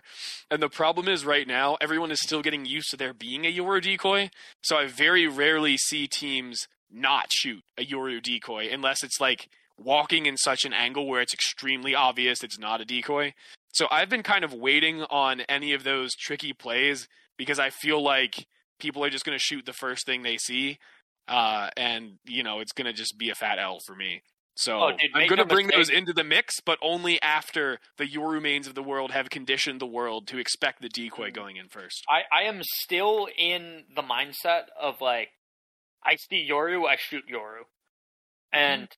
And the problem is right now everyone is still getting used to there being a Yoru decoy. So I very rarely see teams not shoot a Yoru decoy unless it's like walking in such an angle where it's extremely obvious it's not a decoy. So I've been kind of waiting on any of those tricky plays because I feel like people are just going to shoot the first thing they see, uh, and you know it's going to just be a fat L for me. So Oh, dude, I'm going to no bring those into the mix, but only after the Yoru mains of the world have conditioned the world to expect the decoy Mm. going in first. I, I am still in the mindset of like I see Yoru, I shoot Yoru. And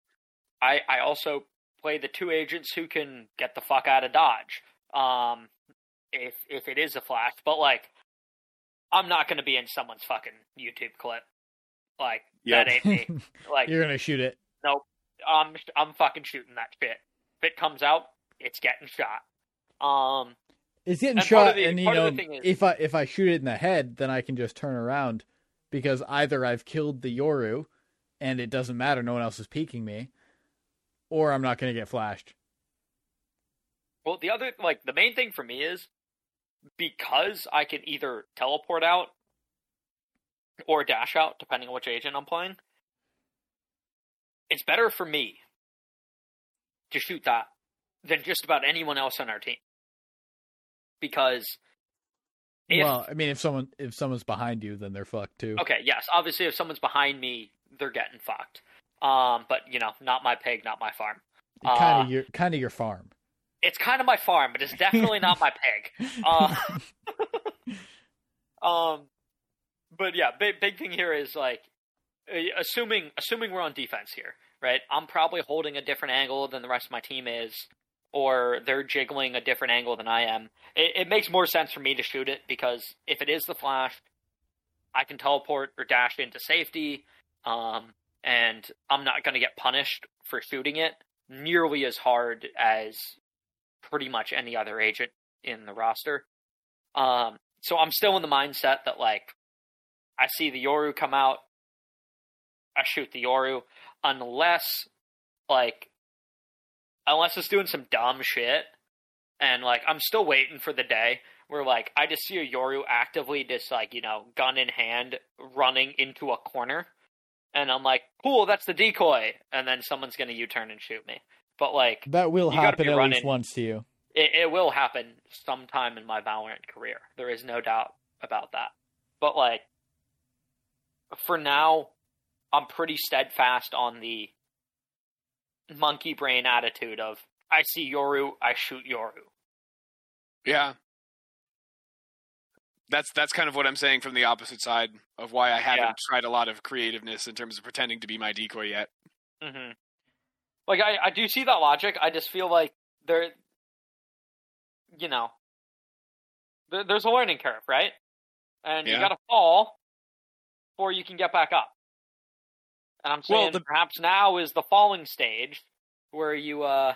I I also play the two agents who can get the fuck out of dodge. Um if if it is a flash. But like I'm not gonna be in someone's fucking YouTube clip. Like Yep. that ain't me. <laughs> Like You're gonna shoot it. I'm I'm fucking shooting that shit. If it comes out, it's getting shot. Um It's getting And shot, the- and you know, is- if I if I shoot it in the head, then I can just turn around because either I've killed the Yoru, and it doesn't matter, no one else is peeking me, or I'm not going to get flashed. Well, the other like the main thing for me is because I can either teleport out or dash out, depending on which agent I'm playing. It's better for me to shoot that than just about anyone else on our team. Because if well, I mean, if someone if someone's behind you, then they're fucked too. okay, yes, obviously if someone's behind me, they're getting fucked. Um, but you know, not my pig, not my farm. kind uh, of your kind of your farm. It's kind of my farm, but it's definitely not my pig. <laughs> Uh, <laughs> um, but yeah, big big thing here is like assuming assuming we're on defense here, right? I'm probably holding a different angle than the rest of my team is, or they're jiggling a different angle than I am. It, it makes more sense for me to shoot it because if it is the flash, I can teleport or dash into safety, um, and I'm not going to get punished for shooting it nearly as hard as pretty much any other agent in the roster. Um, so I'm still in the mindset that like I see the Yoru come out, I shoot the Yoru, unless like unless it's doing some dumb shit, and like I'm still waiting for the day where like I just see a Yoru actively just like you know gun in hand running into a corner, and I'm like, cool, that's the decoy, and then someone's gonna U-turn and shoot me. But like That will happen at running. least once to you. it, it will happen sometime in my Valorant career. There is no doubt about that. But like, for now, I'm pretty steadfast on the monkey brain attitude of I see Yoru, I shoot Yoru. Yeah. That's that's kind of what I'm saying from the opposite side of why I haven't Yeah. tried a lot of creativeness in terms of pretending to be my decoy yet. hmm Like I, I do see that logic. I just feel like there, you know, there, there's a learning curve, right? And you got to fall before you can get back up. And I'm Well, saying the- perhaps now is the falling stage where you uh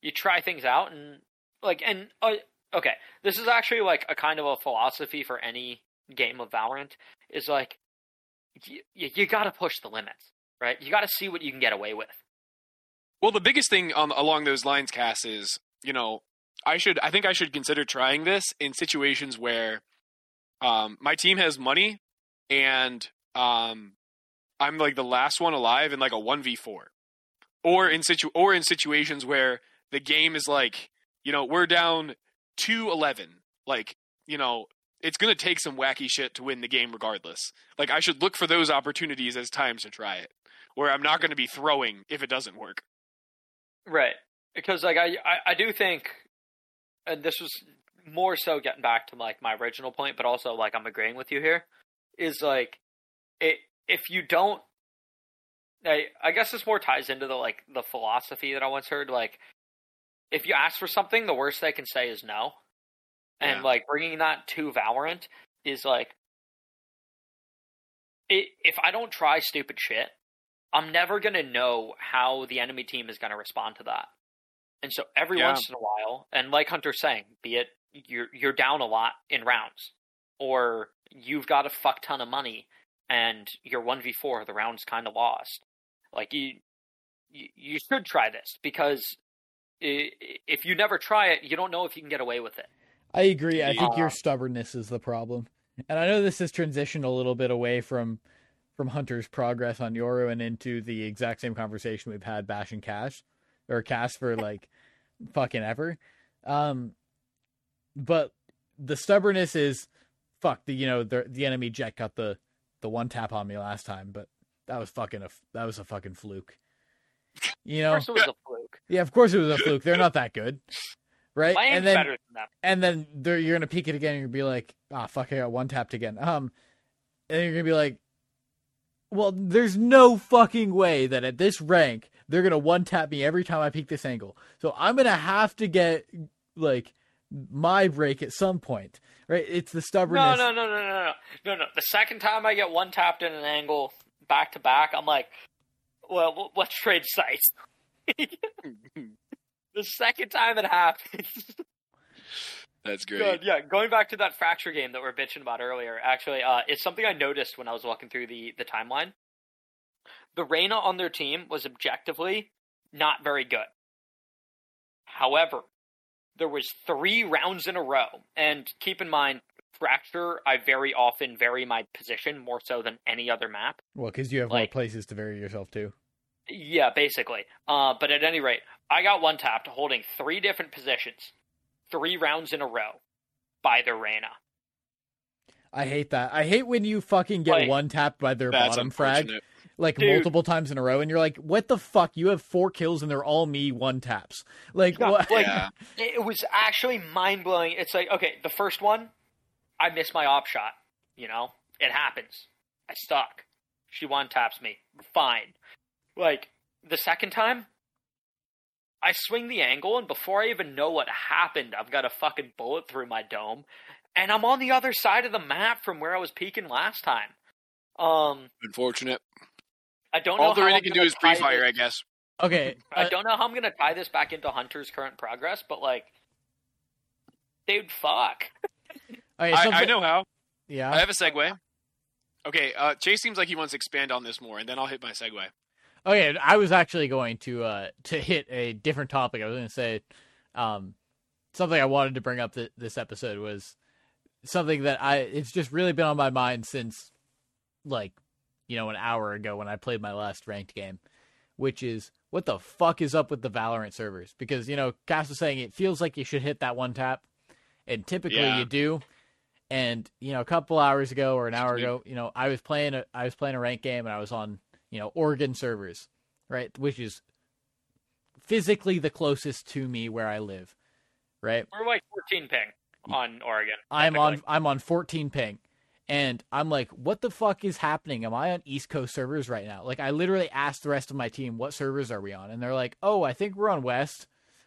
you try things out and like and uh, okay, this is actually like a kind of a philosophy for any game of Valorant is like you, you got to push the limits, right? You got to see what you can get away with. Well, the biggest thing on along those lines, Cass, is you know I should I think I should consider trying this in situations where um, my team has money and um, I'm like the last one alive in like a one v four, or in situ or in situations where the game is like you know we're down two eleven, like you know it's gonna take some wacky shit to win the game regardless. Like I should look for those opportunities as times to try it, where I'm not going to be throwing if it doesn't work. Right. Because like I, I, I do think and this was more so getting back to like my original point, but also like I'm agreeing with you here, is like it if you don't I I guess this more ties into the like the philosophy that I once heard, like if you ask for something, the worst they can say is no. And Yeah. like bringing that to Valorant is like i if I don't try stupid shit, I'm never gonna know how the enemy team is gonna respond to that. And so every Yeah. once in a while, and like Hunter's saying, be it you're you're down a lot in rounds, or you've got a fuck ton of money and you're one v four, the round's kind of lost. Like you, you, you should try this because if you never try it, you don't know if you can get away with it. I agree. I think Uh, your stubbornness is the problem. And I know this has transitioned a little bit away from from Hunter's progress on Yoru and into the exact same conversation we've had bashing Cass or Cass for <laughs> like fucking ever. Um but the stubbornness is fuck the you know the the enemy Jett got the the one tap on me last time, but that was fucking a that was a fucking fluke. You Of know? course, it was a fluke. Yeah, of course it was a fluke. They're not that good. Right? And then better than them. and then you're gonna peek it again and you're gonna be like, ah, fuck, I got one tapped again. Um, and you're gonna be like, well, there's no fucking way that at this rank they're gonna one tap me every time I peek this angle. So I'm gonna have to get like my break at some point, right? It's the No, stubbornness. no, no, no, no, no, no, no. no. The second time I get one tapped in an angle back to back, I'm like, well, w- let's trade sites. <laughs> the second time it happens. <laughs> That's great. Good, yeah. Going back to that fracture game that we are bitching about earlier, actually, uh, it's something I noticed when I was walking through the the timeline. The Reyna on their team was objectively not very good. However, there was three rounds in a row, and keep in mind, fracture. I very often vary my position more so than any other map. Well, because you have Like- more places to vary yourself too. Yeah, basically. Uh, but at any rate, I got one tapped holding three different positions, three rounds in a row by the Reyna. I hate that. I hate when you fucking get Like- one tapped by their That's bottom frag. Unfortunate. like Dude. multiple times in a row, and you're like, "What the fuck? You have four kills, and they're all me one taps." Like, Yeah, what? like Yeah. it was actually mind blowing. It's like okay, the first one, I missed my op shot. You know, it happens. I stuck. She one taps me. Fine. Like the second time, I swing the angle, and before I even know what happened, I've got a fucking bullet through my dome, and I'm on the other side of the map from where I was peeking last time. Um, Unfortunate. I don't know. All the how Reyna I'm can do is pre-fire, this- I guess. okay, <laughs> I uh, don't know how I'm gonna tie this back into Hunter's current progress, but like, dude, fuck. <laughs> okay, I, I know how. Yeah, I have a segue. Okay, uh, Chase seems like he wants to expand on this more, and then I'll hit my segue. Okay, I was actually going to uh to hit a different topic. I was going to say um something I wanted to bring up th- this episode was something that I it's just really been on my mind since like you know an hour ago when I played my last ranked game, which is what the fuck is up with the Valorant servers? Because you know, Cass was saying it feels like you should hit that one tap, and typically Yeah. you do. And you know, a couple hours ago or an hour ago, you know, I was playing a I was playing a ranked game and I was on you know Oregon servers, right, which is physically the closest to me where I live, right. We're like 14 ping on Oregon. I'm on. I'm on 14 ping. And I'm like, what the fuck is happening? Am I on East Coast servers right now? Like I literally asked the rest of my team, what servers are we on? And they're like, "Oh, I think we're on West."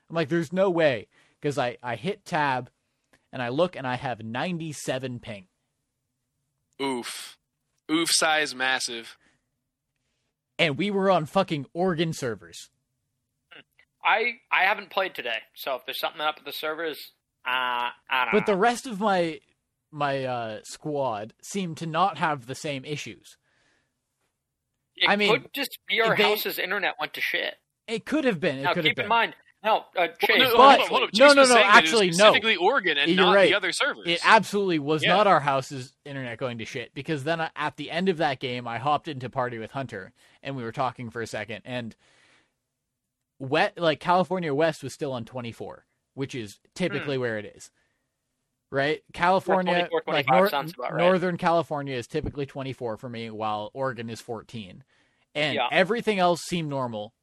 I'm like, "There's no way." Cuz I I hit tab and I look and I have 97 ping. Oof. Oof size massive. And we were on fucking Oregon servers. I I haven't played today, so if there's something up with the servers, uh, I don't But the rest of my my uh squad seemed to not have the same issues. it I mean, could just be our they- house's internet went to shit. It could have been. It Now could keep have been. in mind, no, uh, Chase, Well, no, But- hold on, hold on. no, Chase no, was no, saying that it was actually, no. specifically Oregon and You're not right. the other servers. It absolutely was Yeah. not our house's internet going to shit because then I, at the end of that game, I hopped into party with Hunter and we were talking for a second and wet like California West was still on 24, which is typically where it is. Right? California like nor- about right. Northern California is typically 24 for me while Oregon is 14. And Yeah. everything else seemed normal.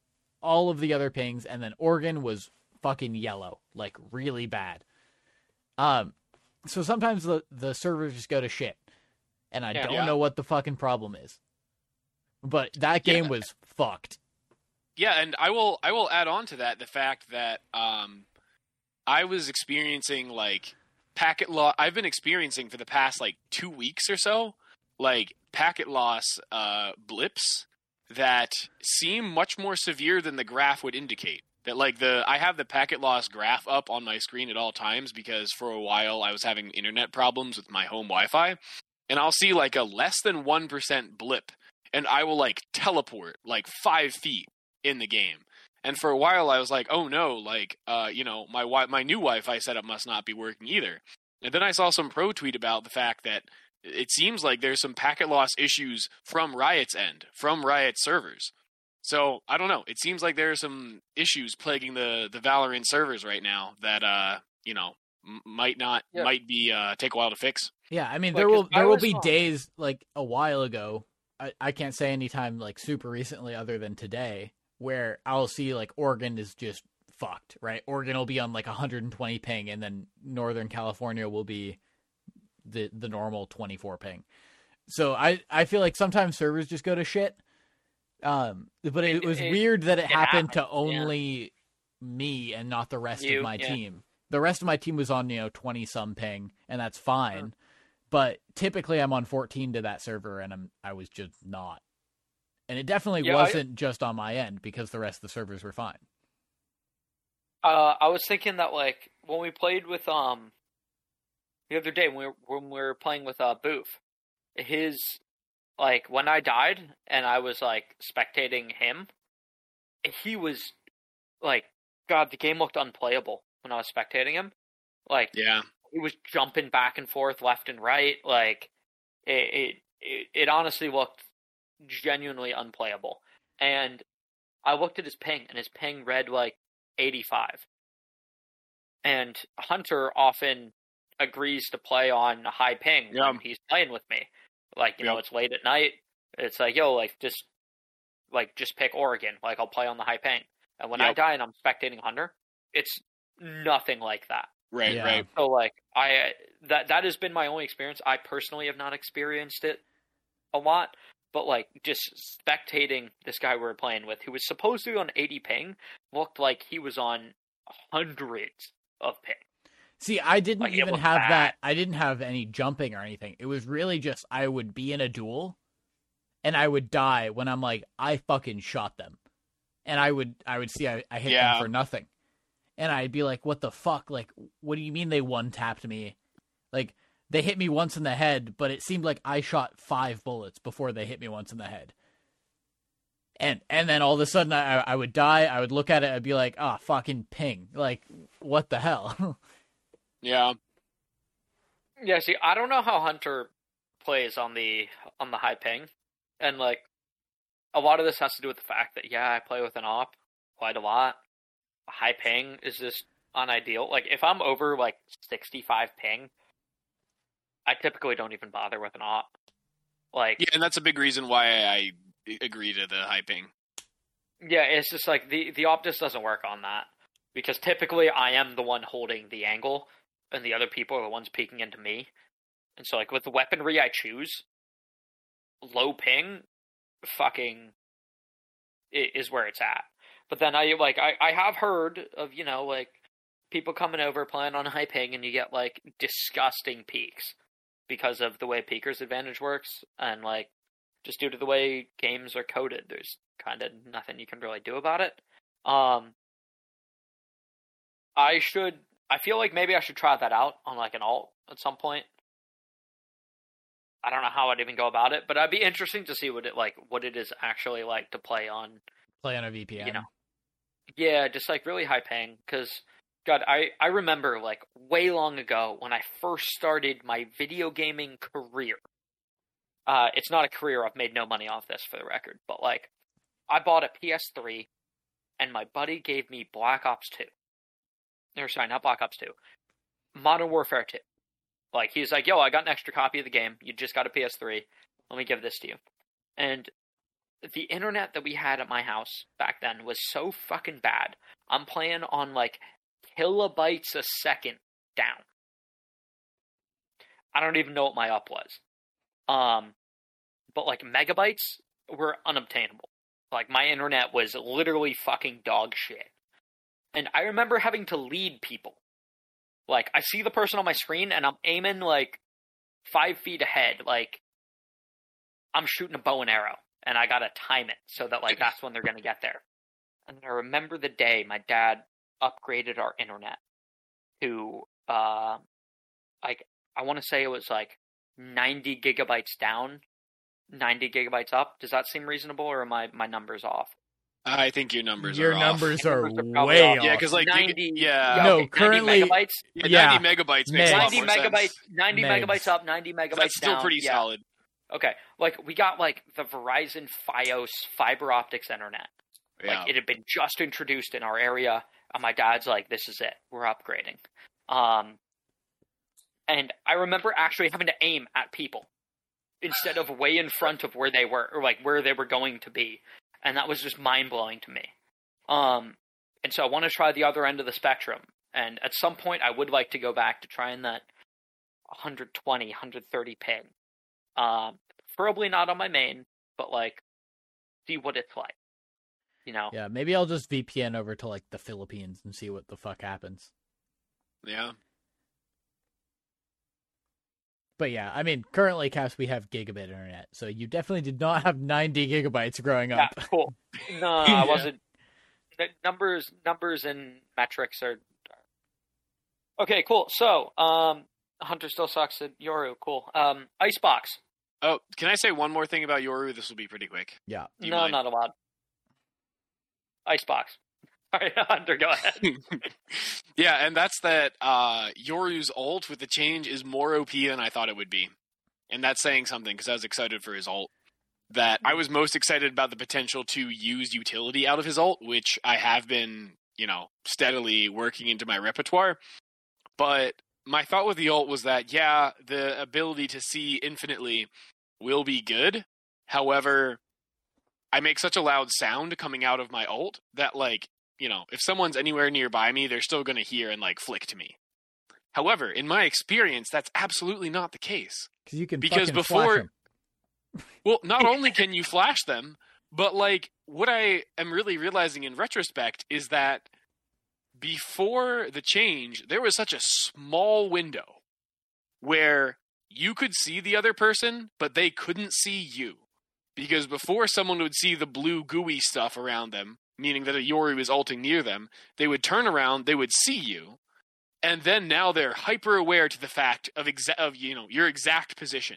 All of the other pings and then Oregon was fucking yellow, like really bad. Um so sometimes the the servers just go to shit, and I Yeah. don't Yeah. know what the fucking problem is. But that game was fucked. Yeah, and I will I will add on to that the fact that um I was experiencing like packet loss I've been experiencing for the past like 2 weeks or so like packet loss uh blips that seem much more severe than the graph would indicate. That like the I have the packet loss graph up on my screen at all times because for a while I was having internet problems with my home Wi-Fi and I'll see like a less than 1% blip and I will like teleport like 5 feet in the game. And for a while, I was like, "Oh no!" Like, uh, you know, my wi- my new Wi-Fi setup must not be working either. And then I saw some pro tweet about the fact that it seems like there's some packet loss issues from Riot's end, from Riot servers. So I don't know. It seems like there are some issues plaguing the the Valorant servers right now that uh, you know, m- might not Yeah. might be uh take a while to fix. Yeah, I mean Like, there will 'cause I there will be on- days like a while ago. I, I can't say any time like super recently other than today where I'll see like Oregon is just fucked, right? Oregon will be on like 120 ping and then Northern California will be the the normal 24 ping. So I I feel like sometimes servers just go to shit. Um but it, It- was it- weird that it, it happened to happens, yeah. only me and not the rest You, of my yeah. team. The rest of my team was on, you know, 20 some ping and that's fine. But typically I'm on 14 to that server and I'm I was just not. And it definitely Yeah, wasn't just on my end because the rest of the servers were fine. Uh, I was thinking that like when we played with um the other day when we were, when we were playing with uh Booth, his like when I died and I was like spectating him, he was like God, the game looked unplayable when I was spectating him. Like Yeah. he was jumping back and forth left and right. Like it, it, it, it honestly looked genuinely unplayable. And I looked at his ping, and his ping read like 85. And Hunter often agrees to play on a high ping Yeah. when he's playing with me. Like you know, it's late at night. It's like yo, like just like just pick Oregon. Like I'll play on the high ping. And when I die and I'm spectating Hunter, it's nothing like that. Right. Yeah. Right. So like I that that has been my only experience. I personally have not experienced it a lot, but like just spectating this guy we were playing with, who was supposed to be on 80 ping, looked like he was on hundreds of ping. See, I didn't Like, even have bad. that. I didn't have any jumping or anything. It was really just I would be in a duel and I would die when I'm like, I fucking shot them. And I would I would see I, I hit Yeah. them for nothing. And I'd be like, what the fuck? Like, what do you mean they one tapped me? Like, they hit me once in the head, but it seemed like I shot five bullets before they hit me once in the head. And and then all of a sudden I I would die, I would look at it, I'd be like, ah, fucking ping. Like, what the hell? <laughs> Yeah. Yeah, see, I don't know how Hunter plays on the on the high ping, and like a lot of this has to do with the fact that yeah, I play with an op, quite a lot. High ping is just unideal. Like if I'm over like 65 ping, I typically don't even bother with an op. Like Yeah, and that's a big reason why I agree to the high ping. Yeah, it's just like the the op just doesn't work on that because typically I am the one holding the angle, and the other people are the ones peeking into me. And so, like with the weaponry I choose, low ping, fucking, is where it's at. But then I like I I have heard of you know like people coming over playing on high ping, and you get like disgusting peeks because of the way peeker's advantage works, and like just due to the way games are coded, there's kind of nothing you can really do about it. Um, I should. I feel like maybe I should try that out on like an alt at some point. I don't know how I'd even go about it, but I'd be interesting to see what it like what it is actually like to play on. Play on a VPN. You know. Yeah, just like really high paying because God, I I remember like way long ago when I first started my video gaming career. Uh, it's not a career. I've made no money off this for the record, but like, I bought a PS3, and my buddy gave me Black Ops Two. Or sorry, not Black Ops Two, Modern Warfare Two. Like he's like, "Yo, I got an extra copy of the game. You just got a PS3. Let me give this to you." And the internet that we had at my house back then was so fucking bad. I'm playing on like kilobytes a second down. I don't even know what my up was. Um, but like megabytes were unobtainable. Like my internet was literally fucking dog shit. And I remember having to lead people. Like I see the person on my screen and I'm aiming like five feet ahead, like I'm shooting a bow and arrow, and I gotta time it so that like <laughs> that's when they're gonna get there. And I remember the day my dad upgraded our internet to uh like I want to say it was like 90 gigabytes down, 90 gigabytes up. Does that seem reasonable, or am I my numbers off? I think your numbers Your are off. numbers <laughs> are Numbers are way off. off. Yeah, because like you- 90 yeah, No, 90 currently- megabytes, yeah, yeah. 90 megabytes makes a lot 90 more megabytes, sense. 90 Megs. megabytes up, 90 megabytes That's still down. pretty yeah. solid. Okay, like we got like the Verizon FiOS fiber optics internet. Yeah. Like it had been just introduced in our area, and my dad's like, "This is it. We're upgrading." Um, and I remember actually having to aim at people instead of way in front of where they were, or like where they were going to be, and that was just mind blowing to me. Um, and so I want to try the other end of the spectrum, and at some point I would like to go back to trying that 120, 130 ping. Um, preferably not on my main, but like see what it's like. You know, Yeah, maybe I'll just VPN over to like the Philippines and see what the fuck happens. yeah. But yeah, I mean, currently, Caps, we have gigabit internet, so you definitely did not have 90 gigabytes growing yeah, up. cool. <laughs> No, I wasn't. The numbers, numbers, and metrics are. Okay, cool. So, um, Hunter still sucks at Yoru. Cool. Um, Icebox. Oh, can I say one more thing about Yoru? This will be pretty quick. Yeah. You no, mind? not allowed. Icebox. <laughs> All right, Hunter, go ahead. <laughs> yeah, and that's that uh, Yoru's ult with the change is more OP than I thought it would be. And that's saying something because I was excited for his ult. That I was most excited about the potential to use utility out of his ult, which I have been, you know, steadily working into my repertoire. But my thought with the ult was that, yeah, the ability to see infinitely will be good. However, I make such a loud sound coming out of my ult that, like, you know, if someone's anywhere nearby me, they're still going to hear and like flick to me. However, in my experience, that's absolutely not the case. Because you can Because before-. <laughs> Well, not <laughs> only can you flash them, but like what I am really realizing in retrospect is that before the change, there was such a small window where you could see the other person, but they couldn't see you. Because before someone would see the blue gooey stuff around them, meaning that a Yoru was ulting near them, they would turn around, they would see you, and then now they're hyper aware to the fact of exa- of you know your exact position.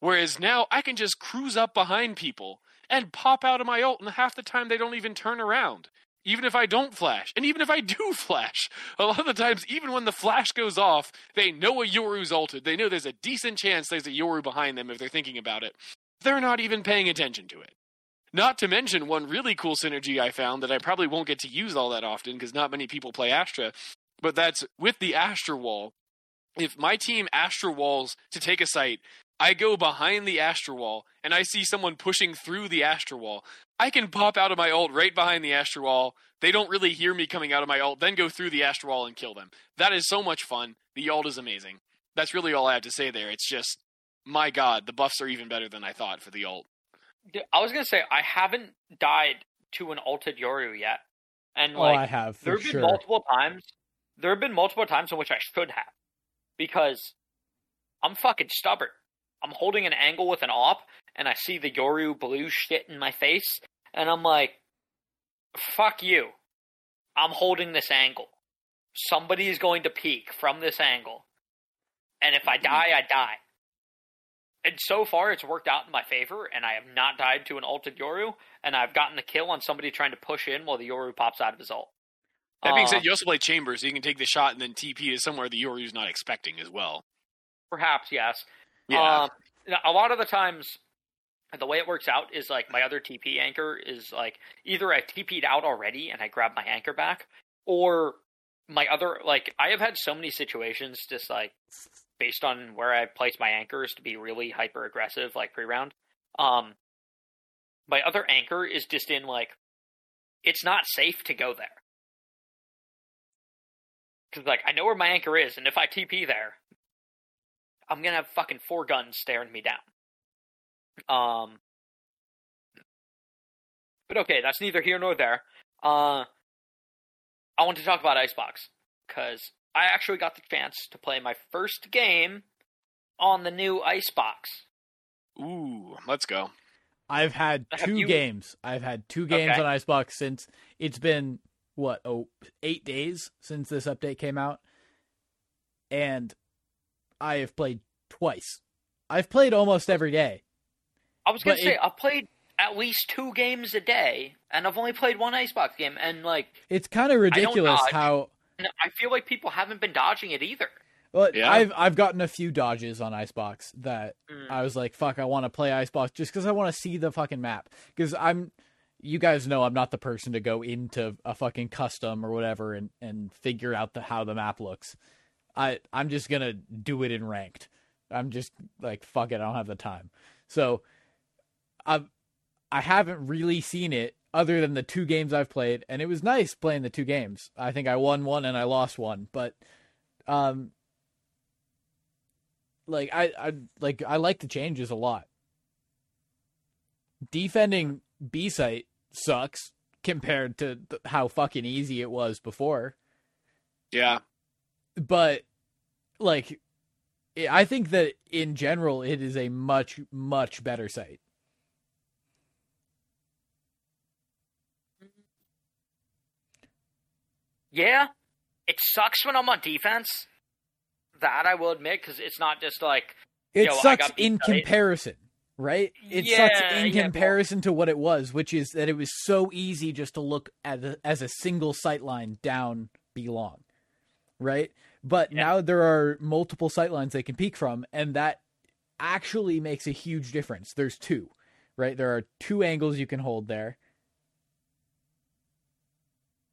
Whereas now I can just cruise up behind people and pop out of my ult, and half the time they don't even turn around. Even if I don't flash, and even if I do <laughs> flash, a lot of the times, even when the flash goes off, they know a Yoru's ulted. They know there's a decent chance there's a Yoru behind them if they're thinking about it. They're not even paying attention to it. Not to mention one really cool synergy I found that I probably won't get to use all that often because not many people play Astra, but that's with the Astra Wall. If my team Astra Walls to take a site, I go behind the Astra Wall and I see someone pushing through the Astra Wall. I can pop out of my ult right behind the Astra Wall. They don't really hear me coming out of my ult, then go through the Astra Wall and kill them. That is so much fun. The ult is amazing. That's really all I have to say there. It's just, my god, the buffs are even better than I thought for the ult. I was gonna say I haven't died to an ulted Yoru yet, and oh, like I have there have been multiple times. There have been multiple times in which I should have, because I'm fucking stubborn. I'm holding an angle with an op, and I see the Yoru blue shit in my face, and I'm like, "Fuck you! I'm holding this angle. Somebody is going to peek from this angle, and if I mm-hmm. die, I die." And so far, it's worked out in my favor, and I have not died to an ulted Yoru, and I've gotten the kill on somebody trying to push in while the Yoru pops out of his ult. That being Uh, said, you also play Chambers, so you can take the shot and then TP to somewhere the Yoru's not expecting as well. perhaps yes. Yeah. Um, a lot of the times, the way it works out is like my other TP anchor is like either I TP'd out already and I grab my anchor back, or my other like I have had so many situations just like based on where I place my anchors to be really hyper aggressive like pre round. Um, my other anchor is just in like it's not safe to go there. Cause like I know where my anchor is, and if I TP there, I'm gonna have fucking four guns staring me down. Um, but okay, that's neither here nor there. Uh, I want to talk about Icebox because I actually got the chance to play my first game on the new Icebox. Ooh, let's go. I've had Have two you- games. I've had two games Okay. on Icebox since it's been what oh eight days since this update came out, and I have played twice. I've played almost every day. I was gonna say it- I've played at least two games a day, and I've only played one Icebox game, and like It's kind of ridiculous how and I feel like people haven't been dodging it either. well Yeah. I've I've gotten a few dodges on Icebox that Mm. I was like fuck I want to play Icebox just because I want to see the fucking map because I'm you guys know I'm not the person to go into a fucking custom or whatever and and figure out the how the map looks. I I'm just gonna do it in ranked. I'm just like fuck it. I don't have the time. So I've I haven't really seen it other than the two games I've played, and it was nice playing the two games. I think I won one and I lost one, but um, like I I like I like the changes a lot. Defending B site sucks compared to th- how fucking easy it was before Yeah. but like I- I think that in general it is a much much better site. Yeah, it sucks when I'm on defense. That I will admit, because it's not just like It Yo, sucks in comparison, right? It Yeah, sucks in yeah, comparison to what it was, which is that it was so easy just to look at the, as a single sight line down B long, right? But Yeah. now there are multiple sight lines they can peek from, and that actually makes a huge difference. There's two, right? There are two angles you can hold there.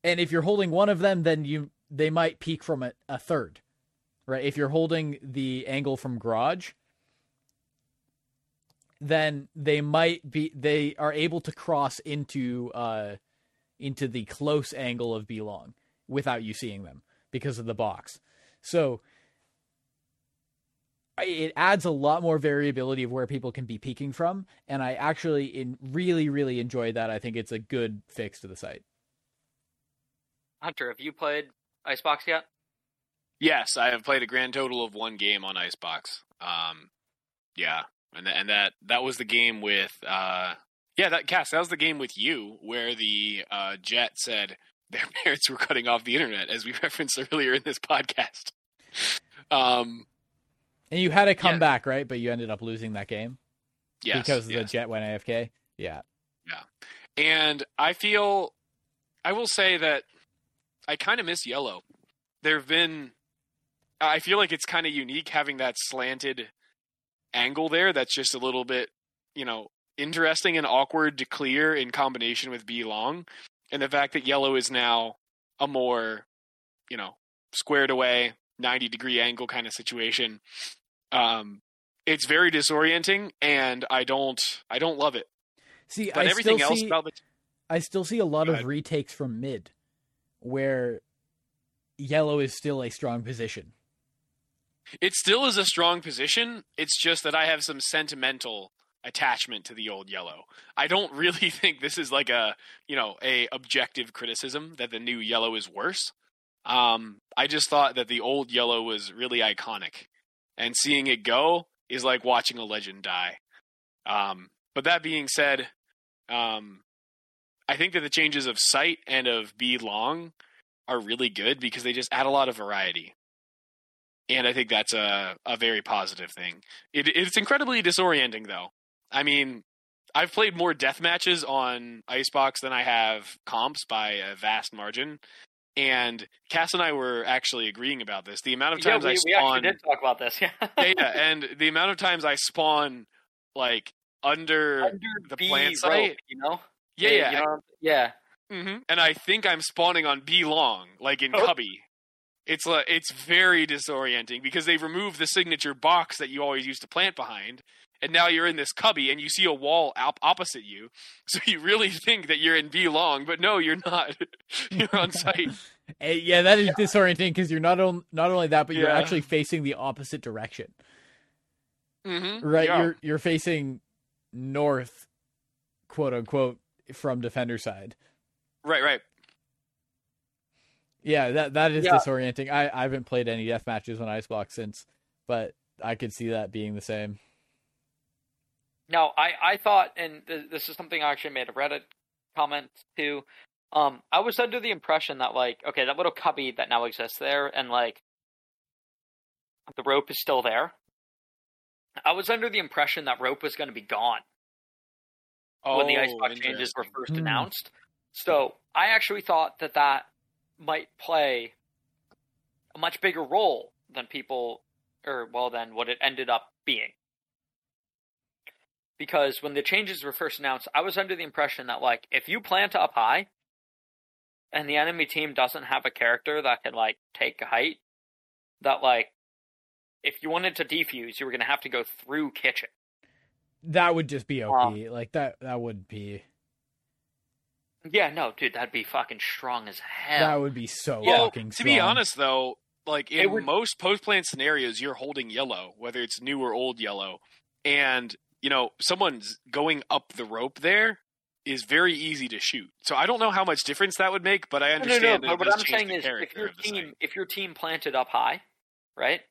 And if you're holding one of them, then you they might peek from a, a third, right? If you're holding the angle from garage, then they might be they are able to cross into uh into the close angle of B long without you seeing them because of the box. So it adds a lot more variability of where people can be peeking from and I actually in really really enjoy that. I think it's a good fix to the site. Hunter. Have you played Icebox yet? Yes, I have played a grand total of one game on Icebox. Um, yeah, and th- and that that was the game with uh, yeah, that Cass. That was the game with you where the uh, Jett said <laughs> their parents were cutting off the internet, as we <laughs> referenced earlier in this podcast. Um, And you had a comeback, Yeah. right? But you ended up losing that game yes, because the Jett went AFK. Yeah. Yeah. And I feel, I will say that I kind of miss yellow. There have been, I feel like it's kind of unique having that slanted angle there. That's just a little bit, you know, interesting and awkward to clear in combination with B long, and the fact that yellow is now a more, you know, squared away, ninety degree angle kind of situation. Um, it's very disorienting, and I don't, I don't love it. See, But I everything still else see, about the I still see a lot of retakes from mid, where yellow is still a strong position. It still is a strong position. It's just that I have some sentimental attachment to the old yellow. I don't <laughs> really think this is like a, you know, a objective criticism that the new yellow is worse. Um, I just thought that the old yellow was really iconic, and seeing it go is like watching a legend die. Um, but that being said, um, I think that the changes of site and of B long are really good because they just add a lot of variety and I think that's a a very positive thing. It, it's incredibly disorienting, though. I mean, I've played more death matches on Icebox than I have comps by a vast margin, and Cass and I were actually agreeing about this. The amount of Yeah, times we, I we spawn, actually did talk about this. <laughs> Yeah. yeah, yeah, and the amount of times I spawn like under, Under the B plant rope, you know. Yeah, yeah, You know, yeah. hmm And I think I'm spawning on B long, like in Oh. Cubby. It's like it's very disorienting because they've removed the signature box that you always used to plant behind, and now you're in this cubby and you see a wall op- opposite you. <laughs> So you really think that you're in B long, but no, you're not. <laughs> you're on site. <laughs> Eh, yeah, that is disorienting because you're not on, not only that, but you're actually facing the opposite direction. Mm-hmm. Right, Yeah. you're you're facing north, quote unquote, from defender side. Right, right. Yeah, that that is Yeah. disorienting. I, I haven't played any death matches on Icebox since, but I could see that being the same. No, I, I thought, and th- this is something I actually made a Reddit comment to. Um, I was under the impression that like, okay, that little cubby that now exists there, and like, the rope is still there. I was under the impression that rope was going to be gone when the Oh, icebox changes were first Hmm. announced. So I actually thought that that might play a much bigger role than people, or well, than what it ended up being. Because when the changes were first announced, I was under the impression that like if you plant up high, and the enemy team doesn't have a character that can like take height, that like if you wanted to defuse, you were going to have to go through kitchen. That would just be OP. Um, like that that would be Yeah, no, dude, that'd be fucking strong as hell. that would be so Yeah, fucking To strong. be honest, though, like in would- most post plant scenarios, you're holding yellow, whether it's new or old yellow, and you know someone's going up the rope there is very easy to shoot. So I don't know how much difference that would make, but I No, no, understand. no, that but it what I'm saying is, if your team, site. if your team planted up high, right?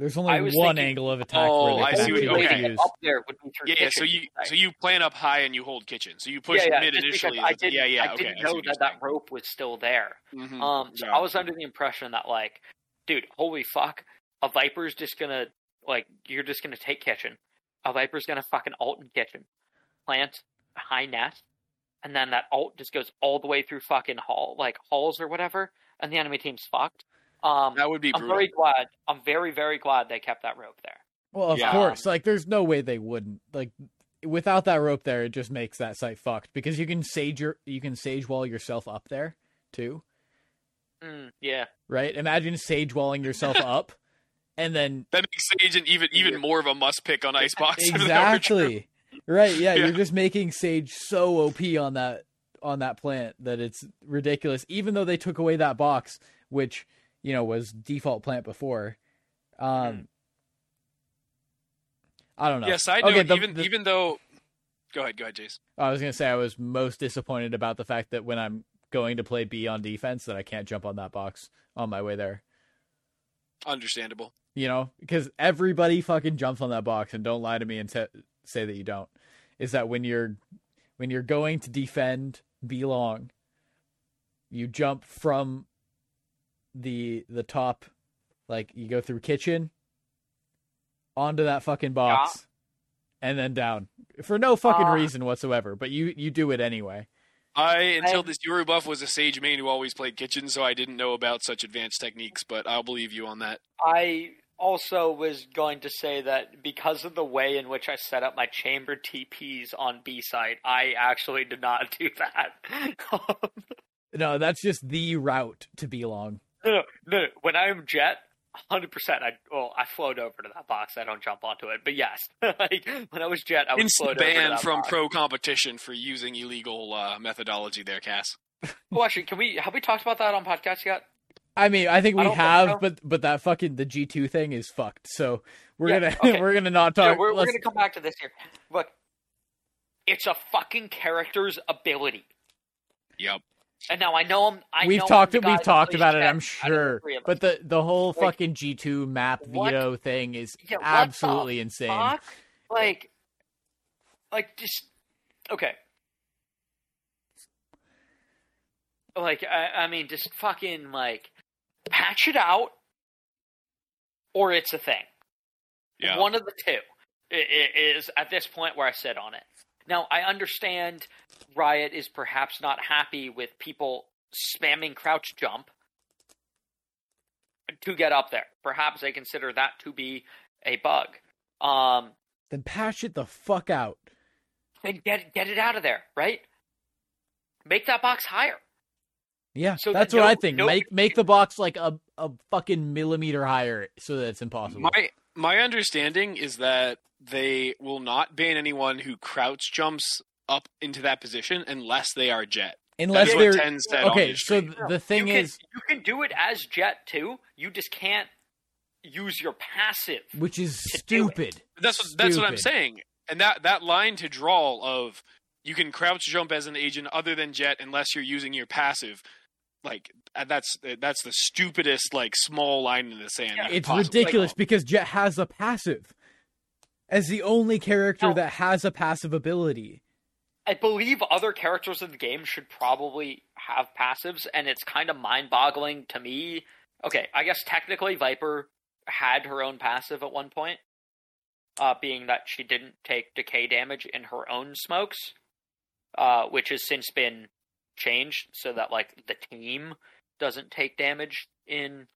There's only one thinking- angle of attack Oh, where they I can see what- okay. up there would be through Yeah, yeah, so you right? so you plan up high and you hold kitchen. So you push yeah, yeah, mid just initially. I didn't, yeah, yeah, I okay. didn't see know what that that rope was still there. saying. Mhm, Um, so yeah. I was under the impression that like, dude, holy fuck, a Viper's just gonna like, you're just gonna take kitchen. A Viper's gonna fucking ult in kitchen, plant a high nest, and then that ult just goes all the way through fucking hall, like halls or whatever, and the enemy team's fucked. Um, that would be I'm very glad. I'm very very glad they kept that rope there. Well, of Yeah. course. Like there's no way they wouldn't. Like without that rope there, it just makes that site fucked because you can sage your you can sage wall yourself up there too, Mm, yeah. right? Imagine sage walling yourself <laughs> up and then That makes Sage an even even more of a must pick on Icebox. if that were true. exactly right yeah, Yeah. you're just making sage so op on that on that plant that it's ridiculous even though they took away that box which you know was default plant before. Um i don't know. Yeah, side Okay, the- even the- even though Go ahead, go ahead, Jace. i was gonna say i was most disappointed about the fact that when i'm going to play b on defense that i can't jump on that box on my way there. Understandable. you know because everybody fucking jumps on that box and don't lie to me and t- say that you don't. Is that when you're when you're going to defend B belong you jump from the the top like you go through kitchen onto that fucking box and then down for no fucking Ah. reason whatsoever but you you do it anyway I until I- this Yoru buff was a Sage main who always played kitchen, so I didn't know about such advanced techniques. But I'll believe you on that. I also was going to say that because of the way in which I set up my chamber TPs on B site, I actually did not <laughs> do that. <laughs> No, that's just the route to B long. No, no, no. When I'm Jett, hundred percent. I well, I float over to that box. I don't jump onto it, but yes, <laughs> like when I was Jett, I was Instant float over to ban from box. pro competition for using illegal uh, methodology there, Cass. <laughs> Oh, actually, can we have we talked about that on podcast yet? I mean, I think we don't think have, so. but but that fucking the G two thing is fucked. So we're Yeah, gonna okay. <laughs> we're gonna not Yeah, talk. we're, we're gonna come back to this here. Look, it's a fucking character's ability. Yep. And now I know I'm. I we've know talked I'm the guy we've talked about it. I'm out the sure, three of us. but the the whole Like, fucking G two map what veto thing is Yeah, absolutely insane. fuck? Like, like just okay. Like I, I mean, just fucking like patch it out, or it's a thing. Yeah. One of the two i- i- is at this point where I sit on it. Now I understand Riot is perhaps not happy with people spamming crouch jump to get up there. Perhaps they consider that to be a bug. Um, Then patch it the fuck out. then get get it out of there, right? Make that box higher. Yeah, So that's what no- I think. no- make make the box like a a fucking millimeter higher so that it's impossible. My my understanding is that they will not ban anyone who crouch jumps up into that position unless they are Jett. Unless they're what Ten said okay. his So th- the thing you can, is, you can do it as Jett too. You just can't use your passive. which is to do it. stupid. That's what, that's what I'm saying. And that that line to draw of you can crouch jump as an agent other than Jett unless you're using your passive. Like uh, that's that's the stupidest like small line in the sand. Yeah. It's possibly ridiculous go. because Jett has a passive. As the only character No. that has a passive ability. I believe other characters in the game should probably have passives, and it's kind of mind-boggling to me. Okay, I guess technically Viper had her own passive at one point, uh, being that she didn't take decay damage in her own smokes, uh, which has since been changed so that like the team doesn't take damage in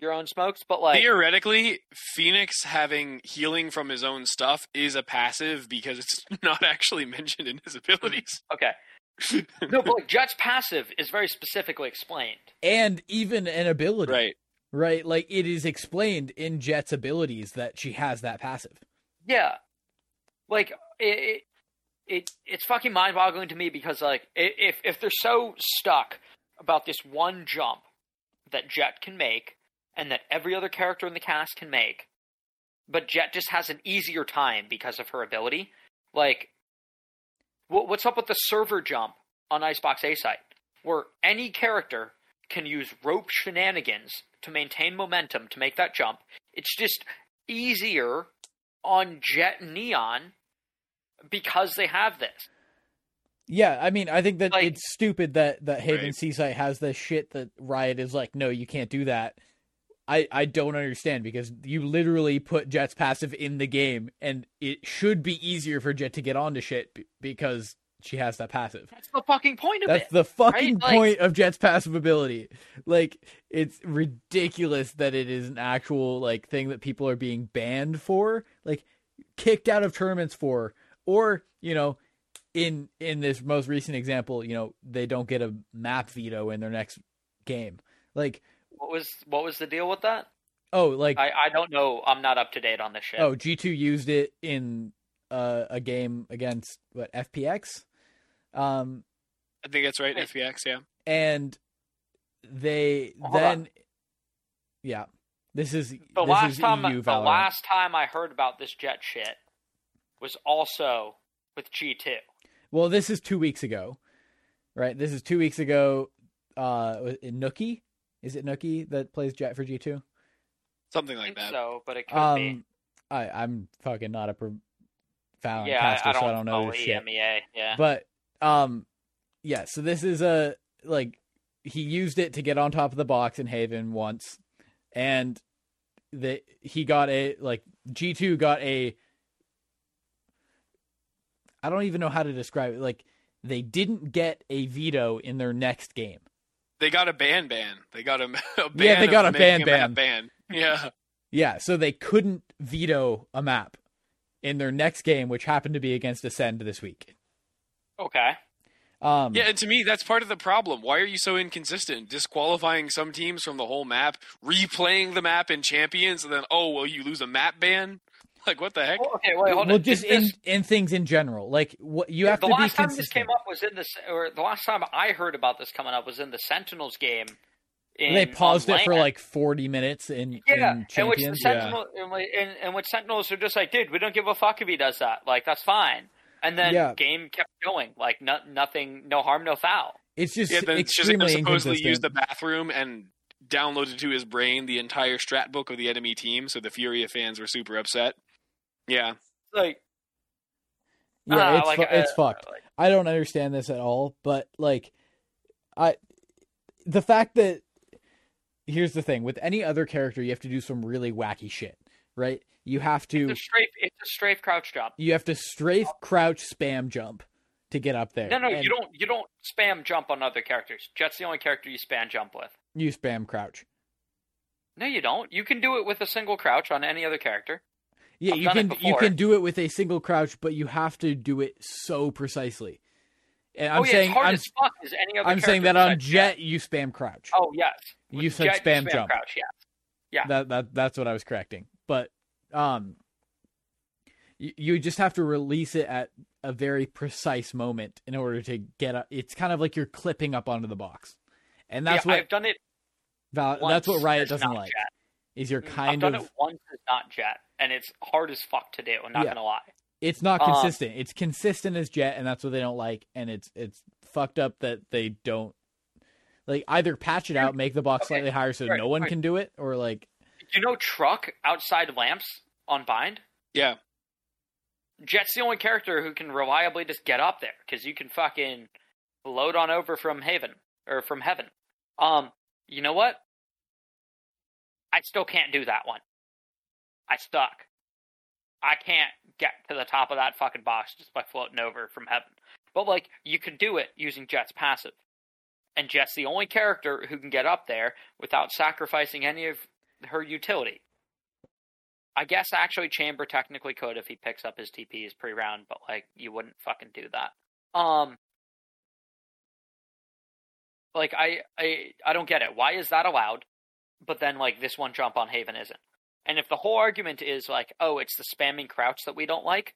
your own smokes. But like, Theoretically, Phoenix having healing from his own stuff is a passive because it's <laughs> not actually mentioned in his abilities. <laughs> okay, no, but like Jett's passive is very specifically explained. And even an ability. right. Right? Like it is explained in Jett's abilities that she has that passive. Yeah, like it, it, it it's fucking mind-boggling to me because like if if they're so stuck about this one jump that Jett can make and that every other character in the cast can make, but Jett just has an easier time because of her ability, like what's up with the server jump on Icebox A site, where any character can use rope shenanigans to maintain momentum to make that jump? It's just easier on Jett Neon because they have this. Yeah, I mean, I think that Like- it's stupid that that Haven Right. C site has this shit that Riot is like, no, you can't do that. I I don't understand because you literally put Jett's passive in the game, and it should be easier for Jett to get onto shit b- because she has that passive. That's the fucking point of That's it. the fucking right? Like- point of Jett's passive ability. Like, it's ridiculous that it is an actual like thing that people are being banned for, like kicked out of tournaments for, or you know, in in this most recent example, you know, they don't get a map veto in their next game. Like, What was what was the deal with that? oh, like I, I don't know. I'm not up to date on this shit. oh, G two used it in uh, a game against what FPX. Um, I think that's right. Wait. FPX, yeah. and they Hold on. then yeah this is the this last is time EU the Valorant. last time I heard about this Jett shit was also with G2. well this is two weeks ago right this is two weeks ago uh was it nukkye is it nukkye that plays Jett for G2 Something I like think that. so, but it could be. um I I'm fucking not a profound Yeah, caster I, I don't so I don't know this shit EMEA. Yeah. But um yeah, so this is a like he used it to get on top of the box in Haven once and the he got a like G2 got a I don't even know how to describe it. Like they didn't get a veto in their next game. They got a ban ban. They got a, <laughs> a ban. Yeah, they got a making ban map ban. Yeah. Yeah, so they couldn't veto a map in their next game, which happened to be against Acend this week. Okay. Um, Yeah, and to me, that's part of the problem. Why are you so inconsistent? Disqualifying some teams from the whole map, replaying the map in Champions, and then, oh, well, you lose a map ban? Like, what the heck? Well, okay, wait, hold well, on. just Is this- in in things in general, like what you have the to be last time consistent. this came up was in the or the last time I heard about this coming up was in the Sentinels game. In, they paused it for like forty minutes in, yeah, in in which the Champions. yeah. Sentinel, in, which- in, in which Sentinels are just like, dude, we don't give a fuck if he does that. Like that's fine. And then Yeah. game kept going, like no, nothing, no harm, no foul. It's just Yeah, then ShahZaM extremely supposedly used the bathroom and downloaded to his brain the entire strat book of the enemy team, so the Furia fans were super upset. Yeah. Like, yeah, ah, it's like, fu- uh, it's fucked. like- I don't understand this at all, but like I the fact that here's the thing, with any other character you have to do some really wacky shit, right? You have to It's a strafe. It's a strafe crouch job. you have to strafe crouch spam jump to get up there. No, no, And you don't. You don't spam jump on other characters. Jett's the only character you spam jump with. you spam crouch. No, you don't. You can do it with a single crouch on any other character. Yeah, I've you can you can do it with a single crouch, but you have to do it so precisely. And I'm oh yeah, saying I'm, as fuck as any other. I'm saying that on Jett you spam crouch. Oh yes, You With said Jett, spam jump. crouch. Yeah. yeah. That that that's what I was correcting. But um you, you just have to release it at a very precise moment in order to get a, it's kind of like you're clipping up onto the box. And that's yeah, what I've done it. Val, that's what Riot doesn't like. Jett. Is you're I've kind done of it once is not Jett, and it's hard as fuck to do. I'm not Yeah. gonna lie. it's not Um, consistent. it's consistent as Jett, and that's what they don't like. And it's it's fucked up that they don't like either patch it out, make the box Okay, slightly higher so right, no one right. can do it, or like You know, truck outside lamps on bind. Yeah. Jett's the only character who can reliably just get up there because you can fucking load on over from Haven or from Heaven. Um, you know what? I still can't do that one. I stuck. I can't get to the top of that fucking box just by floating over from Heaven. But like, you can do it using Jett's passive, and Jett's the only character who can get up there without sacrificing any of her utility. I guess actually Chamber technically could if he picks up his TPs pre-round, but like you wouldn't fucking do that. Um like I I I don't get it. Why is that allowed? But then like this one jump on Haven isn't. And if the whole argument is like, oh, it's the spamming crouch that we don't like,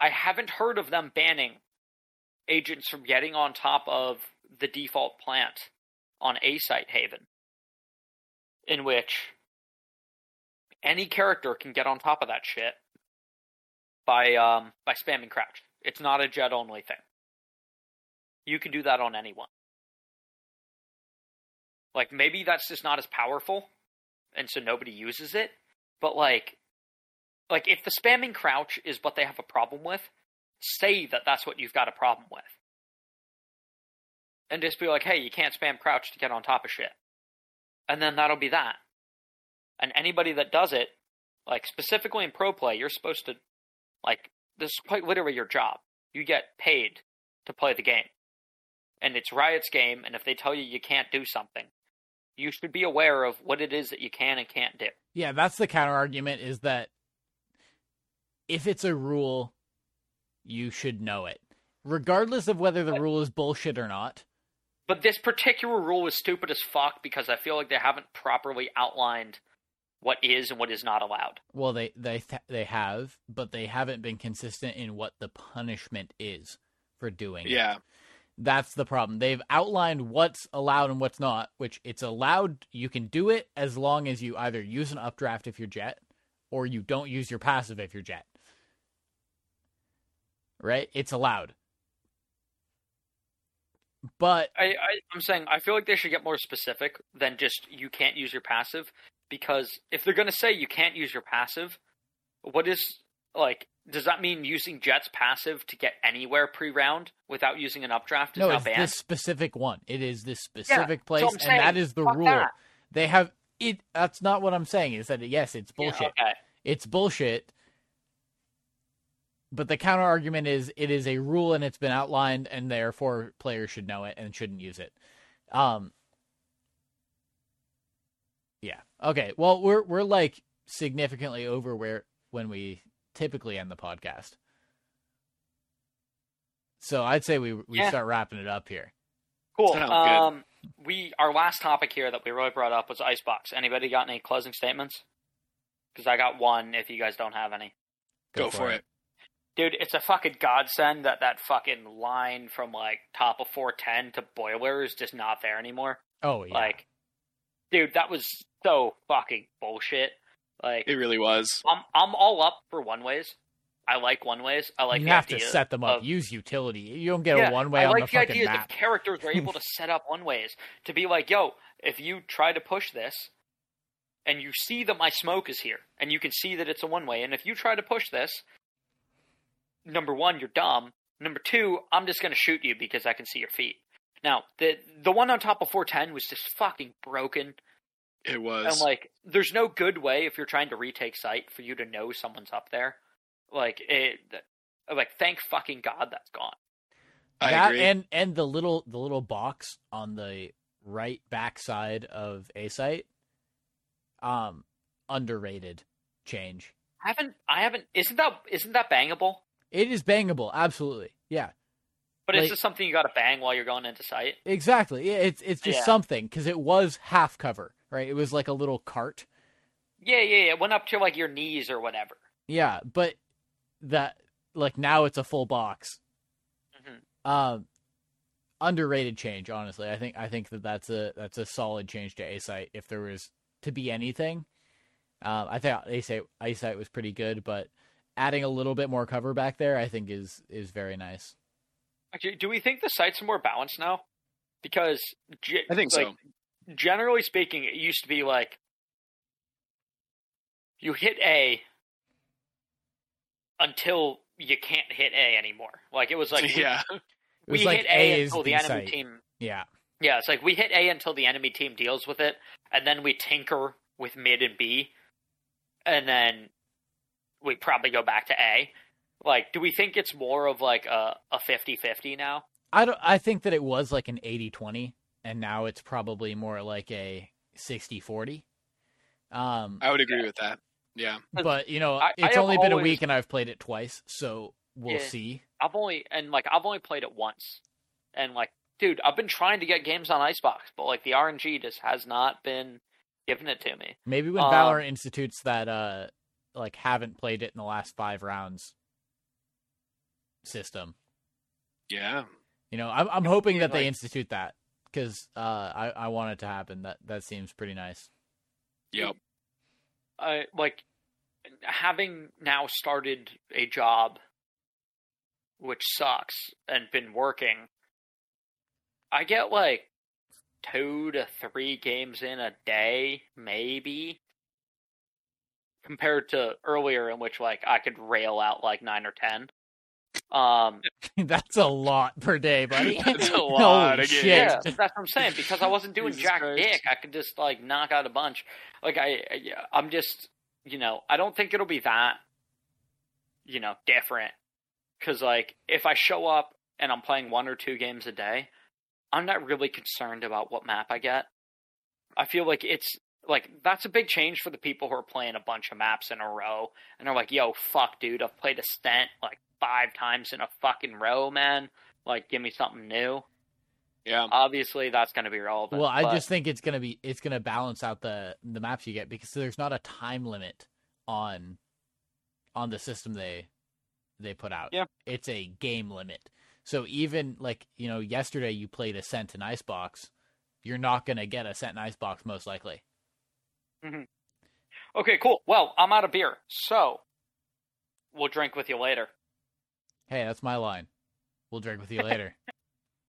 I haven't heard of them banning agents from getting on top of the default plant on A site Haven. In which any character can get on top of that shit by um by spamming crouch. It's not a Jett only thing. You can do that on anyone. Like maybe that's just not as powerful and so nobody uses it, but like like if the spamming crouch is what they have a problem with, say that that's what you've got a problem with. And just be like, "Hey, you can't spam crouch to get on top of shit." And then that'll be that and anybody that does it, like specifically in pro play, you're supposed to, like, this is quite literally your job. You get paid to play the game, and it's Riot's game. And if they tell you you can't do something, you should be aware of what it is that you can and can't do. Yeah, that's the counter argument is that if it's a rule, you should know it. Regardless of whether the rule is bullshit or not. But this particular rule is stupid as fuck because I feel like they haven't properly outlined what is and what is not allowed. Well, they they th- they have, but they haven't been consistent in what the punishment is for doing it. That's the problem. They've outlined what's allowed and what's not, which it's allowed you can do it as long as you either use an updraft if you're Jett or you don't use your passive if you're Jett. Right? It's allowed. But I, I I'm saying I feel like they should get more specific than just you can't use your passive because if they're gonna say you can't use your passive, what is like does that mean using Jett's passive to get anywhere pre-round without using an updraft is no, it's banned? this specific one. It is this specific so place and that is the fuck rule. that. They have it that's not what I'm saying. Is that yes, it's Yeah, bullshit. okay. it's bullshit. But the counter argument is it is a rule and it's been outlined and therefore players should know it and shouldn't use it. Um Yeah. Okay. Well, we're we're like significantly over where when we typically end the podcast. So I'd say we we Yeah. start wrapping it up here. Cool. Sounds good. Um, we our last topic here that we really brought up was Icebox. Anybody got any closing statements? Because I got one. If you guys don't have any, Go, for it. dude, it's a fucking godsend that that fucking line from like top of 410 to boiler is just not there anymore. Oh yeah. Like, dude, that was so fucking bullshit. Like, It really was. I'm I'm all up for one ways. I like one ways. I like you the have to set them up. of- Use utility. You don't get yeah, a one way I on like the the, fucking idea map. that characters are able to <laughs> set up one ways to be like, yo, if you try to push this, and you see that my smoke is here, and you can see that it's a one way, and if you try to push this, number one, you're dumb. Number two, I'm just gonna shoot you because I can see your feet. Now, the the one on top of 410 was just fucking broken. It was. And like, there's no good way if you're trying to retake site for you to know someone's up there. Like it, like thank fucking god that's gone. I that agree. and and the little the little box on the right back side of a site um underrated change I haven't, I haven't. Isn't that isn't that bangable? it is bangable absolutely yeah But Like- it's just something you got to bang while you're going into site. exactly it's it's just Yeah. something because it was half cover right it was like a little cart Yeah, yeah, yeah. It went up to like your knees or whatever. yeah but that like now it's a full box Mhm. um underrated change honestly i think i think that that's a that's a solid change to a site if there was to be anything um i think a site a site was pretty good but adding a little bit more cover back there i think is is very nice Actually, do we think the sites are more balanced now? Because ge- I think like, so. Generally speaking, it used to be like you hit A until you can't hit A anymore. Like it was like we- yeah. <laughs> it we, was like hit a A until the, the enemy site team. yeah Yeah, it's like we hit A until the enemy team deals with it, and then we tinker with mid and B, and then we probably go back to A. Like, do we think it's more of like a a 50-50 now? i don't i think that it was like an 80-20 and now it's probably more like a 60-40 um I would agree with that. Yeah. but you know I- I it's have only been a week and i've played it twice so we'll Yeah. see I've only and like I've only played it once, and like, dude, I've been trying to get games on Icebox, but like the RNG just has not been giving it to me. maybe when Um, valorant institutes that uh like haven't played it in the last five rounds system Yeah. you know i'm, I'm hoping Yeah, that they like- institute that because uh i i want it to happen that that seems pretty nice Yep. I like having now started a job, which sucks, and been working. I get like two to three games in a day, maybe. Compared to earlier, in which like I could rail out like nine or ten. Um, <laughs> that's a lot per day buddy <laughs> That's a <laughs> lot Holy shit. yeah, that's what I'm saying. Because I wasn't doing Jesus jack Christ. dick, I could just like knock out a bunch. Like I, I, I'm just, you know, I don't think it'll be that, you know, different. Because like, if I show up and I'm playing one or two games a day, I'm not really concerned about what map I get. I feel like it's like that's a big change for the people who are playing a bunch of maps in a row and they're like, "Yo, fuck, dude, I've played Ascent like five times in a fucking row, man. Like, give me something new." Yeah. obviously that's going to be relevant. well i but- just think it's gonna be it's gonna balance out the the maps you get because there's not a time limit on on the system they they put out Yeah. it's a game limit so even like you know yesterday you played Ascent and Icebox you're not gonna get a Ascent and Icebox most likely mm-hmm. okay, cool. Well, I'm out of beer, so we'll drink with you later. Hey that's my line. We'll drink with you later <laughs>